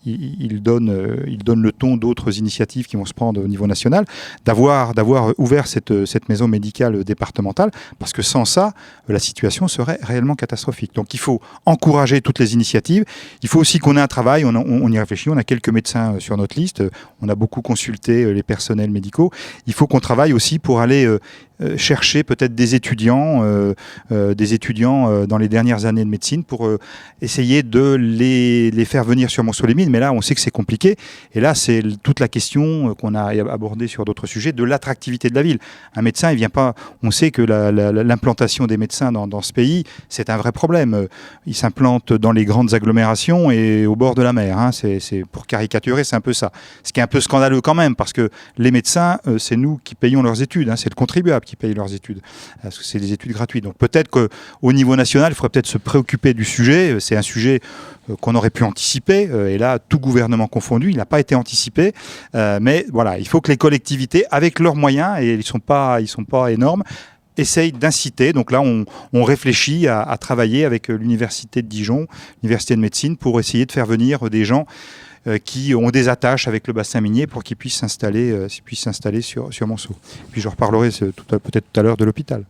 il, il donne, euh, il donne le ton d'autres initiatives qui vont se prendre au niveau national, d'avoir, d'avoir ouvert cette, cette maison médicale départementale, parce que sans ça, la situation serait réellement catastrophique. Donc il faut encourager toutes les initiatives. Il faut aussi qu'on ait un travail, on, y réfléchit, on a quelques médecins euh, sur notre liste, euh, on a beaucoup consulté euh, les personnels médicaux. Il faut qu'on travaille aussi pour aller euh, euh, chercher peut-être des étudiants, euh, euh, des étudiants euh, dans les dernières années de médecine pour euh, essayer de les, les faire venir sur Montsolémine. Mais là, on sait que c'est compliqué. Et là, c'est toute la question euh, qu'on a abordée sur d'autres sujets de l'attractivité de la ville. Un médecin, il vient pas. On sait que la- la- la- l'implantation des médecins dans, ce pays, c'est un vrai problème. Euh, Ils s'implantent dans les grandes agglomérations et au bord de la mer. hein. C'est pour caricaturer, c'est un peu ça. Ce qui est un peu scandaleux quand même, parce que les médecins, euh, c'est nous qui payons leurs études. hein. C'est le contribuable qui paye leurs études, parce que c'est des études gratuites. Donc peut-être qu'au niveau national, il faudrait peut-être se préoccuper du sujet. C'est un sujet qu'on aurait pu anticiper. Et là, tout gouvernement confondu, il n'a pas été anticipé. Euh, Mais voilà, il faut que les collectivités, avec leurs moyens, et ils ne sont, pas- ils sont pas énormes, essayent d'inciter. Donc là, on, on réfléchit à, à travailler avec euh, l'université de Dijon, l'université de médecine, pour essayer de faire venir des gens euh, qui ont des attaches avec le bassin minier pour qu'ils puissent s'installer, euh, s'ils puissent s'installer sur, sur Monceau. Puis je reparlerai à- peut-être tout à l'heure de l'hôpital.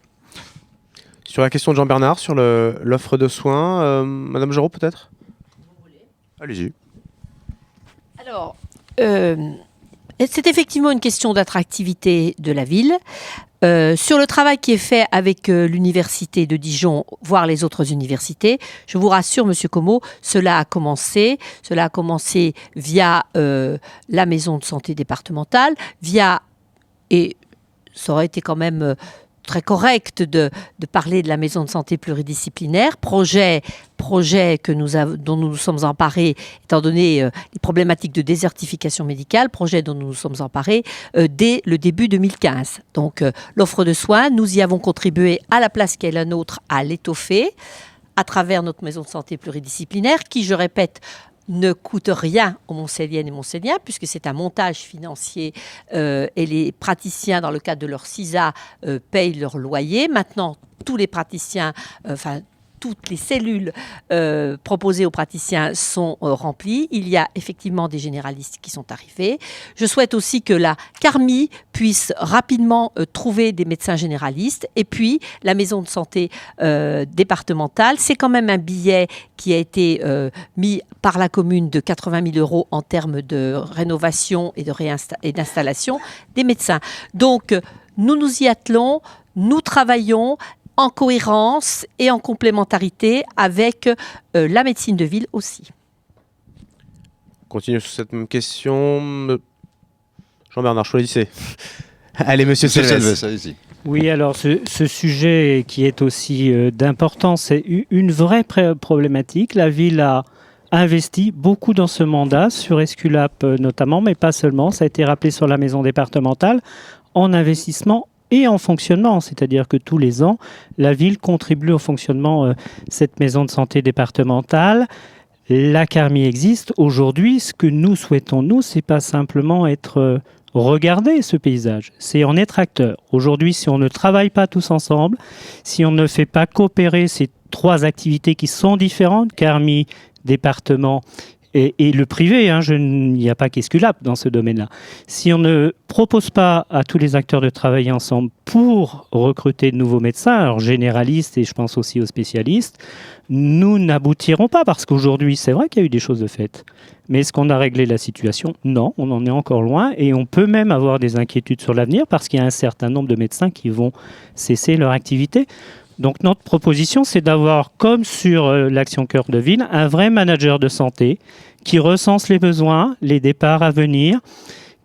Sur la question de Jean-Bernard, sur l'offre de soins, euh, Madame Giraud peut-être? Allez-y. Alors, euh, c'est effectivement une question d'attractivité de la ville. Euh, sur le travail qui est fait avec euh, l'université de Dijon, voire les autres universités, je vous rassure, Monsieur Como, cela a commencé. Cela a commencé via la maison de santé départementale, via et ça aurait été quand même très correct de, parler de la maison de santé pluridisciplinaire, projet, projet dont nous nous sommes emparés, étant donné euh, les problématiques de désertification médicale, projet dont nous nous sommes emparés euh, dès le début 2015. Donc euh, l'offre de soins, nous y avons contribué à la place qui est la nôtre à l'étoffer à travers notre maison de santé pluridisciplinaire, qui, je répète, ne coûte rien aux Montcelliennes et Montcelliens, puisque c'est un montage financier euh, et les praticiens, dans le cadre de leur CISA, euh, payent leur loyer. Maintenant, tous les praticiens, euh, enfin, toutes les cellules euh, proposées aux praticiens sont euh, remplies. Il y a effectivement des généralistes qui sont arrivés. Je souhaite aussi que la CARMI puisse rapidement euh, trouver des médecins généralistes. Et puis, la maison de santé départementale, c'est quand même un billet qui a été mis par la commune de 80 000 euros en termes de rénovation et d'installation des médecins. Donc, nous nous y attelons, nous travaillons en cohérence et en complémentarité avec euh, la médecine de ville aussi. On continue sur cette même question. Jean-Bernard, choisissez. *laughs* Allez, Monsieur Selves. Oui, alors ce, ce sujet qui est aussi euh, d'importance, c'est une vraie pré- problématique. La ville a investi beaucoup dans ce mandat, sur Esculap euh, notamment, mais pas seulement. Ça a été rappelé sur la maison départementale, en investissement et en fonctionnement. C'est-à-dire que tous les ans, la ville contribue au fonctionnement de cette maison de santé départementale. La CARMI existe. Aujourd'hui, ce que nous souhaitons, nous, c'est pas simplement être euh, regarder ce paysage, c'est en être acteur. Aujourd'hui, si on ne travaille pas tous ensemble, si on ne fait pas coopérer ces trois activités qui sont différentes, Carmi, département et, le privé, hein, il n'y a pas qu'Esculap dans ce domaine-là. Si on ne propose pas à tous les acteurs de travailler ensemble pour recruter de nouveaux médecins, alors généralistes et je pense aussi aux spécialistes, nous n'aboutirons pas parce qu'aujourd'hui, c'est vrai qu'il y a eu des choses de faites. Mais est-ce qu'on a réglé la situation? Non, on en est encore loin et on peut même avoir des inquiétudes sur l'avenir parce qu'il y a un certain nombre de médecins qui vont cesser leur activité. Donc notre proposition, c'est d'avoir, comme sur euh, l'action cœur de ville, un vrai manager de santé qui recense les besoins, les départs à venir,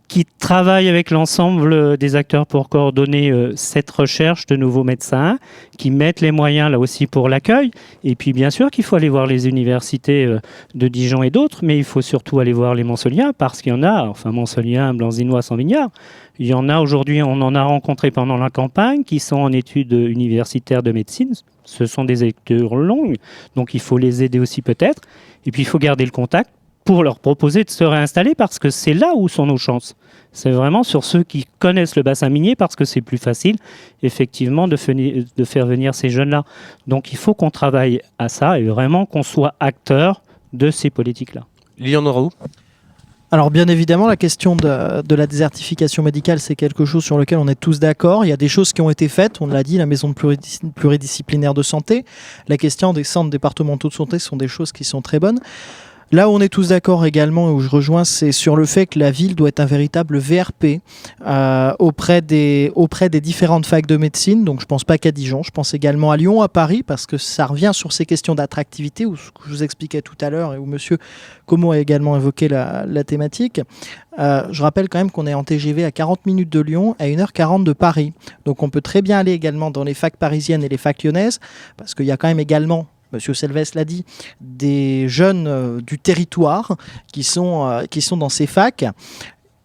qui travaille avec l'ensemble des acteurs pour coordonner euh, cette recherche de nouveaux médecins, qui mettent les moyens là aussi pour l'accueil. Et puis bien sûr qu'il faut aller voir les universités euh, de Dijon et d'autres, mais il faut surtout aller voir les Montceliens parce qu'il y en a, enfin Montceliens, Blanzinois, Saint-Vignard, il y en a aujourd'hui, on en a rencontré pendant la campagne qui sont en études universitaires de médecine. Ce sont des études longues, donc il faut les aider aussi peut-être. Et puis il faut garder le contact pour leur proposer de se réinstaller parce que c'est là où sont nos chances. C'est vraiment sur ceux qui connaissent le bassin minier parce que c'est plus facile, effectivement, de, faire venir ces jeunes-là. Donc il faut qu'on travaille à ça et vraiment qu'on soit acteur de ces politiques-là. Lilian Alors bien évidemment, la question de, de la désertification médicale, c'est quelque chose sur lequel on est tous d'accord. Il y a des choses qui ont été faites, on l'a dit, la maison pluridis- pluridisciplinaire de santé, la question des centres départementaux de santé sont des choses qui sont très bonnes. Là où on est tous d'accord également et où je rejoins, c'est sur le fait que la ville doit être un véritable VRP euh, auprès, des, différentes facs de médecine. Donc je pense pas qu'à Dijon, je pense également à Lyon, à Paris, parce que ça revient sur ces questions d'attractivité, où ce que je vous expliquais tout à l'heure et où monsieur Como a également évoqué la, la thématique. Euh, je rappelle quand même qu'on est en TGV à 40 minutes de Lyon, à 1h40 de Paris. Donc on peut très bien aller également dans les facs parisiennes et les facs lyonnaises, parce qu'il y a quand même également Monsieur Selves l'a dit, des jeunes euh, du territoire qui sont, euh, qui sont dans ces facs.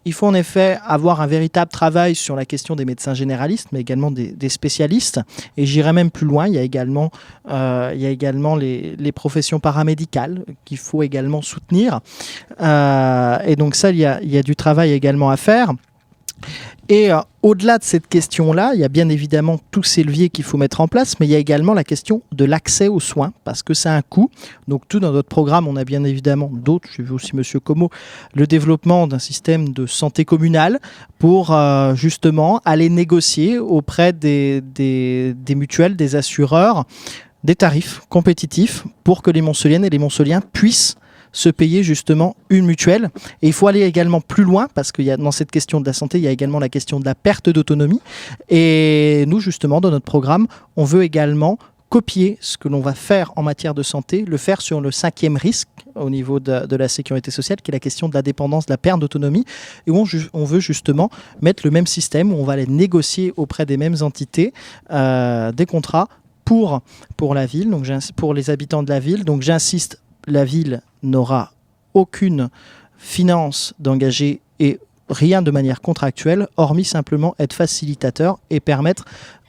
Il faut en effet avoir un véritable travail sur la question des médecins généralistes, mais également des, spécialistes. Et j'irai même plus loin, il y a également, euh, il y a également les, professions paramédicales qu'il faut également soutenir. Et donc ça, il y, a, il y a du travail également à faire. Et euh, au-delà de cette question-là, il y a bien évidemment tous ces leviers qu'il faut mettre en place, mais il y a également la question de l'accès aux soins, parce que c'est un coût. Donc tout dans notre programme, on a bien évidemment d'autres, j'ai vu aussi Monsieur Como, le développement d'un système de santé communale pour euh, justement aller négocier auprès des, mutuelles, des assureurs, des tarifs compétitifs pour que les Montceliennes et les Montceliens puissent se payer justement une mutuelle. Et il faut aller également plus loin parce qu'il y a dans cette question de la santé, il y a également la question de la perte d'autonomie. Et nous, justement, dans notre programme, on veut également copier ce que l'on va faire en matière de santé, le faire sur le cinquième risque au niveau de, la sécurité sociale, qui est la question de la dépendance, de la perte d'autonomie, et où on, veut justement mettre le même système, où on va aller négocier auprès des mêmes entités euh, des contrats pour, pour la ville, donc pour les habitants de la ville. Donc j'insiste, la ville n'aura aucune finance d'engager et rien de manière contractuelle, hormis simplement être facilitateur et permettre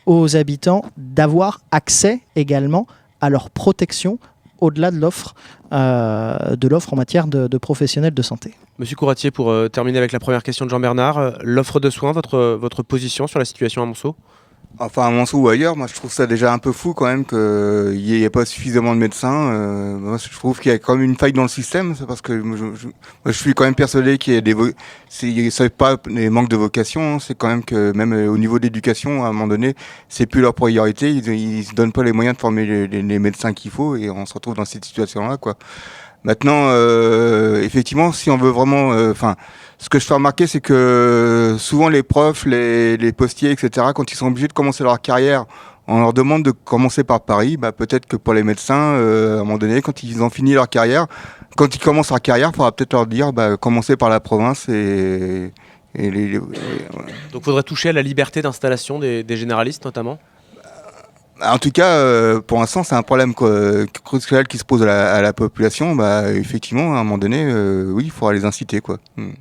aux habitants d'avoir accès également à leur protection au-delà de l'offre euh, en matière de, de professionnels de santé. Monsieur Couratier, pour euh, terminer avec la première question de Jean-Bernard, euh, l'offre de soins, votre, votre position sur la situation à Monceau? Enfin, à Monceau ou ailleurs, moi je trouve ça déjà un peu fou quand même qu'il n'y ait pas suffisamment de médecins. Euh, moi je trouve qu'il y a quand même une faille dans le système, c'est parce que je, je- je suis quand même persuadé qu'il y a des... C'est pas des manques de vocation, hein, c'est quand même que même euh, au niveau de l'éducation, à un moment donné, c'est plus leur priorité, ils, ils se donnent pas les moyens de former les, les- les médecins qu'il faut et on se retrouve dans cette situation-là, quoi. Maintenant, euh, effectivement, si on veut vraiment... euh, Enfin, ce que je fais remarquer, c'est que souvent les profs, les, les postiers, etc., quand ils sont obligés de commencer leur carrière, on leur demande de commencer par Paris. Bah, peut-être que pour les médecins, euh, à un moment donné, quand ils ont fini leur carrière, quand ils commencent leur carrière, il faudra peut-être leur dire, bah, commencez par la province et, et les, les- voilà. Donc faudrait toucher à la liberté d'installation des, des généralistes notamment? En tout cas, euh, pour l'instant, c'est un problème crucial qui se pose à la, population. Bah, effectivement, à un moment donné, euh, oui, il faudra les inciter, quoi. Hmm.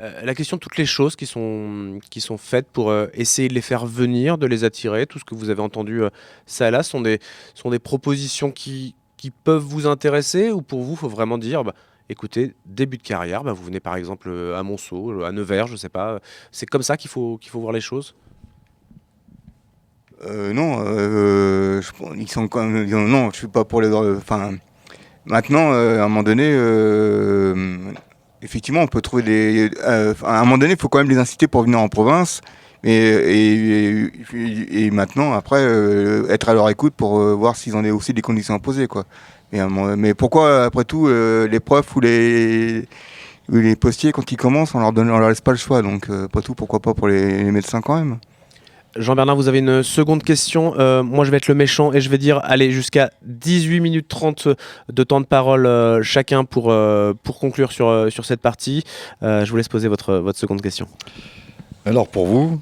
Euh, la question de toutes les choses qui sont, qui sont faites pour essayer de les faire venir, de les attirer, tout ce que vous avez entendu ça là, sont des, sont des propositions qui, qui peuvent vous intéresser ou pour vous, il faut vraiment dire, bah, écoutez, début de carrière, bah, vous venez par exemple à Monceau, à Nevers, je sais pas, c'est comme ça qu'il faut, qu'il faut voir les choses? Euh, non, euh, ils sont quand même. Non, je suis pas pour les. Enfin, maintenant, euh, à un moment donné, euh, effectivement, on peut trouver des. euh, à un moment donné, il faut quand même les inciter pour venir en province. Et, et, et- et maintenant, après, euh, être à leur écoute pour voir s'ils ont aussi des conditions imposées, quoi. Mais, pourquoi, après tout, les profs ou les ou les postiers, quand ils commencent, on leur donne, on leur laisse pas le choix. Donc, après tout, pourquoi pas pour les médecins quand même? Jean-Bernard, vous avez une seconde question. Euh, moi, je vais être le méchant et je vais dire, allez, jusqu'à 18 minutes 30 de temps de parole euh, chacun pour, euh, pour conclure sur, sur cette partie. Euh, je vous laisse poser votre, votre seconde question. Alors pour vous,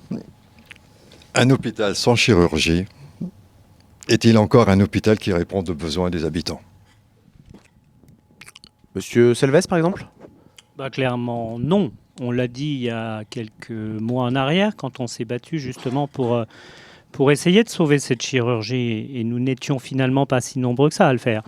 un hôpital sans chirurgie est-il encore un hôpital qui répond aux besoins des habitants? Monsieur Selves, par exemple? Bah, clairement, non. On l'a dit il y a quelques mois en arrière, quand on s'est battu justement pour, euh, pour essayer de sauver cette chirurgie, et nous n'étions finalement pas si nombreux que ça à le faire.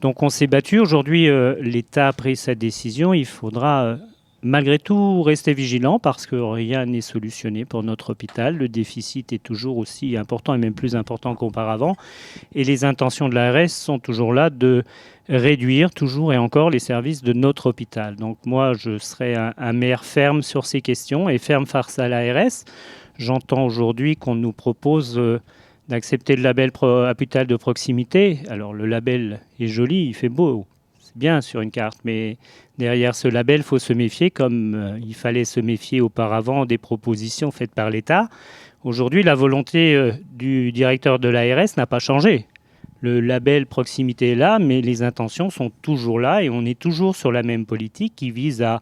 Donc on s'est battu. Aujourd'hui, euh, l'État a pris sa décision. Il faudra euh, malgré tout rester vigilant parce que rien n'est solutionné pour notre hôpital. Le déficit est toujours aussi important et même plus important qu'auparavant. Et les intentions de l'ARS sont toujours là de réduire toujours et encore les services de notre hôpital. Donc moi, je serai un, maire ferme sur ces questions et ferme face à l'ARS. J'entends aujourd'hui qu'on nous propose euh, d'accepter le label hôpital de proximité. Alors le label est joli, il fait beau, c'est bien sur une carte, mais derrière ce label, il faut se méfier comme euh, il fallait se méfier auparavant des propositions faites par l'État. Aujourd'hui, la volonté euh, du directeur de l'ARS n'a pas changé. Le label proximité est là, mais les intentions sont toujours là et on est toujours sur la même politique qui vise à,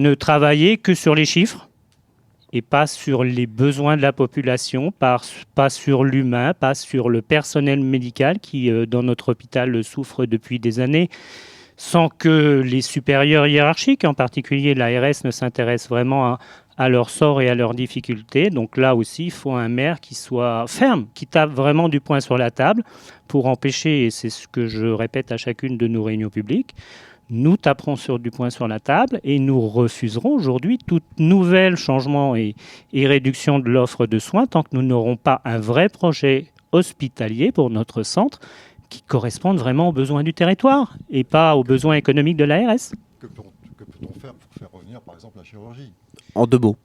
ne travailler que sur les chiffres et pas sur les besoins de la population, pas, pas sur l'humain, pas sur le personnel médical qui, euh, dans notre hôpital, souffre depuis des années, sans que les supérieurs hiérarchiques, en particulier l'ARS, ne s'intéressent vraiment à, à leur sort et à leurs difficultés. Donc là aussi, il faut un maire qui soit ferme, qui tape vraiment du poing sur la table pour empêcher, et c'est ce que je répète à chacune de nos réunions publiques, nous taperons sur du poing sur la table et nous refuserons aujourd'hui toute nouvelle changement et, réduction de l'offre de soins tant que nous n'aurons pas un vrai projet hospitalier pour notre centre qui corresponde vraiment aux besoins du territoire et pas aux besoins économiques de l'ARS. Que peut-on faire pour faire revenir, par exemple, la chirurgie? En deux mots.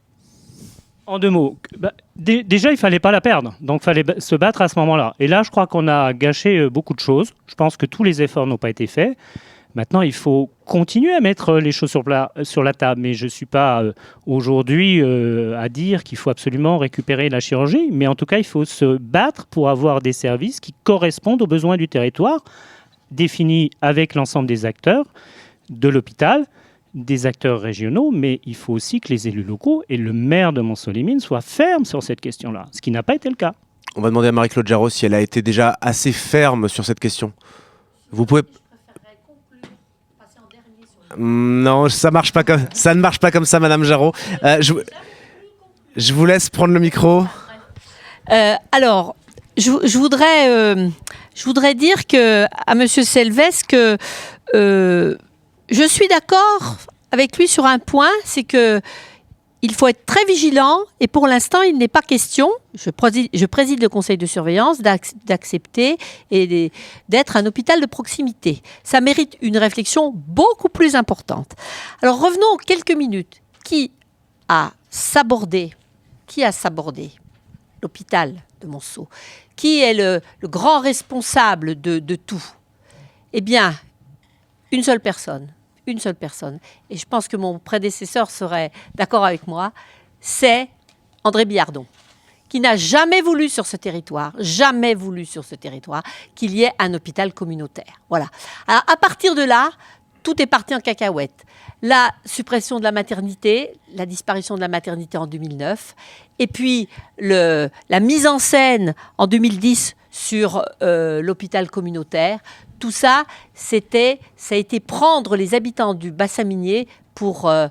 En deux mots, bah, dé- déjà il fallait pas la perdre, donc il fallait se battre à ce moment-là. Et là, je crois qu'on a gâché euh, beaucoup de choses. Je pense que tous les efforts n'ont pas été faits. Maintenant, il faut continuer à mettre euh, les choses sur, la table. Mais je ne suis pas euh, aujourd'hui à dire qu'il faut absolument récupérer la chirurgie. Mais en tout cas, il faut se battre pour avoir des services qui correspondent aux besoins du territoire, définis avec l'ensemble des acteurs de l'hôpital, des acteurs régionaux. Mais il faut aussi que les élus locaux et le maire de Montsolimine soient fermes sur cette question-là, ce qui n'a pas été le cas. On va demander à Marie-Claude Jarreau si elle a été déjà assez ferme sur cette question. Vous pouvez. Hmm, Non, ça marche pas comme ça ne marche pas comme ça, Madame Jarreau. Euh, je... je vous laisse prendre le micro. Euh, alors, je, je voudrais, euh, je voudrais dire que, à Monsieur Selves que euh, je suis d'accord avec lui sur un point, c'est que il faut être très vigilant et pour l'instant, il n'est pas question, je préside, le conseil de surveillance, d'ac- d'accepter et d'être un hôpital de proximité. Ça mérite une réflexion beaucoup plus importante. Alors revenons quelques minutes. Qui a sabordé Qui a sabordé l'hôpital de Monceau? Qui est le, grand responsable de tout? Eh bien, une seule personne. Une seule personne. Et je pense que mon prédécesseur serait d'accord avec moi. C'est André Billardon qui n'a jamais voulu sur ce territoire, jamais voulu sur ce territoire, qu'il y ait un hôpital communautaire. Voilà. Alors, à partir de là, tout est parti en cacahuète. La suppression de la maternité, la disparition de la maternité en 2009, et puis la mise en scène en 2010 sur euh, l'hôpital communautaire. Tout ça, c'était, ça a été prendre les habitants du bassin minier pour, euh,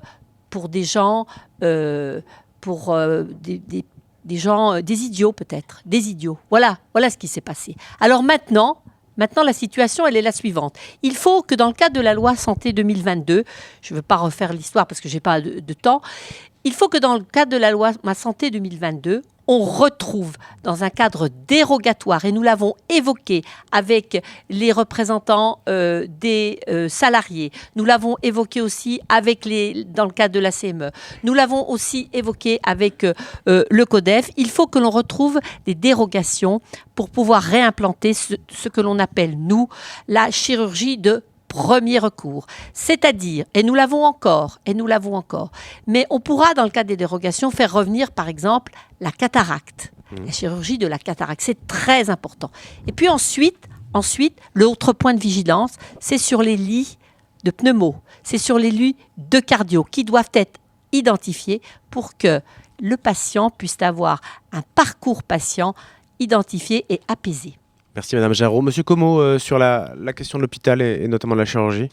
pour des gens, euh, pour euh, des, gens, des idiots peut-être, des idiots. Voilà, voilà ce qui s'est passé. Alors maintenant, maintenant la situation, elle est la suivante. Il faut que dans le cadre de la loi santé 2022, je ne veux pas refaire l'histoire parce que j'ai pas de, de temps, il faut que dans le cadre de la loi Ma Santé 2022, on retrouve dans un cadre dérogatoire, et nous l'avons évoqué avec les représentants euh, des euh, salariés, nous l'avons évoqué aussi avec les, dans le cadre de la CME, nous l'avons aussi évoqué avec euh, le CODEF, il faut que l'on retrouve des dérogations pour pouvoir réimplanter ce que l'on appelle, nous, la chirurgie de premier recours. C'est-à-dire, et nous l'avons encore, et nous l'avons encore, mais on pourra, dans le cadre des dérogations, faire revenir, par exemple, la cataracte, la chirurgie de la cataracte. C'est très important. Et puis ensuite, ensuite, l'autre point de vigilance, c'est sur les lits de pneumo, c'est sur les lits de cardio qui doivent être identifiés pour que le patient puisse avoir un parcours patient identifié et apaisé. Merci Madame Jarreau. Monsieur Como, euh, sur la, la question de l'hôpital et notamment de la chirurgie.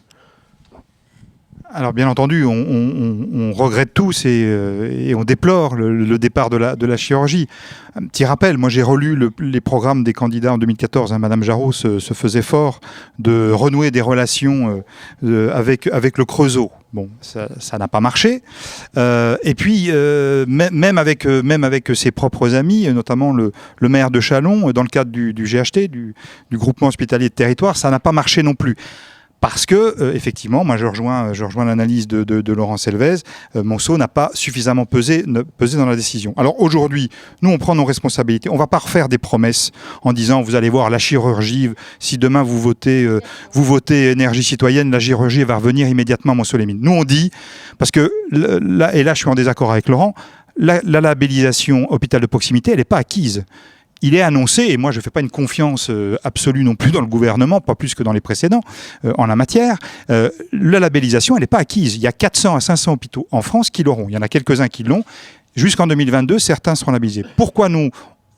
Alors bien entendu, on, regrette tous et, euh, on déplore le, départ de la, de la chirurgie. Un petit rappel, moi j'ai relu le- les programmes des candidats en 2014. hein. Madame Jarreau se, faisait fort de renouer des relations euh, avec, le Creusot. Bon, ça n'a pas marché. Euh, et puis, mê- même, avec, ses propres amis, notamment le, maire de Chalon, dans le cadre du, du GHT, du, du groupement hospitalier de territoire, ça n'a pas marché non plus. Parce que, euh, effectivement, moi je rejoins, je rejoins l'analyse de, de, de Laurent Selves, euh, Monceau n'a pas suffisamment pesé, pesé dans la décision. Alors aujourd'hui, nous on prend nos responsabilités. On va pas refaire des promesses en disant vous allez voir la chirurgie, si demain vous votez, euh, vous votez énergie citoyenne, la chirurgie va revenir immédiatement à Monceau-les-Mines. Nous on dit, parce que là, et là je suis en désaccord avec Laurent, la, la labellisation hôpital de proximité, elle n'est pas acquise il est annoncé, et moi je ne fais pas une confiance euh, absolue non plus dans le gouvernement, pas plus que dans les précédents euh, en la matière, euh, la labellisation elle n'est pas acquise. Il y a 400 à 500 hôpitaux en France qui l'auront. Il y en a quelques-uns qui l'ont. Jusqu'en 2022, certains seront labellisés. Pourquoi nous,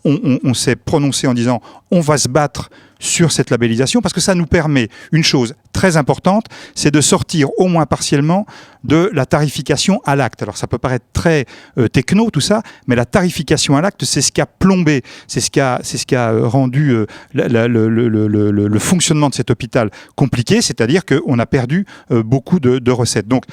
on, on- on s'est prononcé en disant on va se battre sur cette labellisation parce que ça nous permet une chose très importante, c'est de sortir au moins partiellement de la tarification à l'acte. Alors ça peut paraître très euh, techno tout ça, mais la tarification à l'acte, c'est ce qui a plombé, c'est ce qui a, c'est ce qui a euh, rendu euh, le, le- le- le- fonctionnement de cet hôpital compliqué, c'est-à-dire qu'on a perdu beaucoup de, de recettes. Donc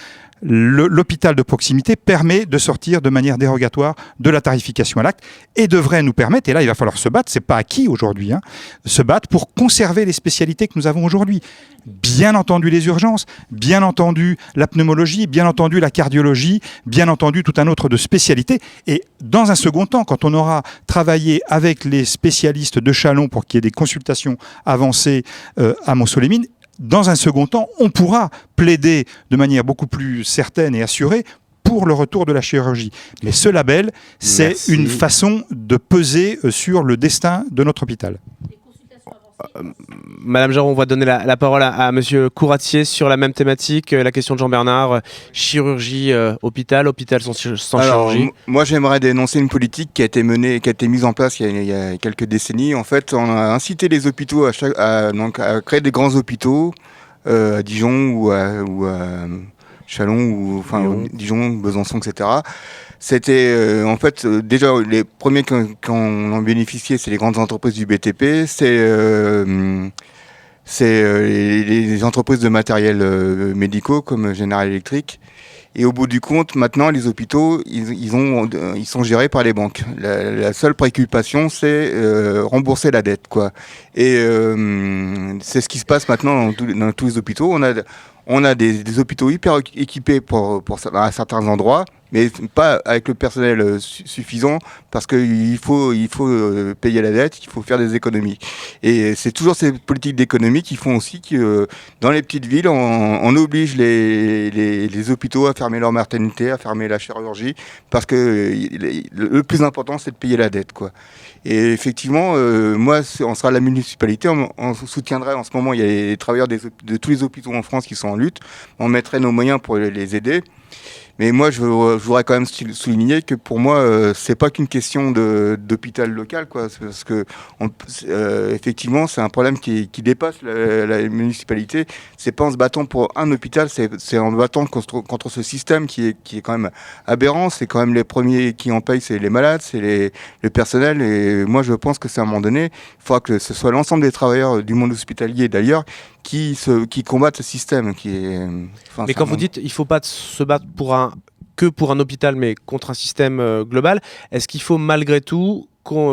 l'hôpital de proximité permet de sortir de manière dérogatoire de la tarification à l'acte et devrait nous permettre, et là il va falloir se battre, c'est pas acquis aujourd'hui, hein, se battre pour conserver les spécialités que nous avons aujourd'hui. Bien entendu les urgences, bien entendu la pneumologie, bien entendu la cardiologie, bien entendu tout un autre de spécialités. Et dans un second temps, quand on aura travaillé avec les spécialistes de Chalon pour qu'il y ait des consultations avancées euh, à Montsolémine, dans un second temps, on pourra plaider de manière beaucoup plus certaine et assurée pour le retour de la chirurgie. Mais ce label, c'est une façon de peser euh, sur le destin de notre hôpital. Madame Jaron, on va donner la, la parole à, à Monsieur Couratier sur la même thématique, euh, la question de Jean-Bernard, euh, chirurgie, euh, hôpital, hôpital sans, chi- sans Alors, chirurgie. moi, j'aimerais dénoncer une politique qui a été menée, qui a été mise en place il y a, il y a quelques décennies. En fait, on a incité les hôpitaux à, chaque- à- donc, à créer des grands hôpitaux euh, à Dijon ou à, ou à Chalon ou enfin. Dijon, Besançon, etc. C'était euh, en fait euh, déjà les premiers qui, ont- en bénéficié, c'est les grandes entreprises du BTP, c'est euh, c'est euh, les, les entreprises de matériel euh, médicaux comme General Electric. Et au bout du compte, maintenant, les hôpitaux, ils, ils ont, ils sont gérés par les banques. La, la seule préoccupation, c'est euh, rembourser la dette, quoi. Et c'est ce qui se passe maintenant dans, les- dans tous les hôpitaux. On a, on a des, des hôpitaux hyper équipés pour, pour, à certains endroits, mais pas avec le personnel euh, su- suffisant parce qu'il faut, il faut euh, payer la dette, il faut faire des économies. Et c'est toujours ces politiques d'économie qui font aussi que euh, dans les petites villes, on, oblige les, hôpitaux à fermer leur maternité, à fermer la chirurgie, parce que le, plus important, c'est de payer la dette. Quoi. Et effectivement, moi, on sera la municipalité, on, on soutiendrait en ce moment, il y a les travailleurs de tous les hôpitaux en France qui sont en lutte, on mettrait nos moyens pour les aider. Mais moi, je, je voudrais quand même sou- souligner que pour moi, euh, c'est pas qu'une question d'hôpital local, quoi. Parce que euh, effectivement, c'est un problème qui, qui dépasse la, la municipalité. C'est pas en se battant pour un hôpital, c'est c'est en se battant contre, contre ce système qui est, qui est quand même aberrant. C'est quand même les premiers qui en payent, c'est les malades, c'est les, le personnel. Et moi, je pense que c'est à un moment donné, il faudra que ce soit l'ensemble des travailleurs du monde hospitalier, d'ailleurs, qui, se, qui combattent ce système. Qui est, enfin, Mais quand vous dites il faut pas se battre pour un que pour un hôpital, mais contre un système euh, global, est-ce qu'il faut malgré tout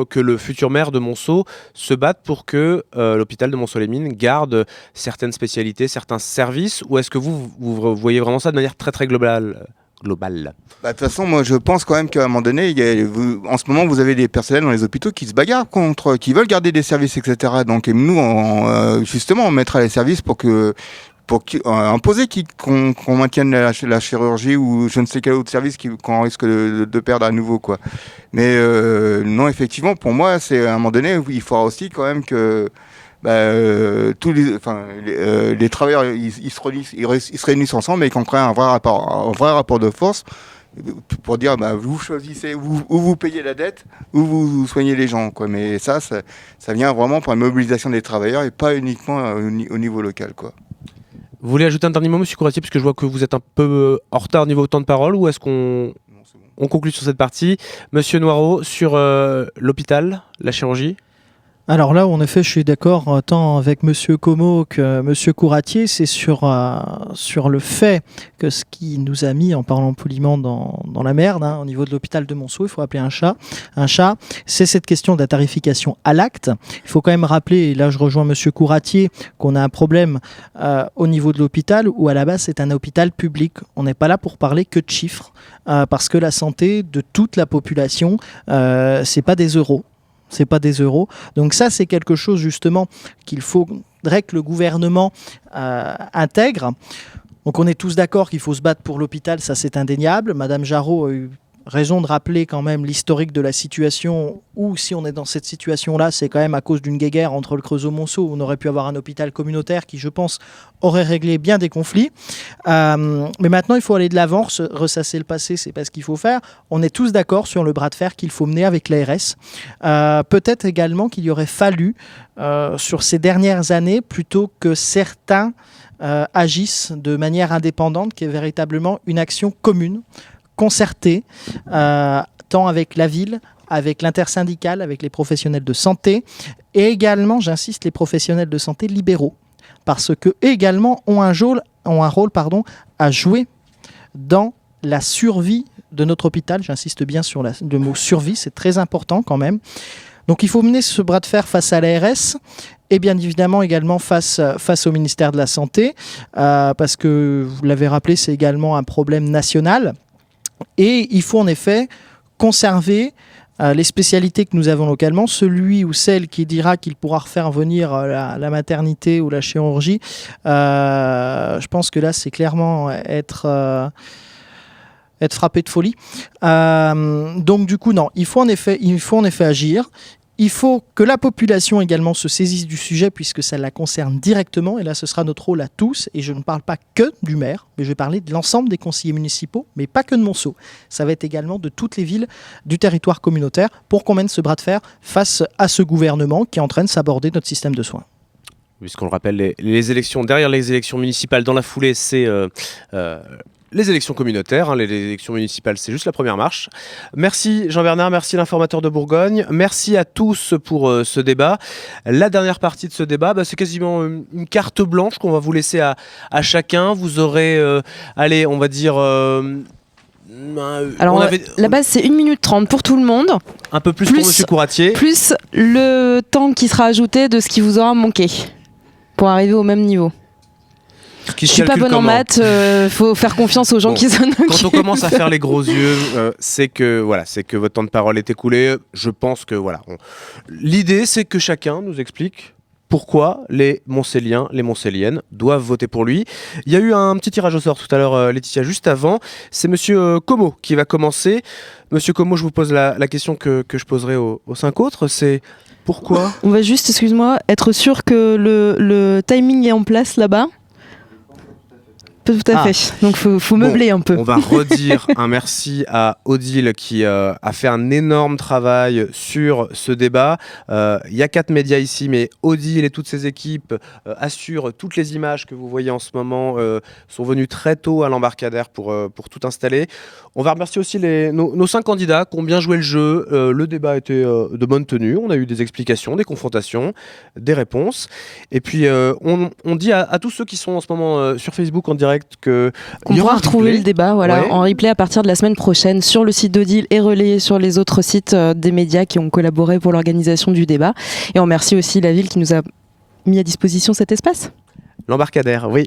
que le futur maire de Monceau se batte pour que euh, l'hôpital de Monceau-les-Mines garde certaines spécialités, certains services, ou est-ce que vous, vous voyez vraiment ça de manière très très globale? Globale Bah, De toute façon, moi, je pense quand même qu'à un moment donné, en ce moment, vous avez des personnels dans les hôpitaux qui se bagarrent contre, qui veulent garder des services, etc. Donc, nous, euh, justement, on mettra les services pour que pour euh, imposer qu'on maintienne la, chirurgie ou je ne sais quel autre service qu'on risque de, de perdre à nouveau quoi. Mais euh, non effectivement pour moi c'est à un moment donné il faudra aussi quand même que bah, euh, tous les, enfin, les, euh, les travailleurs ils, ils se réunissent, ils, ré- ils se réunissent ensemble et qu'on crée un vrai rapport, un vrai rapport de force pour dire bah, vous choisissez où, où vous payez la dette ou vous, soignez les gens quoi. Mais ça, ça ça vient vraiment par une mobilisation des travailleurs et pas uniquement euh, au ni- au niveau local quoi. Vous voulez ajouter un dernier mot, monsieur Couratier, puisque je vois que vous êtes un peu euh, en retard niveau temps de parole, ou est-ce qu'on on conclut sur cette partie? Monsieur Noireau, sur euh, l'hôpital, la chirurgie? Alors là, en effet, je suis d'accord euh, tant avec Monsieur Como que Monsieur Couratier, c'est sur, euh, sur le fait que ce qui nous a mis, en parlant poliment, dans, la merde, hein, au niveau de l'hôpital de Monceau, il faut appeler un chat, un chat, c'est cette question de la tarification à l'acte. Il faut quand même rappeler, et là je rejoins Monsieur Couratier, qu'on a un problème euh, au niveau de l'hôpital, où à la base c'est un hôpital public. On n'est pas là pour parler que de chiffres, parce que la santé de toute la population, c'est pas des euros c'est pas des euros. Donc ça, c'est quelque chose justement qu'il faudrait que le gouvernement euh, intègre. Donc on est tous d'accord qu'il faut se battre pour l'hôpital, ça c'est indéniable. Madame Jarot a eu raison de rappeler quand même l'historique de la situation où si on est dans cette situation-là, c'est quand même à cause d'une guéguerre entre le Creusot-Monceau où on aurait pu avoir un hôpital communautaire qui, je pense, aurait réglé bien des conflits. Euh, mais maintenant, il faut aller de l'avant, se- ressasser le passé, c'est pas ce qu'il faut faire. On est tous d'accord sur le bras de fer qu'il faut mener avec l'ARS. Euh, Peut-être également qu'il y aurait fallu, euh, sur ces dernières années, plutôt que certains agissent de manière indépendante, qu'il y ait véritablement une action commune, concertée, euh, tant avec la ville, avec l'intersyndicale, avec les professionnels de santé, et également, j'insiste, les professionnels de santé libéraux, parce que également ont un rôle, ont un rôle à jouer dans la survie de notre hôpital. J'insiste bien sur le mot survie, c'est très important quand même. Donc il faut mener ce bras de fer face à l'ARS et bien évidemment également face, face au ministère de la Santé, euh, parce que vous l'avez rappelé, c'est également un problème national. Et il faut en effet conserver euh, les spécialités que nous avons localement. Celui ou celle qui dira qu'il pourra refaire venir euh, la, maternité ou la chirurgie, euh, je pense que là, c'est clairement être... être frappé de folie. Donc du coup, non, il faut en effet, il faut en effet agir. Il faut que la population également se saisisse du sujet puisque ça la concerne directement. Et là, ce sera notre rôle à tous. Et je ne parle pas que du maire, mais je vais parler de l'ensemble des conseillers municipaux, mais pas que de Monceau. Ça va être également de toutes les villes du territoire communautaire pour qu'on mène ce bras de fer face à ce gouvernement qui est en train de s'aborder notre système de soins. Puisqu'on le rappelle, les, élections, derrière les élections municipales, dans la foulée, c'est euh, euh, les élections communautaires. hein. Les, les élections municipales, c'est juste la première marche. Merci Jean-Bernard, merci l'informateur de Bourgogne. Merci à tous pour euh, ce débat. La dernière partie de ce débat, bah, c'est quasiment euh, une carte blanche qu'on va vous laisser à, à chacun. Vous aurez, euh, allez, on va dire... euh, Alors, on on- avait la base, c'est 1 minute 30 pour tout le monde, un peu plus, plus- pour Monsieur Couratier. plus le temps qui sera ajouté de ce qui vous aura manqué pour arriver au même niveau. Qui Je suis pas bonne en maths, euh, faut faire confiance aux gens Bon, qui s'en Quand on commence à faire les gros *laughs* yeux, euh, c'est que voilà, c'est que votre temps de parole est écoulé. Je pense que voilà. on- L'idée, c'est que chacun nous explique pourquoi les Montcéliens, les Montcéliennes doivent voter pour lui. Il y a eu un petit tirage au sort tout à l'heure, euh, Laetitia, juste avant. C'est Monsieur euh, Como qui va commencer. Monsieur Como, je vous pose la, la question que, que je poserai aux, aux cinq autres. C'est pourquoi On va juste, excuse-moi, être sûr que le, le timing est en place là-bas. Tout à Ah. fait. Donc faut, faut Bon, meubler un peu. On va *laughs* redire un merci à Odile qui euh, a fait un énorme travail sur ce débat. Euh, Il y a quatre médias ici, mais Odile et toutes ses équipes euh, assurent toutes les images que vous voyez en ce moment sont venues très tôt à l'embarcadère pour, pour tout installer. On va remercier aussi les, nos, nos cinq candidats qui ont bien joué le jeu. Euh, le débat était euh, de bonne tenue. On a eu des explications, des confrontations, des réponses. Et puis euh, on, on dit à, à tous ceux qui sont en ce moment euh, sur Facebook en direct que Qu'on pourra retrouver replay. le débat voilà, Ouais. en replay à partir de la semaine prochaine sur le site d'Odile et relayé sur les autres sites des médias qui ont collaboré pour l'organisation du débat. Et on remercie aussi la ville qui nous a mis à disposition cet espace. L'embarcadère, oui.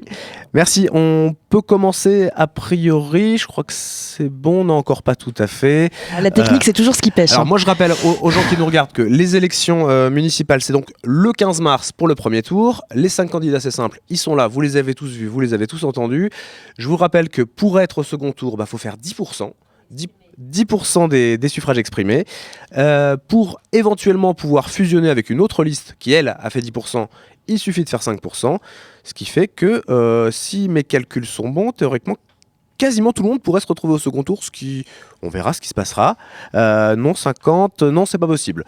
Merci. On peut commencer a priori. Je crois que c'est bon, non, encore pas tout à fait. La technique, Euh, c'est toujours ce qui pêche. Alors hein. moi je rappelle aux, aux gens qui nous regardent que les élections euh, municipales c'est donc le 15 mars pour le premier tour. Les cinq candidats c'est simple, ils sont là, vous les avez tous vus, vous les avez tous entendus. Je vous rappelle que pour être au second tour, il bah, faut faire 10%. 10 10% des, des suffrages exprimés. Euh, pour éventuellement pouvoir fusionner avec une autre liste qui, elle, a fait 10%, il suffit de faire 5%. Ce qui fait que, euh, si mes calculs sont bons, théoriquement, quasiment tout le monde pourrait se retrouver au second tour, ce qui, on verra ce qui se passera. Euh, non 50, non c'est pas possible.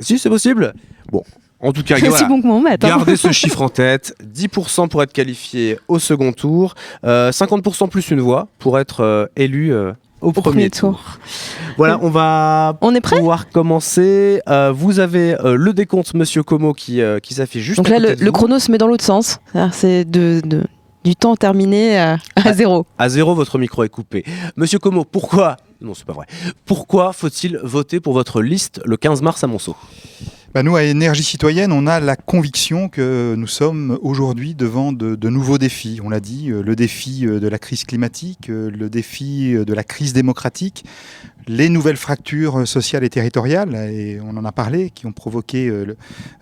Si c'est possible. Bon, En tout cas, voilà. bon que hein. Gardez ce *laughs* chiffre en tête. 10% pour être qualifié au second tour. euh, 50% plus une voix pour être euh, élu euh, au, Au premier, premier tour. tour. Voilà, on va On est prêt pouvoir commencer. Euh, vous avez euh, le décompte, Monsieur Como, qui, euh, qui s'affiche juste Donc là, le, chrono se met dans l'autre sens. C'est de, de- du temps terminé à, à zéro. À zéro, votre micro est coupé. Monsieur Como, pourquoi Non, c'est pas vrai. Pourquoi faut-il voter pour votre liste le 15 mars à Monceau? Bah, nous, à Énergie Citoyenne, on a la conviction que nous sommes aujourd'hui devant de, nouveaux défis. On l'a dit, euh, le défi euh, de la crise climatique, euh, le défi de la crise démocratique, les nouvelles fractures sociales et territoriales, et on en a parlé, qui ont provoqué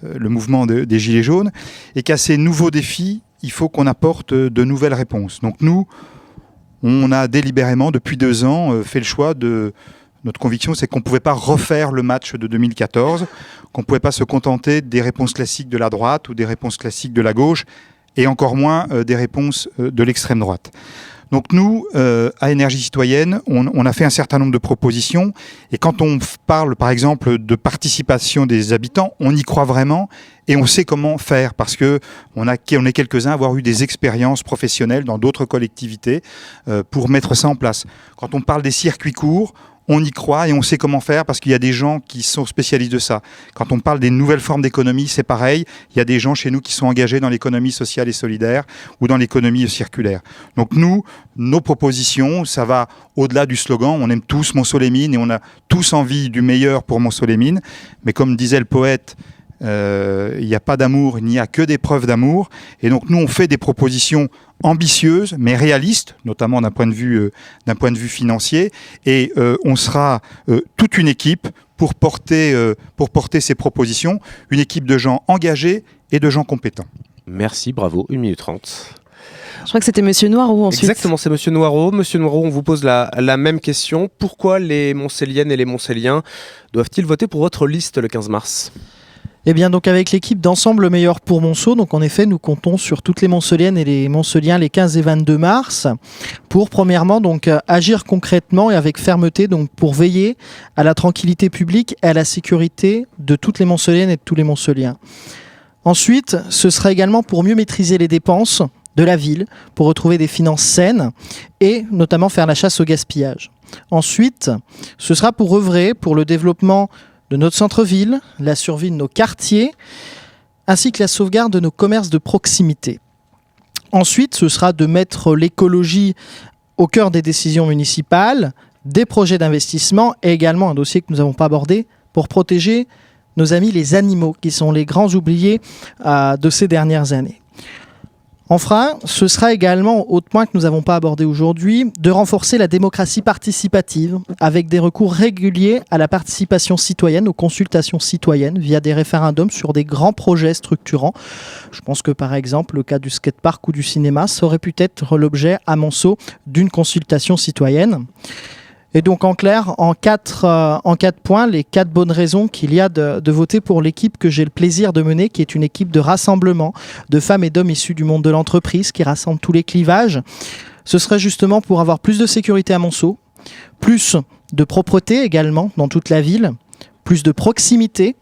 le, mouvement de- des Gilets jaunes, et qu'à ces nouveaux défis, il faut qu'on apporte de nouvelles réponses. Donc nous, on a délibérément, depuis deux ans, fait le choix de... Notre conviction, c'est qu'on ne pouvait pas refaire le match de 2014 qu'on ne pouvait pas se contenter des réponses classiques de la droite ou des réponses classiques de la gauche, et encore moins euh, des réponses euh, de l'extrême droite. Donc nous, euh, à Énergie Citoyenne, on, on a fait un certain nombre de propositions, et quand on parle par exemple de participation des habitants, on y croit vraiment, et on sait comment faire, parce que on, a, on est quelques-uns à avoir eu des expériences professionnelles dans d'autres collectivités pour mettre ça en place. Quand on parle des circuits courts, on y croit et on sait comment faire parce qu'il y a des gens qui sont spécialistes de ça. Quand on parle des nouvelles formes d'économie, c'est pareil. Il y a des gens chez nous qui sont engagés dans l'économie sociale et solidaire ou dans l'économie circulaire. Donc nous, nos propositions, ça va au-delà du slogan. On aime tous Montsolémine et on a tous envie du meilleur pour Montsolémine. Mais comme disait le poète, euh, il n'y a pas d'amour, il n'y a que des preuves d'amour. Et donc nous, on fait des propositions ambitieuses, mais réalistes, notamment d'un point de vue, euh, d'un point de vue financier. Et euh, on sera euh, toute une équipe pour porter, euh, pour porter ces propositions, une équipe de gens engagés et de gens compétents. Merci, bravo, 1 minute 30. Je crois que c'était Monsieur Noireau ensuite. Exactement, c'est Monsieur Noireau. Monsieur Noireau, on vous pose la, la même question. Pourquoi les Montcéliennes et les Montcéliens doivent-ils voter pour votre liste le 15 mars? Eh bien, donc avec l'équipe d'Ensemble Meilleur pour Monceau, donc en effet, nous comptons sur toutes les Monceliennes et les Monceliens les 15 et 22 mars pour, premièrement, donc agir concrètement et avec fermeté, donc pour veiller à la tranquillité publique et à la sécurité de toutes les Monceliennes et de tous les Monceliens. Ensuite, ce sera également pour mieux maîtriser les dépenses de la ville, pour retrouver des finances saines et notamment faire la chasse au gaspillage. Ensuite, ce sera pour œuvrer pour le développement de notre centre-ville, la survie de nos quartiers, ainsi que la sauvegarde de nos commerces de proximité. Ensuite, ce sera de mettre l'écologie au cœur des décisions municipales, des projets d'investissement et également un dossier que nous n'avons pas abordé pour protéger nos amis les animaux, qui sont les grands oubliés euh, de ces dernières années. Enfin, ce sera également, autre point que nous n'avons pas abordé aujourd'hui, de renforcer la démocratie participative avec des recours réguliers à la participation citoyenne, aux consultations citoyennes via des référendums sur des grands projets structurants. Je pense que par exemple le cas du skatepark ou du cinéma, ça aurait pu être l'objet à Monceau d'une consultation citoyenne. Et donc en clair, en quatre, euh, en quatre points, les quatre bonnes raisons qu'il y a de, de voter pour l'équipe que j'ai le plaisir de mener, qui est une équipe de rassemblement de femmes et d'hommes issus du monde de l'entreprise, qui rassemble tous les clivages. Ce serait justement pour avoir plus de sécurité à Monceau, plus de propreté également dans toute la ville, plus de proximité,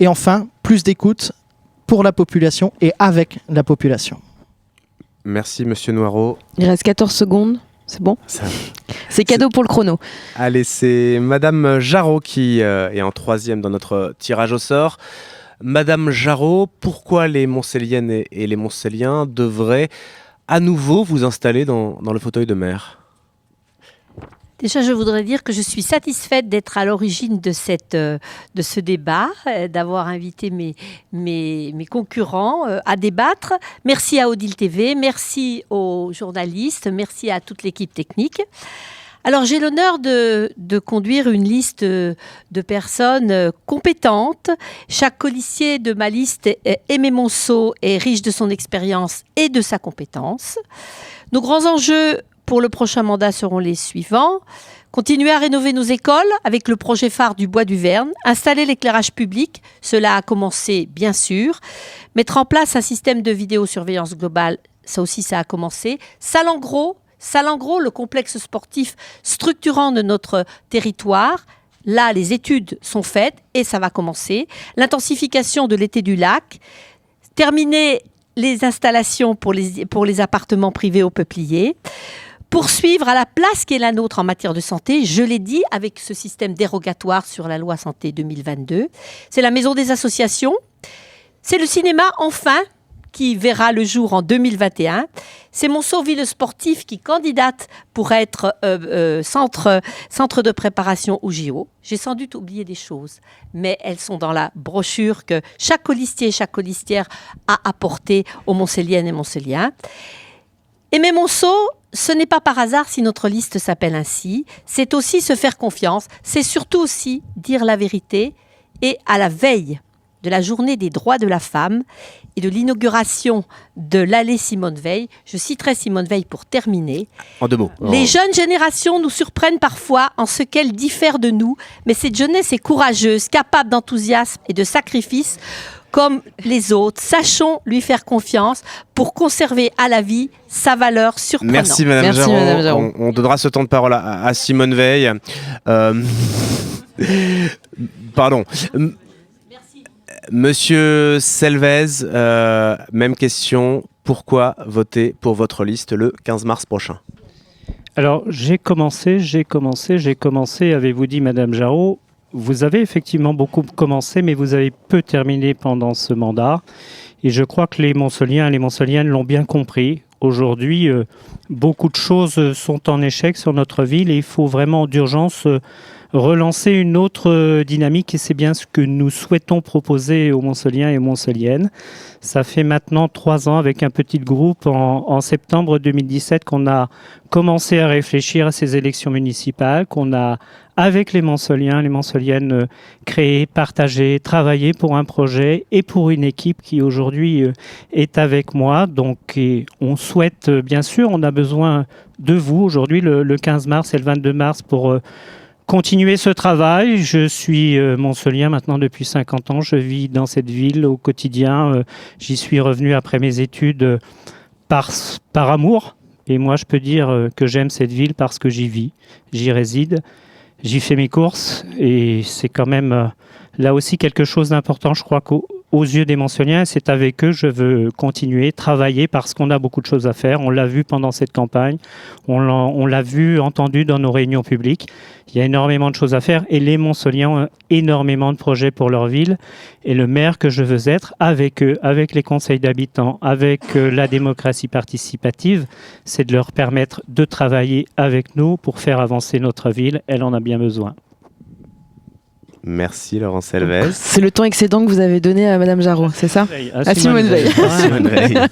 et enfin plus d'écoute pour la population et avec la population. Merci, Monsieur Noireau. Il reste 14 secondes. C'est bon Ça- C'est cadeau pour le chrono. Allez, c'est Madame Jarot qui euh, est en troisième dans notre tirage au sort. Madame Jarot, pourquoi les Montcéliennes et, et les Montcéliens devraient à nouveau vous installer dans, dans le fauteuil de maire? Déjà, je voudrais dire que je suis satisfaite d'être à l'origine de, cette, euh, de ce débat, euh, d'avoir invité mes, mes, mes concurrents euh, à débattre. Merci à Odile TV, merci aux journalistes, merci à toute l'équipe technique. Alors, j'ai l'honneur de, de conduire une liste de personnes compétentes. Chaque colissier de ma liste, Aimé Monceau, est riche de son expérience et de sa compétence. Nos grands enjeux pour le prochain mandat seront les suivants. Continuer à rénover nos écoles avec le projet phare du Bois du Verne, installer l'éclairage public, cela a commencé bien sûr, mettre en place un système de vidéosurveillance globale, ça aussi ça a commencé, salle en gros, le complexe sportif structurant de notre territoire, là, les études sont faites et ça va commencer. L'intensification de l'été du lac, terminer les installations pour les, pour les appartements privés au peuplier, poursuivre à la place qui est la nôtre en matière de santé, je l'ai dit, avec ce système dérogatoire sur la loi santé 2022. C'est la maison des associations. C'est le cinéma, enfin, qui verra le jour en 2021. C'est Monceau-Ville Sportif qui candidate pour être euh, euh, centre, de préparation au JO. J'ai sans doute oublié des choses, mais elles sont dans la brochure que chaque colistier et chaque colistière a apporté aux Montcéliennes et Montcéliens. Aimer Monceau, ce n'est pas par hasard si notre liste s'appelle ainsi. C'est aussi se faire confiance. C'est surtout aussi dire la vérité. Et à la veille de la journée des droits de la femme et de l'inauguration de l'allée Simone Veil. Je citerai Simone Veil pour terminer. En deux mots. Les jeunes générations nous surprennent parfois en ce qu'elles diffèrent de nous, mais cette jeunesse est courageuse, capable d'enthousiasme et de sacrifice comme les autres. Sachons lui faire confiance pour conserver à la vie sa valeur surprenante. Merci Madame Merci. Madame. On, on donnera ce temps de parole à, à Simone Veil. Euh, *laughs* Pardon. M- Monsieur Selvez, euh, même question. Pourquoi voter pour votre liste le 15 mars prochain? Alors, j'ai commencé, j'ai commencé, j'ai commencé, avez-vous dit, Madame Jarot Vous avez effectivement beaucoup commencé, mais vous avez peu terminé pendant ce mandat. Et je crois que les Montceliens et les Montceliennes l'ont bien compris. Aujourd'hui, euh, beaucoup de choses sont en échec sur notre ville et il faut vraiment d'urgence euh, relancer une autre euh, dynamique et c'est bien ce que nous souhaitons proposer aux Montceliens et aux Montceliennes. Ça fait maintenant trois ans avec un petit groupe en, en septembre 2017 qu'on a commencé à réfléchir à ces élections municipales, qu'on a avec les Montceliens, les Montceliennes euh, créé, partagé, travaillé pour un projet et pour une équipe qui aujourd'hui euh, est avec moi. Donc on souhaite euh, bien sûr, on a besoin de vous aujourd'hui le, le 15 mars et le 22 mars pour continuer ce travail. Je suis euh, Montcelien maintenant depuis 50 ans. Je vis dans cette ville au quotidien. J'y suis revenu après mes études par, par amour. Et moi, je peux dire que j'aime cette ville parce que j'y vis, j'y réside, j'y fais mes courses. Et c'est quand même euh, là aussi quelque chose d'important. Je crois qu'aux aux yeux des Montceliens, c'est avec eux que je veux continuer, travailler parce qu'on a beaucoup de choses à faire. On l'a vu pendant cette campagne, on l'a- vu, entendu dans nos réunions publiques. Il y a énormément de choses à faire et les Montceliens ont énormément de projets pour leur ville. Et le maire que je veux être, avec eux, avec les conseils d'habitants, avec euh, la démocratie participative, c'est de leur permettre de travailler avec nous pour faire avancer notre ville. Elle en a bien besoin. Merci Laurent Selves. C'est le temps excédent que vous avez donné à Madame Jarot, c'est ça? À Simone Veil. Simone Veil. *laughs*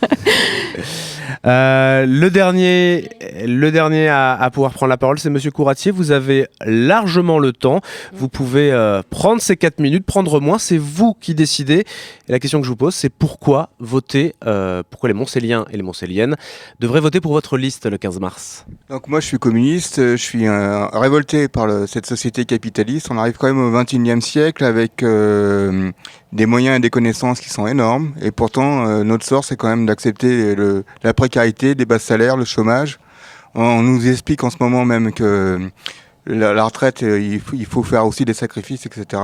*laughs* Euh, le dernier, le dernier à, pouvoir prendre la parole, c'est Monsieur Couratier. Vous avez largement le temps. Vous pouvez euh, prendre ces 4 minutes, prendre moins. C'est vous qui décidez. Et la question que je vous pose, c'est pourquoi voter, euh, pourquoi les Montcéliens et les Montcéliennes devraient voter pour votre liste le 15 mars? Donc moi je suis communiste, je suis révolté par cette société capitaliste. On arrive quand même au XXIe siècle avec des moyens et des connaissances qui sont énormes. Et pourtant notre sort c'est quand même d'accepter la précarité, les bas salaires, le chômage. On nous explique en ce moment même que la, la retraite, euh, il faut, faire aussi des sacrifices, etc.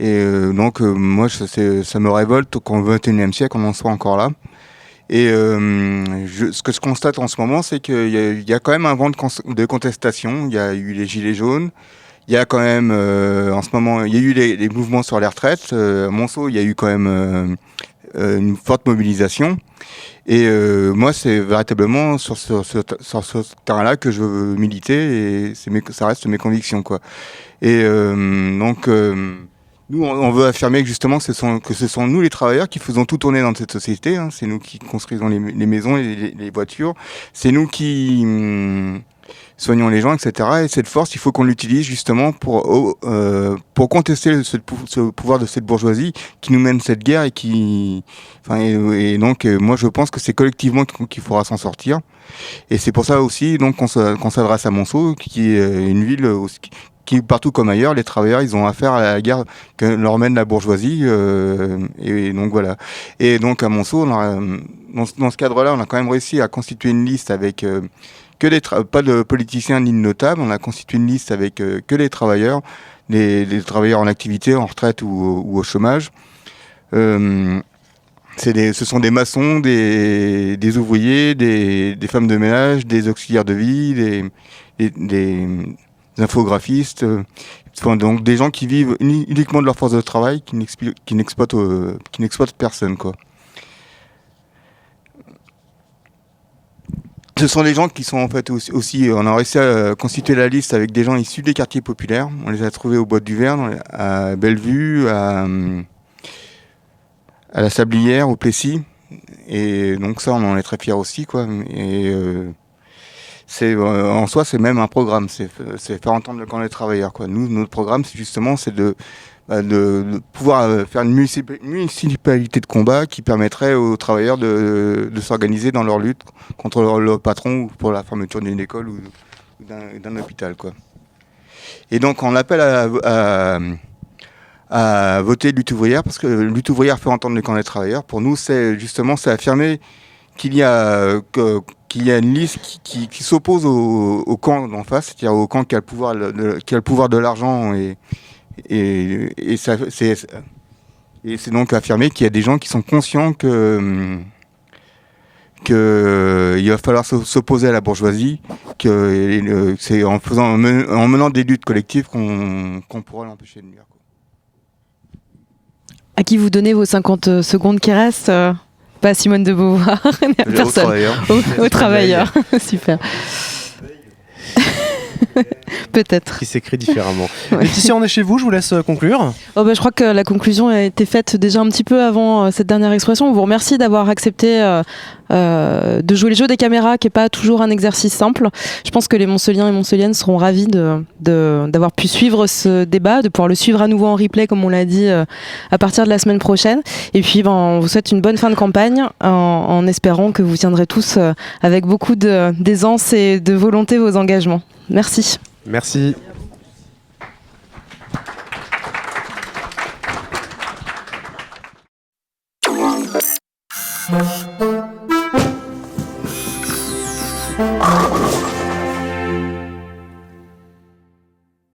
Et euh, donc euh, moi ça me révolte qu'au XXIe siècle on en soit encore là. Et euh, ce que je constate en ce moment, c'est qu'il y, a- quand même un vent de, contestation. Il y a eu les gilets jaunes. Il y a quand même, euh, en ce moment, il y a eu les, mouvements sur les retraites. Euh, à Monceau, il y a eu quand même euh, euh, une forte mobilisation. Et euh, moi, c'est véritablement sur ce, terrain-là que je veux militer et mes, ça reste mes convictions. Quoi. Et euh, donc, euh, nous, on, veut affirmer que justement ce sont, que ce sont nous les travailleurs qui faisons tout tourner dans cette société. hein. C'est nous qui construisons les, maisons, les- les voitures. C'est nous qui hum, soignons les gens, etc. Et cette force, il faut qu'on l'utilise justement pour, euh, pour contester ce, pou- ce pouvoir de cette bourgeoisie qui nous mène cette guerre et qui... Enfin, et, donc, euh, moi, je pense que c'est collectivement qu'il faudra s'en sortir. Et c'est pour ça aussi donc qu'on se- qu'on s'adresse à Monceau, qui est euh, une ville qui, partout comme ailleurs, les travailleurs, ils ont affaire à la guerre que leur mène la bourgeoisie. et donc voilà. Et donc à Monceau, dans, dans ce cadre-là, on a quand même réussi à constituer une liste avec que pas de politiciens ni de notables. On a constitué une liste avec euh, que des travailleurs, des, des travailleurs en activité, en retraite ou, ou au chômage. Euh, des, ce sont des maçons, des, des ouvriers, des, des femmes de ménage, des auxiliaires de vie, des, infographistes, euh, enfin, donc des gens qui vivent uni- uniquement de leur force de travail, qui n'exploitent euh, qui n'exploitent personne. Quoi. Ce sont des gens qui sont en fait aussi, aussi- on a réussi à constituer la liste avec des gens issus des quartiers populaires. On les a trouvés au Bois du Verne, à Bellevue, à, hum, à la Sablière, au Plessis. Et donc ça, on en est très fiers aussi, quoi. Et euh, euh, en soi, c'est même un programme. C'est faire entendre le camp des travailleurs, quoi. Nous, notre programme, c'est justement, c'est de, de, de pouvoir euh, faire une municipa- municipalité de combat qui permettrait aux travailleurs de, de s'organiser dans leur lutte contre leur, patron ou pour la fermeture d'une école ou, d'un hôpital, quoi. Et donc, on appelle à, voter lutte ouvrière parce que lutte ouvrière fait entendre le camp des travailleurs. Pour nous, c'est justement affirmer qu'il y a y a une liste qui, s'oppose au, au camp d'en face, c'est-à-dire au camp qui a le pouvoir qui a le pouvoir de l'argent et et, c'est donc affirmer qu'il y a des gens qui sont conscients que hum, que il va falloir s'o- s'opposer à la bourgeoisie, que c'est en faisant menant des luttes collectives qu'on pourra l'empêcher de nuire. À qui vous donnez vos 50 secondes qui restent euh, Pas à Simone de Beauvoir, *laughs* à Aux personne. travailleurs. Aux, aux travailleurs. *laughs* Super. *laughs* Peut-être. Qui s'écrit différemment. *laughs* Ouais. Laetitia, on est chez vous, je vous laisse euh, conclure. Oh bah, je crois que la conclusion a été faite déjà un petit peu avant euh, cette dernière expression. On vous remercie d'avoir accepté euh, euh, de jouer le jeu des caméras, qui n'est pas toujours un exercice simple. Je pense que les Montceliens et Montceliennes seront ravis de- de- d'avoir pu suivre ce débat, de pouvoir le suivre à nouveau en replay, comme on l'a dit, à partir de la semaine prochaine. Et puis, ben, on vous souhaite une bonne fin de campagne, en, en espérant que vous tiendrez tous avec beaucoup d'aisance et de volonté vos engagements. Merci. Merci.